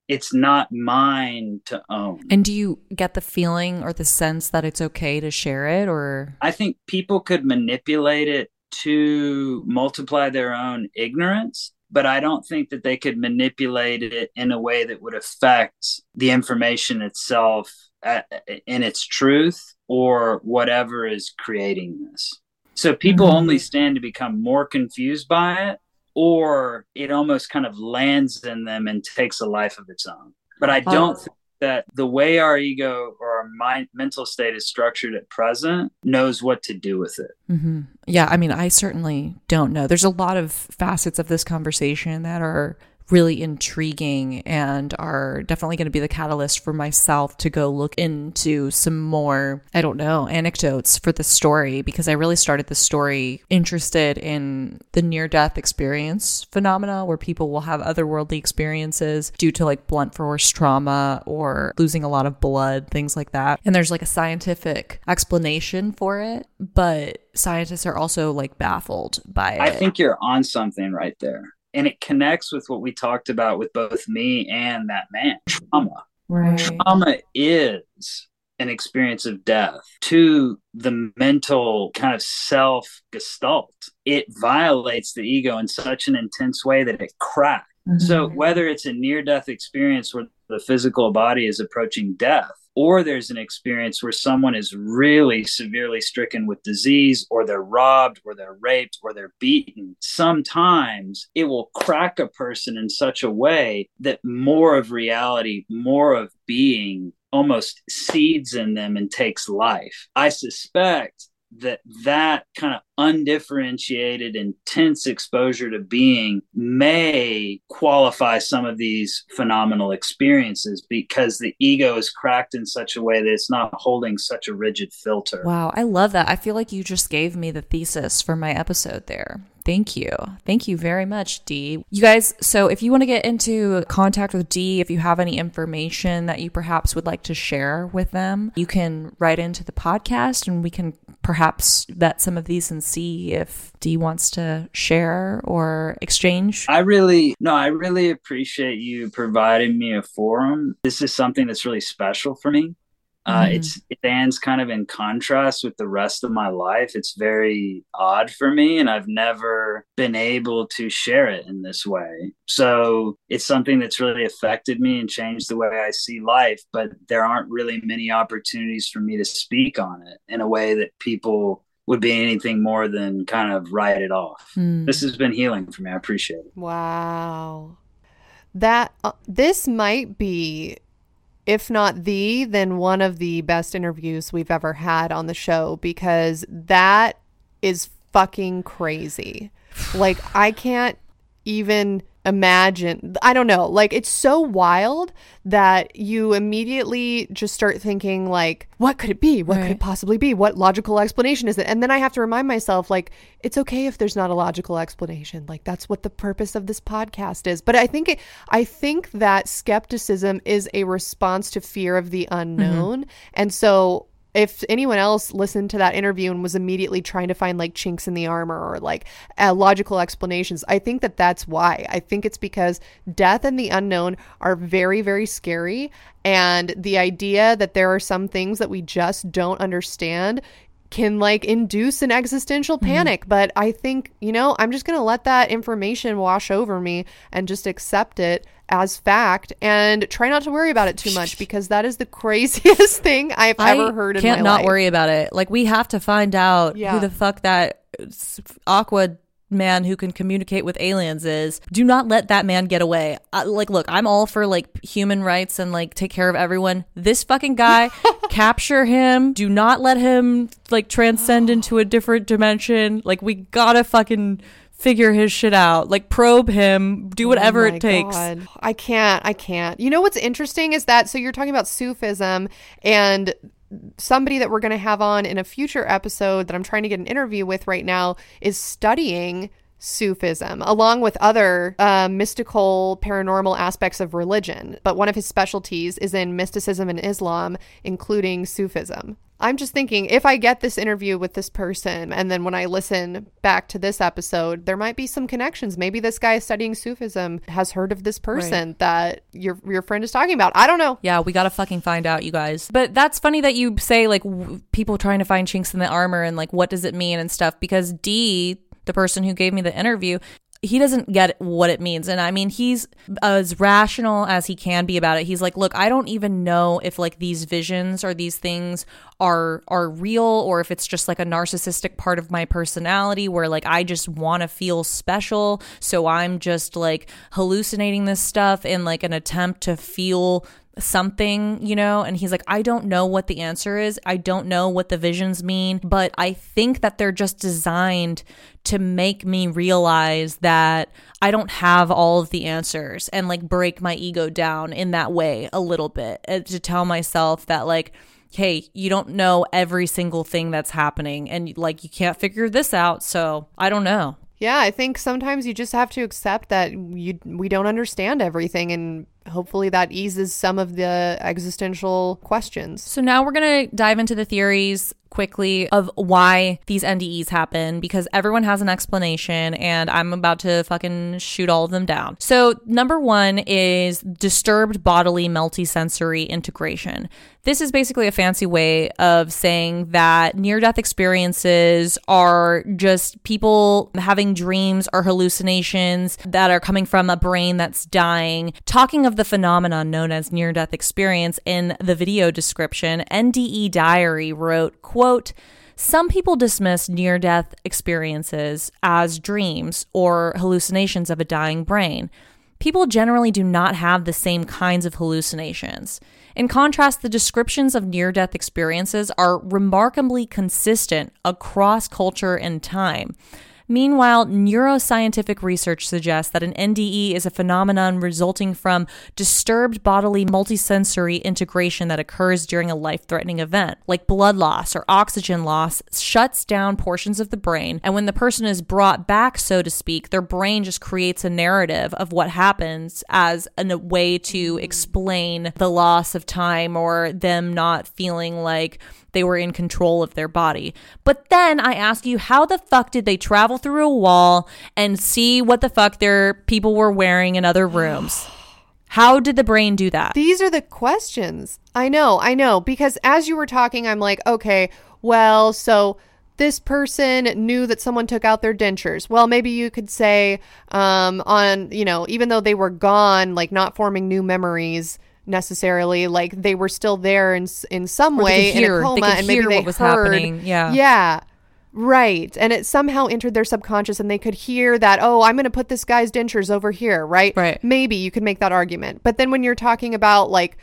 it's not mine to own. And do you get the feeling or the sense that it's okay to share it or I think people could manipulate it to multiply their own ignorance, but I don't think that they could manipulate it in a way that would affect the information itself in its truth or whatever is creating this. So people mm-hmm. only stand to become more confused by it or it almost kind of lands in them and takes a life of its own. But I don't think that the way our ego or our mind, mental state is structured at present knows what to do with it. Mm-hmm. Yeah, I mean, I certainly don't know. There's a lot of facets of this conversation that are really intriguing and are definitely going to be the catalyst for myself to go look into some more, I don't know, anecdotes for the story because I really started the story interested in the near death experience phenomena where people will have otherworldly experiences due to like blunt force trauma or losing a lot of blood, things like that. And there's like a scientific explanation for it, but scientists are also like baffled by it. I think you're on something right there and it connects with what we talked about with both me and that man. Trauma. Right. Trauma is an experience of death to the mental kind of self gestalt it violates the ego in such an intense way that it cracks. Mm-hmm. so whether it's a near death experience where the physical body is approaching death or there's an experience where someone is really severely stricken with disease, or they're robbed, or they're raped, or they're beaten, sometimes it will crack a person in such a way that more of reality, more of being almost seeds in them and takes life. I suspect that that kind of undifferentiated intense exposure to being may qualify some of these phenomenal experiences because the ego is cracked in such a way that it's not holding such a rigid filter. Wow i love that. I feel like you just gave me the thesis for my episode there Thank you. Thank you very much, Dee. You guys, so if you want to get into contact with Dee, if you have any information that you perhaps would like to share with them, you can write into the podcast and we can perhaps vet some of these and see if Dee wants to share or exchange? I really, no, I really appreciate you providing me a forum. This is something that's really special for me. Uh, mm-hmm. It's it stands kind of in contrast with the rest of my life. It's very odd for me, and I've never been able to share it in this way. So it's something that's really affected me and changed the way I see life. But there aren't really many opportunities for me to speak on it in a way that people would be anything more than kind of write it off. Mm. This has been healing for me. I appreciate it. Wow. That uh, this might be if not the, then one of the best interviews we've ever had on the show because that is fucking crazy. Like, I can't even imagine i don't know like it's so wild that you immediately just start thinking like what could it be? What right. could it possibly be? What logical explanation is it? And then i have to remind myself like it's okay if there's not a logical explanation. Like that's what the purpose of this podcast is. But i think it, i think that skepticism is a response to fear of the unknown. Mm-hmm. and so if anyone else listened to that interview and was immediately trying to find like chinks in the armor or like uh, logical explanations, I think that that's why. I think it's because death and the unknown are very, very scary. And the idea that there are some things that we just don't understand can like induce an existential mm-hmm. panic. Mm-hmm. But I think, you know, I'm just going to let that information wash over me and just accept it as fact and try not to worry about it too much *laughs* because that is the craziest *laughs* thing I've I ever heard in can't not worry about it. Like we have to find out yeah. who the fuck that aqua man who can communicate with aliens is do not let that man get away uh, like look i'm all for like human rights and like take care of everyone this fucking guy *laughs* capture him do not let him like transcend into a different dimension like we gotta fucking figure his shit out. Like probe him, do whatever oh it takes. God. I can't. I can't. You know what's interesting is that so you're talking about Sufism and somebody that we're going to have on in a future episode that I'm trying to get an interview with right now is studying Sufism, along with other uh, mystical, paranormal aspects of religion. But one of his specialties is in mysticism and Islam, including Sufism. I'm just thinking if I get this interview with this person and then when I listen back to this episode, there might be some connections. Maybe this guy studying Sufism has heard of this person right. that your your friend is talking about. I don't know. Yeah, we got to fucking find out, you guys. But that's funny that you say like w- people trying to find chinks in the armor and like what does it mean and stuff because Dee the person who gave me the interview, he doesn't get what it means. And I mean, he's as rational as he can be about it. He's like, "Look, I don't even know if like these visions or these things are are real or if it's just like a narcissistic part of my personality where like I just want to feel special, so I'm just like hallucinating this stuff in like an attempt to feel something, you know? And he's like, I don't know what the answer is. I don't know what the visions mean, but I think that they're just designed to make me realize that I don't have all of the answers and like break my ego down in that way a little bit uh, to tell myself that, like, hey, you don't know every single thing that's happening and like you can't figure this out. So I don't know. Yeah, I think sometimes you just have to accept that you we don't understand everything and hopefully that eases some of the existential questions. So now we're going to dive into the theories quickly of why these NDEs happen because everyone has an explanation and I'm about to fucking shoot all of them down. So, number one is disturbed bodily multisensory integration. This is basically a fancy way of saying that near death experiences are just people having dreams or hallucinations that are coming from a brain that's dying. Talking of the phenomenon known as near death experience in the video description, NDE Diary wrote, quote, some people dismiss near death experiences as dreams or hallucinations of a dying brain. People generally do not have the same kinds of hallucinations. In contrast, the descriptions of near death experiences are remarkably consistent across culture and time. Meanwhile, neuroscientific research suggests that an NDE is a phenomenon resulting from disturbed bodily multisensory integration that occurs during a life threatening event, like blood loss or oxygen loss, shuts down portions of the brain. And when the person is brought back, so to speak, their brain just creates a narrative of what happens as a way to explain the loss of time or them not feeling like they were in control of their body. But then I ask you, how the fuck did they travel through a wall and see what the fuck their people were wearing in other rooms? *sighs* How did the brain do that? These are the questions. I know, I know. Because as you were talking, I'm like, okay, well, so this person knew that someone took out their dentures. Well, maybe you could say, um, on, you know, even though they were gone, like not forming new memories necessarily, like they were still there in in some Or way hear- in a coma, and maybe they what was heard, happening. Yeah. yeah. Right. And it somehow entered their subconscious and they could hear that, oh, I'm going to put this guy's dentures over here, right? Right. Maybe you could make that argument. But then when you're talking about like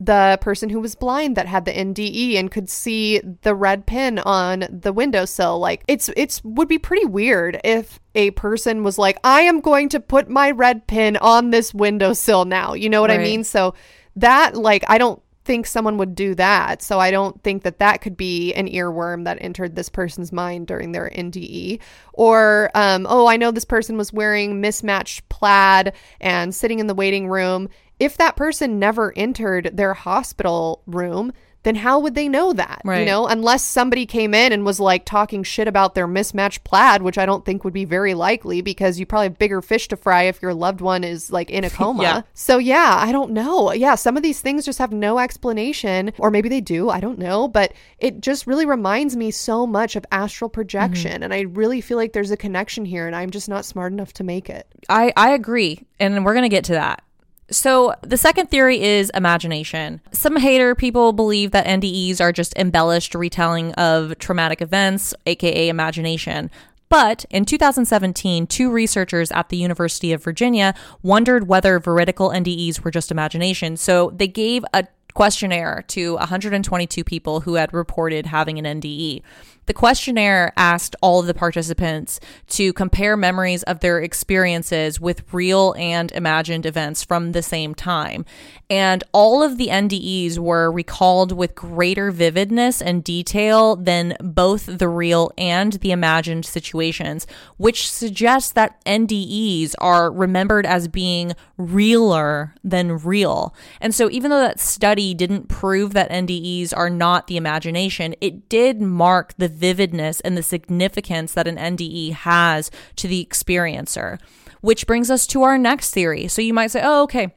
the person who was blind that had the NDE and could see the red pin on the windowsill, like it's it's would be pretty weird if a person was like, I am going to put my red pin on this windowsill now. You know what I mean? So that like I don't think someone would do that. So I don't think that that could be an earworm that entered this person's mind during their NDE. Or, um, oh, I know this person was wearing mismatched plaid and sitting in the waiting room. If that person never entered their hospital room, then how would they know that? Right. You know, unless somebody came in and was like talking shit about their mismatched plaid, which I don't think would be very likely because you probably have bigger fish to fry if your loved one is like in a *laughs* coma. Yeah. So yeah, I don't know. Yeah, some of these things just have no explanation, or maybe they do. I don't know, but it just really reminds me so much of astral projection, mm-hmm. and I really feel like there's a connection here, and I'm just not smart enough to make it. I, I agree. And we're going to get to that. So, the second theory is imagination. Some hater people believe that NDEs are just embellished retelling of traumatic events, aka imagination. But in 2017, two researchers at the University of Virginia wondered whether veridical NDEs were just imagination. So, they gave a questionnaire to 122 people who had reported having an NDE. The questionnaire asked all of the participants to compare memories of their experiences with real and imagined events from the same time. And all of the NDEs were recalled with greater vividness and detail than both the real and the imagined situations, which suggests that NDEs are remembered as being realer than real. And so, even though that study didn't prove that NDEs are not the imagination, it did mark the vividness and the significance that an NDE has to the experiencer. Which brings us to our next theory. So, you might say, oh, okay.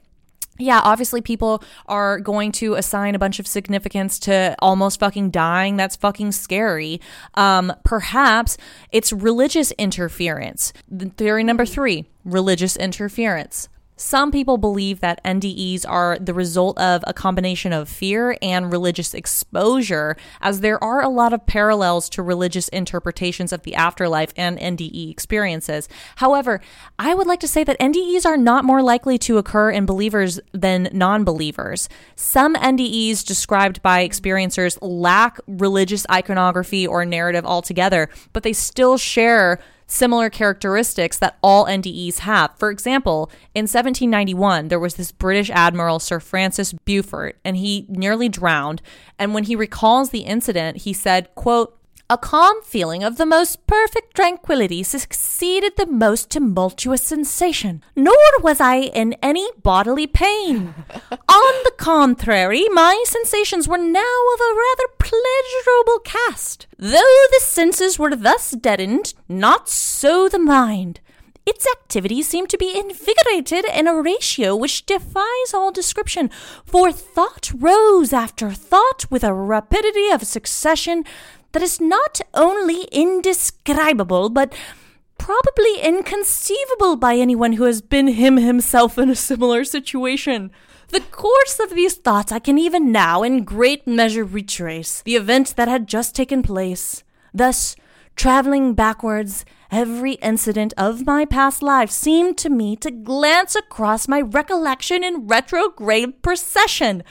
Yeah, obviously people are going to assign a bunch of significance to almost fucking dying. That's fucking scary. Um, perhaps it's religious interference. Theory number three religious interference. Some people believe that NDEs are the result of a combination of fear and religious exposure, as there are a lot of parallels to religious interpretations of the afterlife and NDE experiences. However, I would like to say that NDEs are not more likely to occur in believers than non believers. Some NDEs described by experiencers lack religious iconography or narrative altogether, but they still share similar characteristics that all NDEs have. For example, in 1791, there was this British admiral, Sir Francis Beaufort, and he nearly drowned. And when he recalls the incident, he said, quote, a calm feeling of the most perfect tranquility succeeded the most tumultuous sensation, nor was I in any bodily pain. On the contrary, my sensations were now of a rather pleasurable cast. Though the senses were thus deadened, not so the mind. Its activity seemed to be invigorated in a ratio which defies all description, for thought rose after thought with a rapidity of succession that is not only indescribable, but probably inconceivable by anyone who has been him himself in a similar situation. The course of these thoughts I can even now in great measure retrace, the event that had just taken place. Thus, traveling backwards, every incident of my past life seemed to me to glance across my recollection in retrograde procession.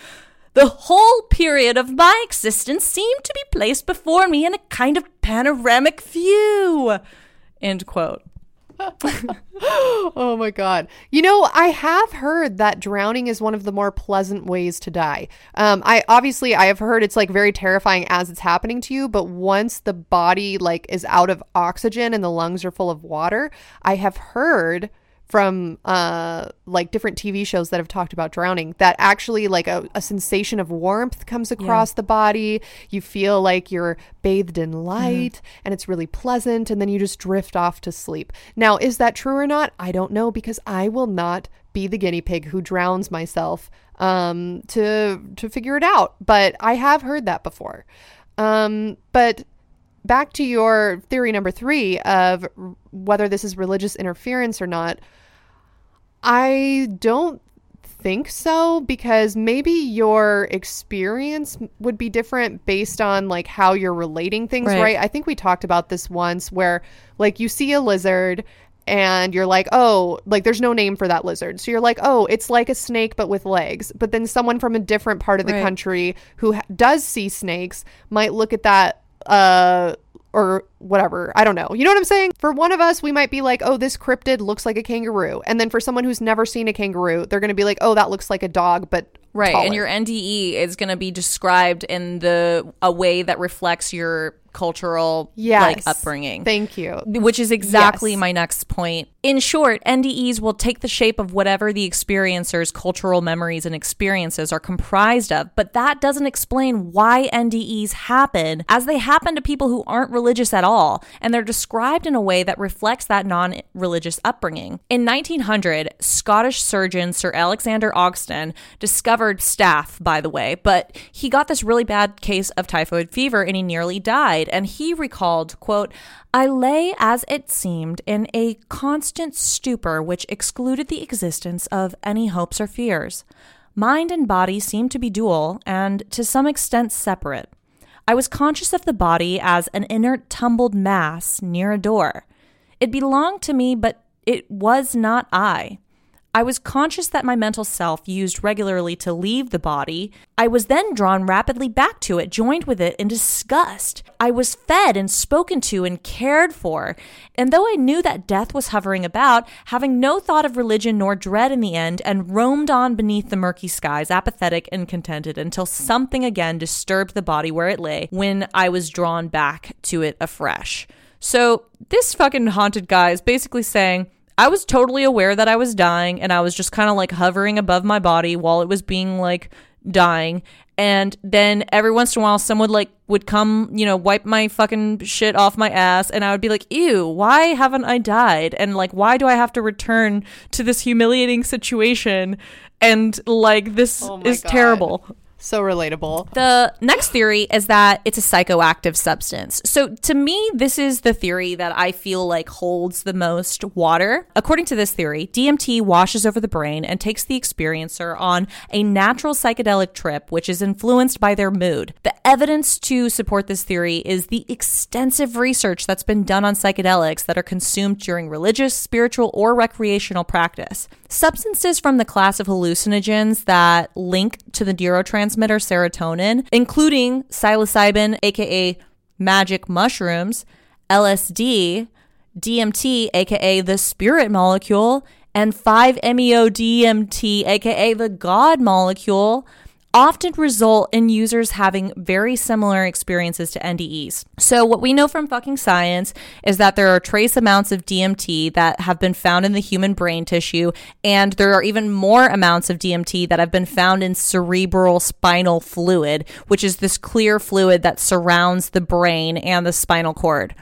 The whole period of my existence seemed to be placed before me in a kind of panoramic view. End quote. *laughs* oh my god. You know, I have heard that drowning is one of the more pleasant ways to die. Um I obviously I have heard it's like very terrifying as it's happening to you, but once the body like is out of oxygen and the lungs are full of water, I have heard from uh like different TV shows that have talked about drowning that actually like a, a sensation of warmth comes across yeah. the body. You feel like you're bathed in light mm. and it's really pleasant and then you just drift off to sleep. Now, is that true or not? I don't know because I will not be the guinea pig who drowns myself um to to figure it out. But I have heard that before. Um but back to your theory number 3 of whether this is religious interference or not. I don't think so because maybe your experience would be different based on like how you're relating things, right? right? I think we talked about this once where like you see a lizard and you're like, oh, like there's no name for that lizard. So you're like, oh, it's like a snake but with legs. But then someone from a different part of the right. country who ha- does see snakes might look at that uh or whatever. I don't know. You know what I'm saying? For one of us, we might be like, oh, this cryptid looks like a kangaroo. And then for someone who's never seen a kangaroo, they're going to be like, oh, that looks like a dog, but right. Taller. And your NDE is going to be described in the a way that reflects your cultural yes. like upbringing. Thank you. Which is exactly yes. my next point. In short, NDEs will take the shape of whatever the experiencer's cultural memories and experiences are comprised of, but that doesn't explain why NDEs happen as they happen to people who aren't religious at all, and they're described in a way that reflects that non-religious upbringing. In 1900, Scottish surgeon Sir Alexander Ogston discovered staph, by the way, but he got this really bad case of typhoid fever and he nearly died and he recalled, quote, I lay as it seemed in a constant stupor which excluded the existence of any hopes or fears. Mind and body seemed to be dual and to some extent separate. I was conscious of the body as an inert tumbled mass near a door. It belonged to me, but it was not I. I was conscious that my mental self used regularly to leave the body. I was then drawn rapidly back to it, joined with it in disgust. I was fed and spoken to and cared for. And though I knew that death was hovering about, having no thought of religion nor dread in the end, and roamed on beneath the murky skies, apathetic and contented, until something again disturbed the body where it lay, when I was drawn back to it afresh. So, this fucking haunted guy is basically saying, I was totally aware that I was dying and I was just kind of like hovering above my body while it was being like dying. And then every once in a while, someone like would come, you know, wipe my fucking shit off my ass, and I would be like, "Ew, why haven't I died?" And like, why do I have to return to this humiliating situation? And like, this oh is God. terrible. So relatable. The next theory is that it's a psychoactive substance. So to me, this is the theory that I feel like holds the most water. According to this theory, DMT washes over the brain and takes the experiencer on a natural psychedelic trip, which is influenced by their mood. The evidence to support this theory is the extensive research that's been done on psychedelics that are consumed during religious, spiritual, or recreational practice. Substances from the class of hallucinogens that link to the neurotransmitter serotonin, including psilocybin, aka magic mushrooms, LSD, DMT, aka the spirit molecule, and 5-MeO DMT, aka the God molecule, often result in users having very similar experiences to NDEs. So, what we know from fucking science is that there are trace amounts of DMT that have been found in the human brain tissue, and there are even more amounts of DMT that have been found in cerebral spinal fluid, which is this clear fluid that surrounds the brain and the spinal cord.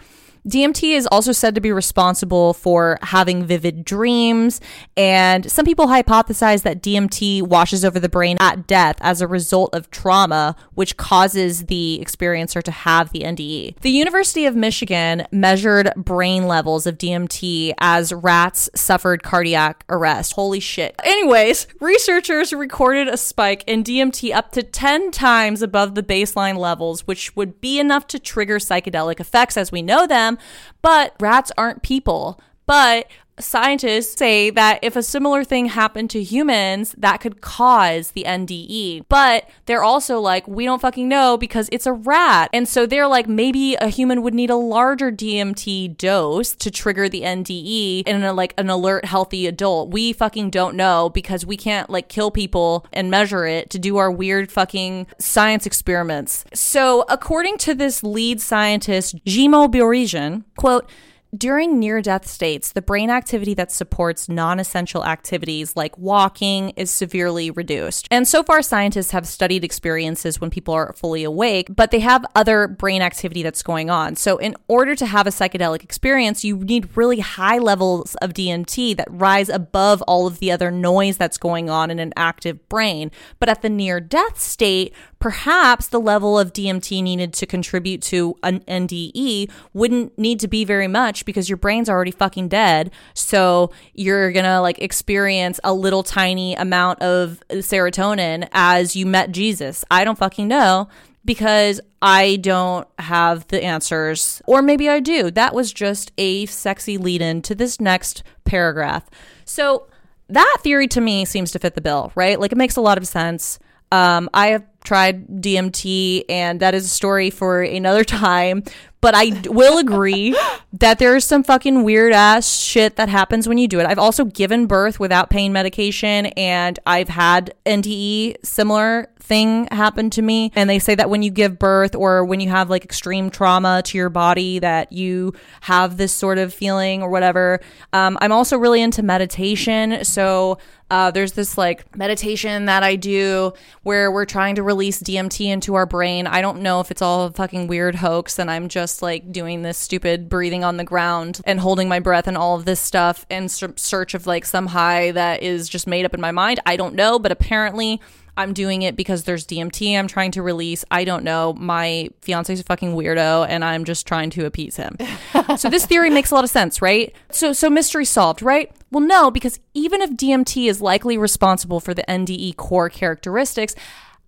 DMT is also said to be responsible for having vivid dreams, and some people hypothesize that DMT washes over the brain at death as a result of trauma, which causes the experiencer to have the NDE. The University of Michigan measured brain levels of DMT as rats suffered cardiac arrest. Holy shit. Anyways, researchers recorded a spike in DMT up to 10 times above the baseline levels, which would be enough to trigger psychedelic effects as we know them but rats aren't people. But scientists say that if a similar thing happened to humans, that could cause the NDE. But they're also like, we don't fucking know because it's a rat. And so they're like, maybe a human would need a larger DMT dose to trigger the NDE in a, like an alert, healthy adult. We fucking don't know because we can't like kill people and measure it to do our weird fucking science experiments. So according to this lead scientist, Jimo Borjigin, quote, during near death states, the brain activity that supports non essential activities like walking is severely reduced. And so far, scientists have studied experiences when people are fully awake, but they have other brain activity that's going on. So, in order to have a psychedelic experience, you need really high levels of DMT that rise above all of the other noise that's going on in an active brain. But at the near death state, perhaps the level of DMT needed to contribute to an NDE wouldn't need to be very much because your brain's already fucking dead. So you're gonna like experience a little tiny amount of serotonin as you met Jesus. I don't fucking know because I don't have the answers. Or maybe I do. That was just a sexy lead in to this next paragraph. So that theory to me seems to fit the bill, right? Like it makes a lot of sense. Um, I have tried DMT, and that is a story for another *laughs* time. But I will agree that there's some fucking weird ass shit that happens when you do it. I've also given birth without pain medication, and I've had NDE similar thing happen to me. And they say that when you give birth or when you have like extreme trauma to your body, that you have this sort of feeling or whatever. Um, I'm also really into meditation, so uh, there's this like meditation that I do where we're trying to release DMT into our brain. I don't know if it's all a fucking weird hoax and I'm just like doing this stupid breathing on the ground and holding my breath and all of this stuff in search of like some high that is just made up in my mind. I don't know, but apparently I'm doing it because there's DMT I'm trying to release. I don't know. My fiance's a fucking weirdo and I'm just trying to appease him. *laughs* so this theory makes a lot of sense, right? So so mystery solved, right? Well, no, because even if DMT is likely responsible for the NDE core characteristics,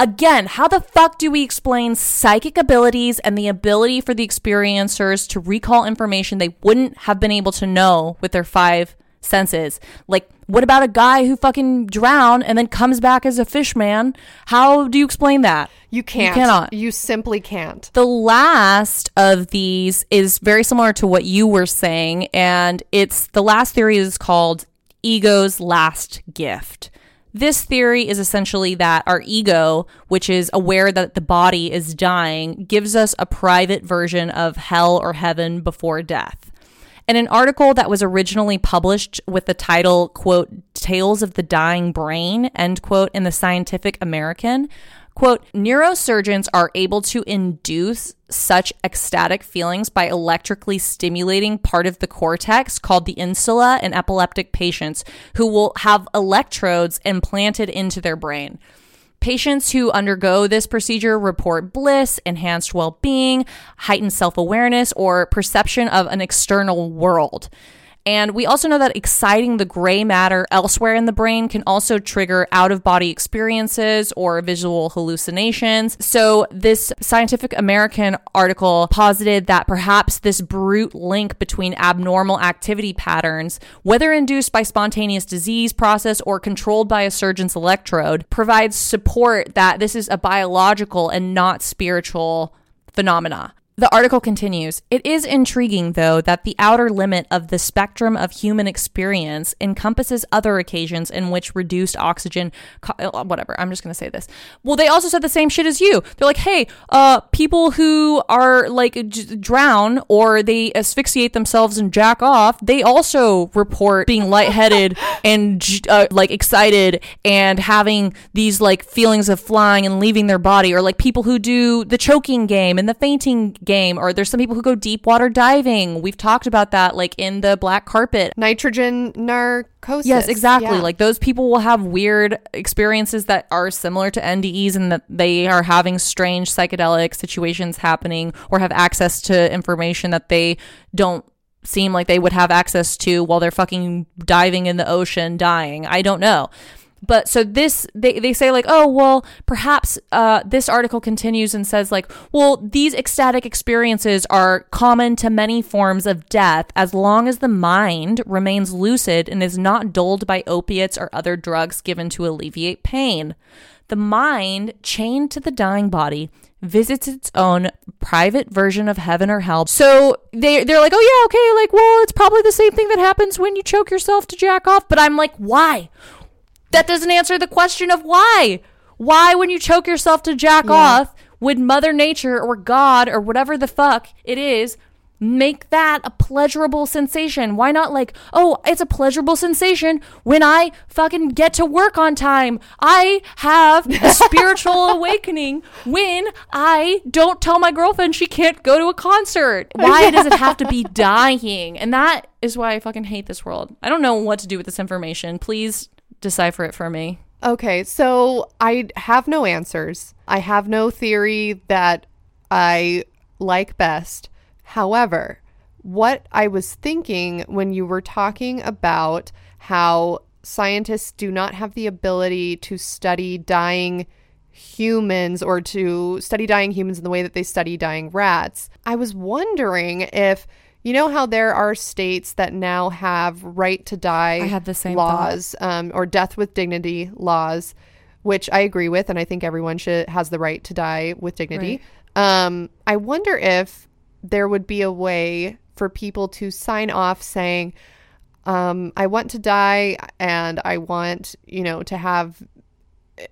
Again, how the fuck do we explain psychic abilities and the ability for the experiencers to recall information they wouldn't have been able to know with their five senses? Like, what about a guy who fucking drowned and then comes back as a fish man? How do you explain that? You can't. You cannot. You simply can't. The last of these is very similar to what you were saying, and it's the last theory is called ego's last gift. This theory is essentially that our ego, which is aware that the body is dying, gives us a private version of hell or heaven before death. In an article that was originally published with the title, quote, Tales of the Dying Brain, end quote, in the Scientific American, quote, neurosurgeons are able to induce such ecstatic feelings by electrically stimulating part of the cortex called the insula in epileptic patients who will have electrodes implanted into their brain. Patients who undergo this procedure report bliss, enhanced well being, heightened self awareness, or perception of an external world. And we also know that exciting the gray matter elsewhere in the brain can also trigger out of body experiences or visual hallucinations. So, this Scientific American article posited that perhaps this brute link between abnormal activity patterns, whether induced by spontaneous disease process or controlled by a surgeon's electrode, provides support that this is a biological and not spiritual phenomena. The article continues It is intriguing, though, that the outer limit of the spectrum of human experience encompasses other occasions in which reduced oxygen, uh, whatever, I'm just going to say this. Well, they also said the same shit as you. They're like, hey, uh, people who are like j- drown or they asphyxiate themselves and jack off, they also report being lightheaded *laughs* and uh, like excited and having these like feelings of flying and leaving their body, or like people who do the choking game and the fainting game or there's some people who go deep water diving. We've talked about that like in the black carpet. Nitrogen narcosis. Yes, exactly. Yeah. Like those people will have weird experiences that are similar to NDEs and that they are having strange psychedelic situations happening or have access to information that they don't seem like they would have access to while they're fucking diving in the ocean dying. I don't know. But so this, they, they say like, oh, well, perhaps uh, this article continues and says like, well, these ecstatic experiences are common to many forms of death as long as the mind remains lucid and is not dulled by opiates or other drugs given to alleviate pain. The mind, chained to the dying body, visits its own private version of heaven or hell. So they they're like, "Oh yeah, okay, like well, it's probably the same thing that happens when you choke yourself to jack off." But I'm like, "Why? That doesn't answer the question of why. Why, when you choke yourself to jack yeah. off, would Mother Nature or God or whatever the fuck it is make that a pleasurable sensation. Why not like, oh, it's a pleasurable sensation when I fucking get to work on time. I have a *laughs* spiritual awakening when I don't tell my girlfriend she can't go to a concert. Why does it have to be *laughs* dying? And that is why I fucking hate this world. I don't know what to do with this information. Please decipher it for me. Okay, so I have no answers. I have no theory that I like best. However, what I was thinking when you were talking about how scientists do not have the ability to study dying humans or to study dying humans in the way that they study dying rats, I was wondering if you know how there are states that now have right to die I had the same laws um, or death with dignity laws, which I agree with, and I think everyone should has the right to die with dignity. Um, I wonder if there would be a way for people to sign off saying, um, I want to die and I want, you know, to have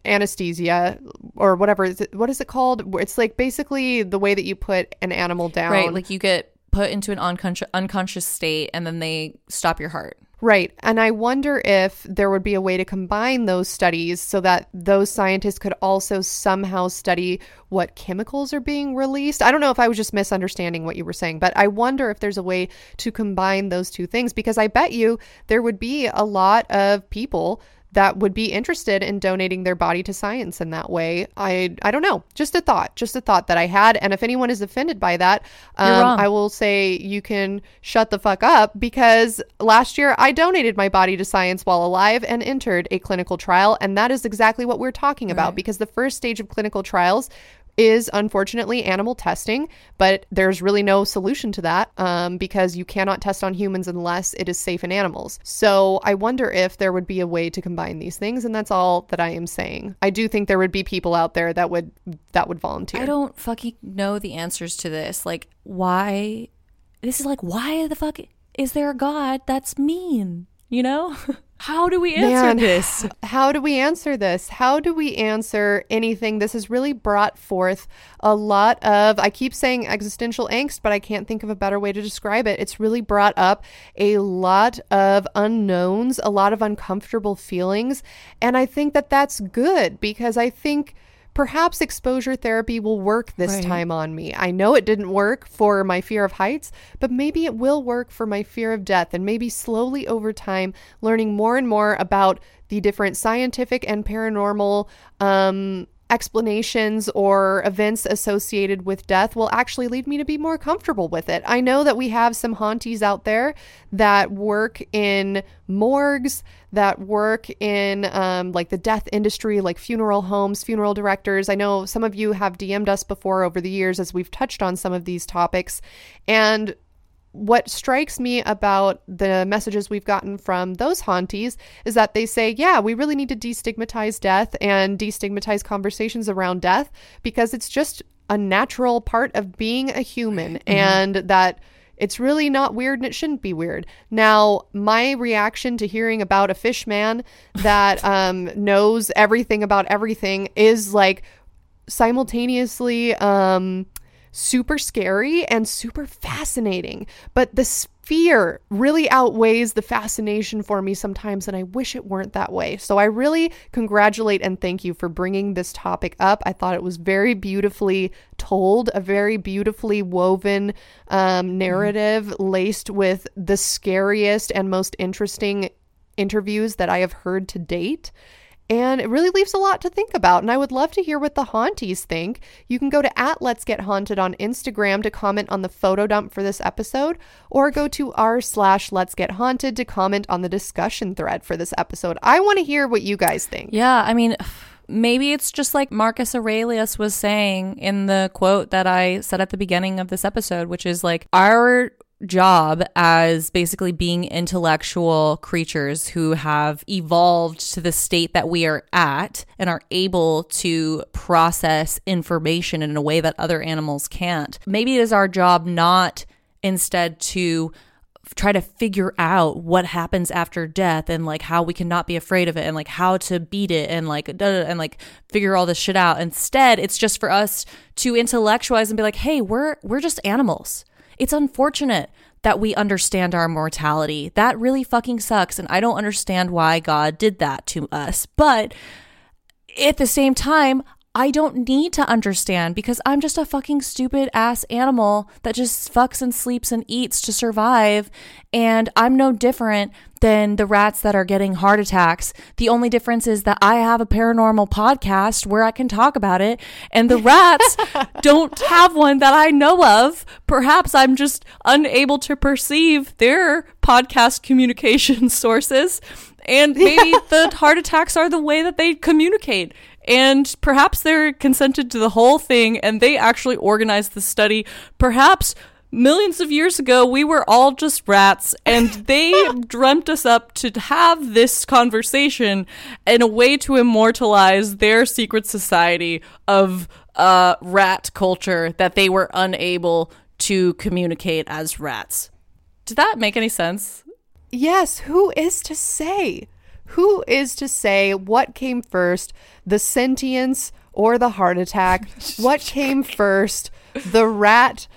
anesthesia or whatever. Is it, what is it called? It's like basically the way that you put an animal down. Right. Like you get put into an unconscious, unconscious state and then they stop your heart. Right. And I wonder if there would be a way to combine those studies so that those scientists could also somehow study what chemicals are being released. I don't know if I was just misunderstanding what you were saying, but I wonder if there's a way to combine those two things because I bet you there would be a lot of people that would be interested in donating their body to science in that way. I I don't know. Just a thought. Just a thought that I had. And if anyone is offended by that, um, I will say you can shut the fuck up because last year I donated my body to science while alive and entered a clinical trial. And that is exactly what we're talking about Right. because the first stage of clinical trials is unfortunately animal testing, but there's really no solution to that um, because you cannot test on humans unless it is safe in animals. So I wonder if there would be a way to combine these things, and that's all that I am saying. I do think there would be people out there that would that would volunteer. I don't fucking know the answers to this. Like, why? This is like, why the fuck is there a God that's mean? You know? *laughs* How do we answer Man, this? How do we answer this? How do we answer anything? This has really brought forth a lot of, I keep saying existential angst, but I can't think of a better way to describe it. It's really brought up a lot of unknowns, a lot of uncomfortable feelings. And I think that that's good because I think perhaps exposure therapy will work this Right. time on me. I know it didn't work for my fear of heights, but maybe it will work for my fear of death. And maybe slowly over time, learning more and more about the different scientific and paranormal um, explanations or events associated with death will actually lead me to be more comfortable with it. I know that we have some haunties out there that work in morgues, that work in um, like the death industry, like funeral homes, funeral directors. I know some of you have DM'd us before over the years as we've touched on some of these topics. And what strikes me about the messages we've gotten from those haunties is that they say, yeah, we really need to destigmatize death and destigmatize conversations around death because it's just a natural part of being a human *laughs* and that it's really not weird and it shouldn't be weird. Now, my reaction to hearing about a fish man *laughs* that um, knows everything about everything is like simultaneously um super scary and super fascinating. But the fear really outweighs the fascination for me sometimes and i wish it weren't that way. So i really congratulate and thank you for bringing this topic up. I thought it was very beautifully told a very beautifully woven um, narrative laced with the scariest and most interesting interviews that i have heard to date and it really leaves a lot to think about. And I would love to hear what the haunties think. You can go to at Let's Get Haunted on Instagram to comment on the photo dump for this episode, or go to r slash Let's Get Haunted to comment on the discussion thread for this episode. I want to hear what you guys think. Yeah, I mean, maybe it's just like Marcus Aurelius was saying in the quote that I said at the beginning of this episode, which is like our job as basically being intellectual creatures who have evolved to the state that we are at and are able to process information in a way that other animals can't. Maybe it is our job not instead to try to figure out what happens after death and like how we cannot be afraid of it and like how to beat it and like and like figure all this shit out. Instead, it's just for us to intellectualize and be like, "Hey, we're we're just animals. It's unfortunate that we understand our mortality. That really fucking sucks. And I don't understand why God did that to us. But at the same time, I don't need to understand because I'm just a fucking stupid ass animal that just fucks and sleeps and eats to survive. And I'm no different than the rats that are getting heart attacks. The only difference is that I have a paranormal podcast where I can talk about it, and the rats *laughs* don't have one that I know of. Perhaps I'm just unable to perceive their podcast communication *laughs* sources. And maybe the heart attacks are the way that they communicate and perhaps they're consented to the whole thing and they actually organized the study. Perhaps millions of years ago we were all just rats and *laughs* they dreamt us up to have this conversation in a way to immortalize their secret society of uh, rat culture that they were unable to communicate as rats. Did that make any sense? Yes, who is to say? Who is to say what came first, the sentience or the heart attack? *laughs* what came first, the rat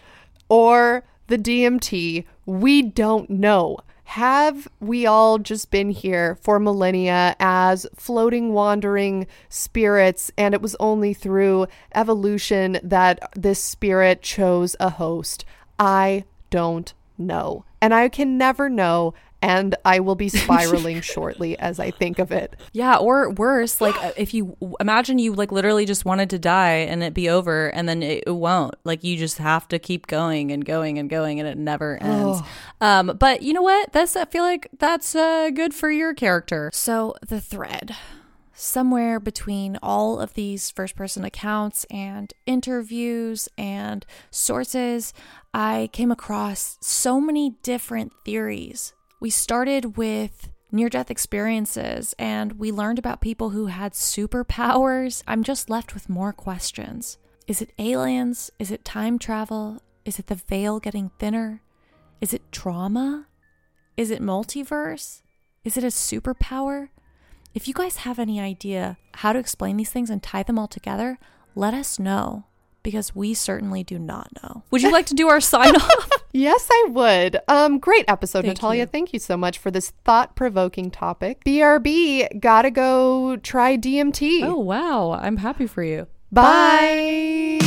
or the DMT? We don't know. Have we all just been here for millennia as floating, wandering spirits, and it was only through evolution that this spirit chose a host? I don't know. And I can never know and I will be *laughs* spiraling shortly as I think of it. Yeah, or worse, like uh, if you imagine you like literally just wanted to die and it be over and then it, it won't. Like you just have to keep going and going and going and it never ends. Oh. Um but you know what? That's I feel like that's uh good for your character. So the thread somewhere between all of these first person accounts and interviews and sources, I came across so many different theories we started with near death experiences and we learned about people who had superpowers. I'm just left with more questions. Is it aliens? Is it time travel? Is it the veil getting thinner? Is it trauma? Is it multiverse? Is it a superpower? If you guys have any idea how to explain these things and tie them all together, let us know because we certainly do not know. Would you like to do our sign off? *laughs* yes, I would. Um, great episode, Thank Natalia. You. Thank you so much for this thought provoking topic. BRB, gotta go try DMT. Oh, wow. I'm happy for you. Bye. Bye.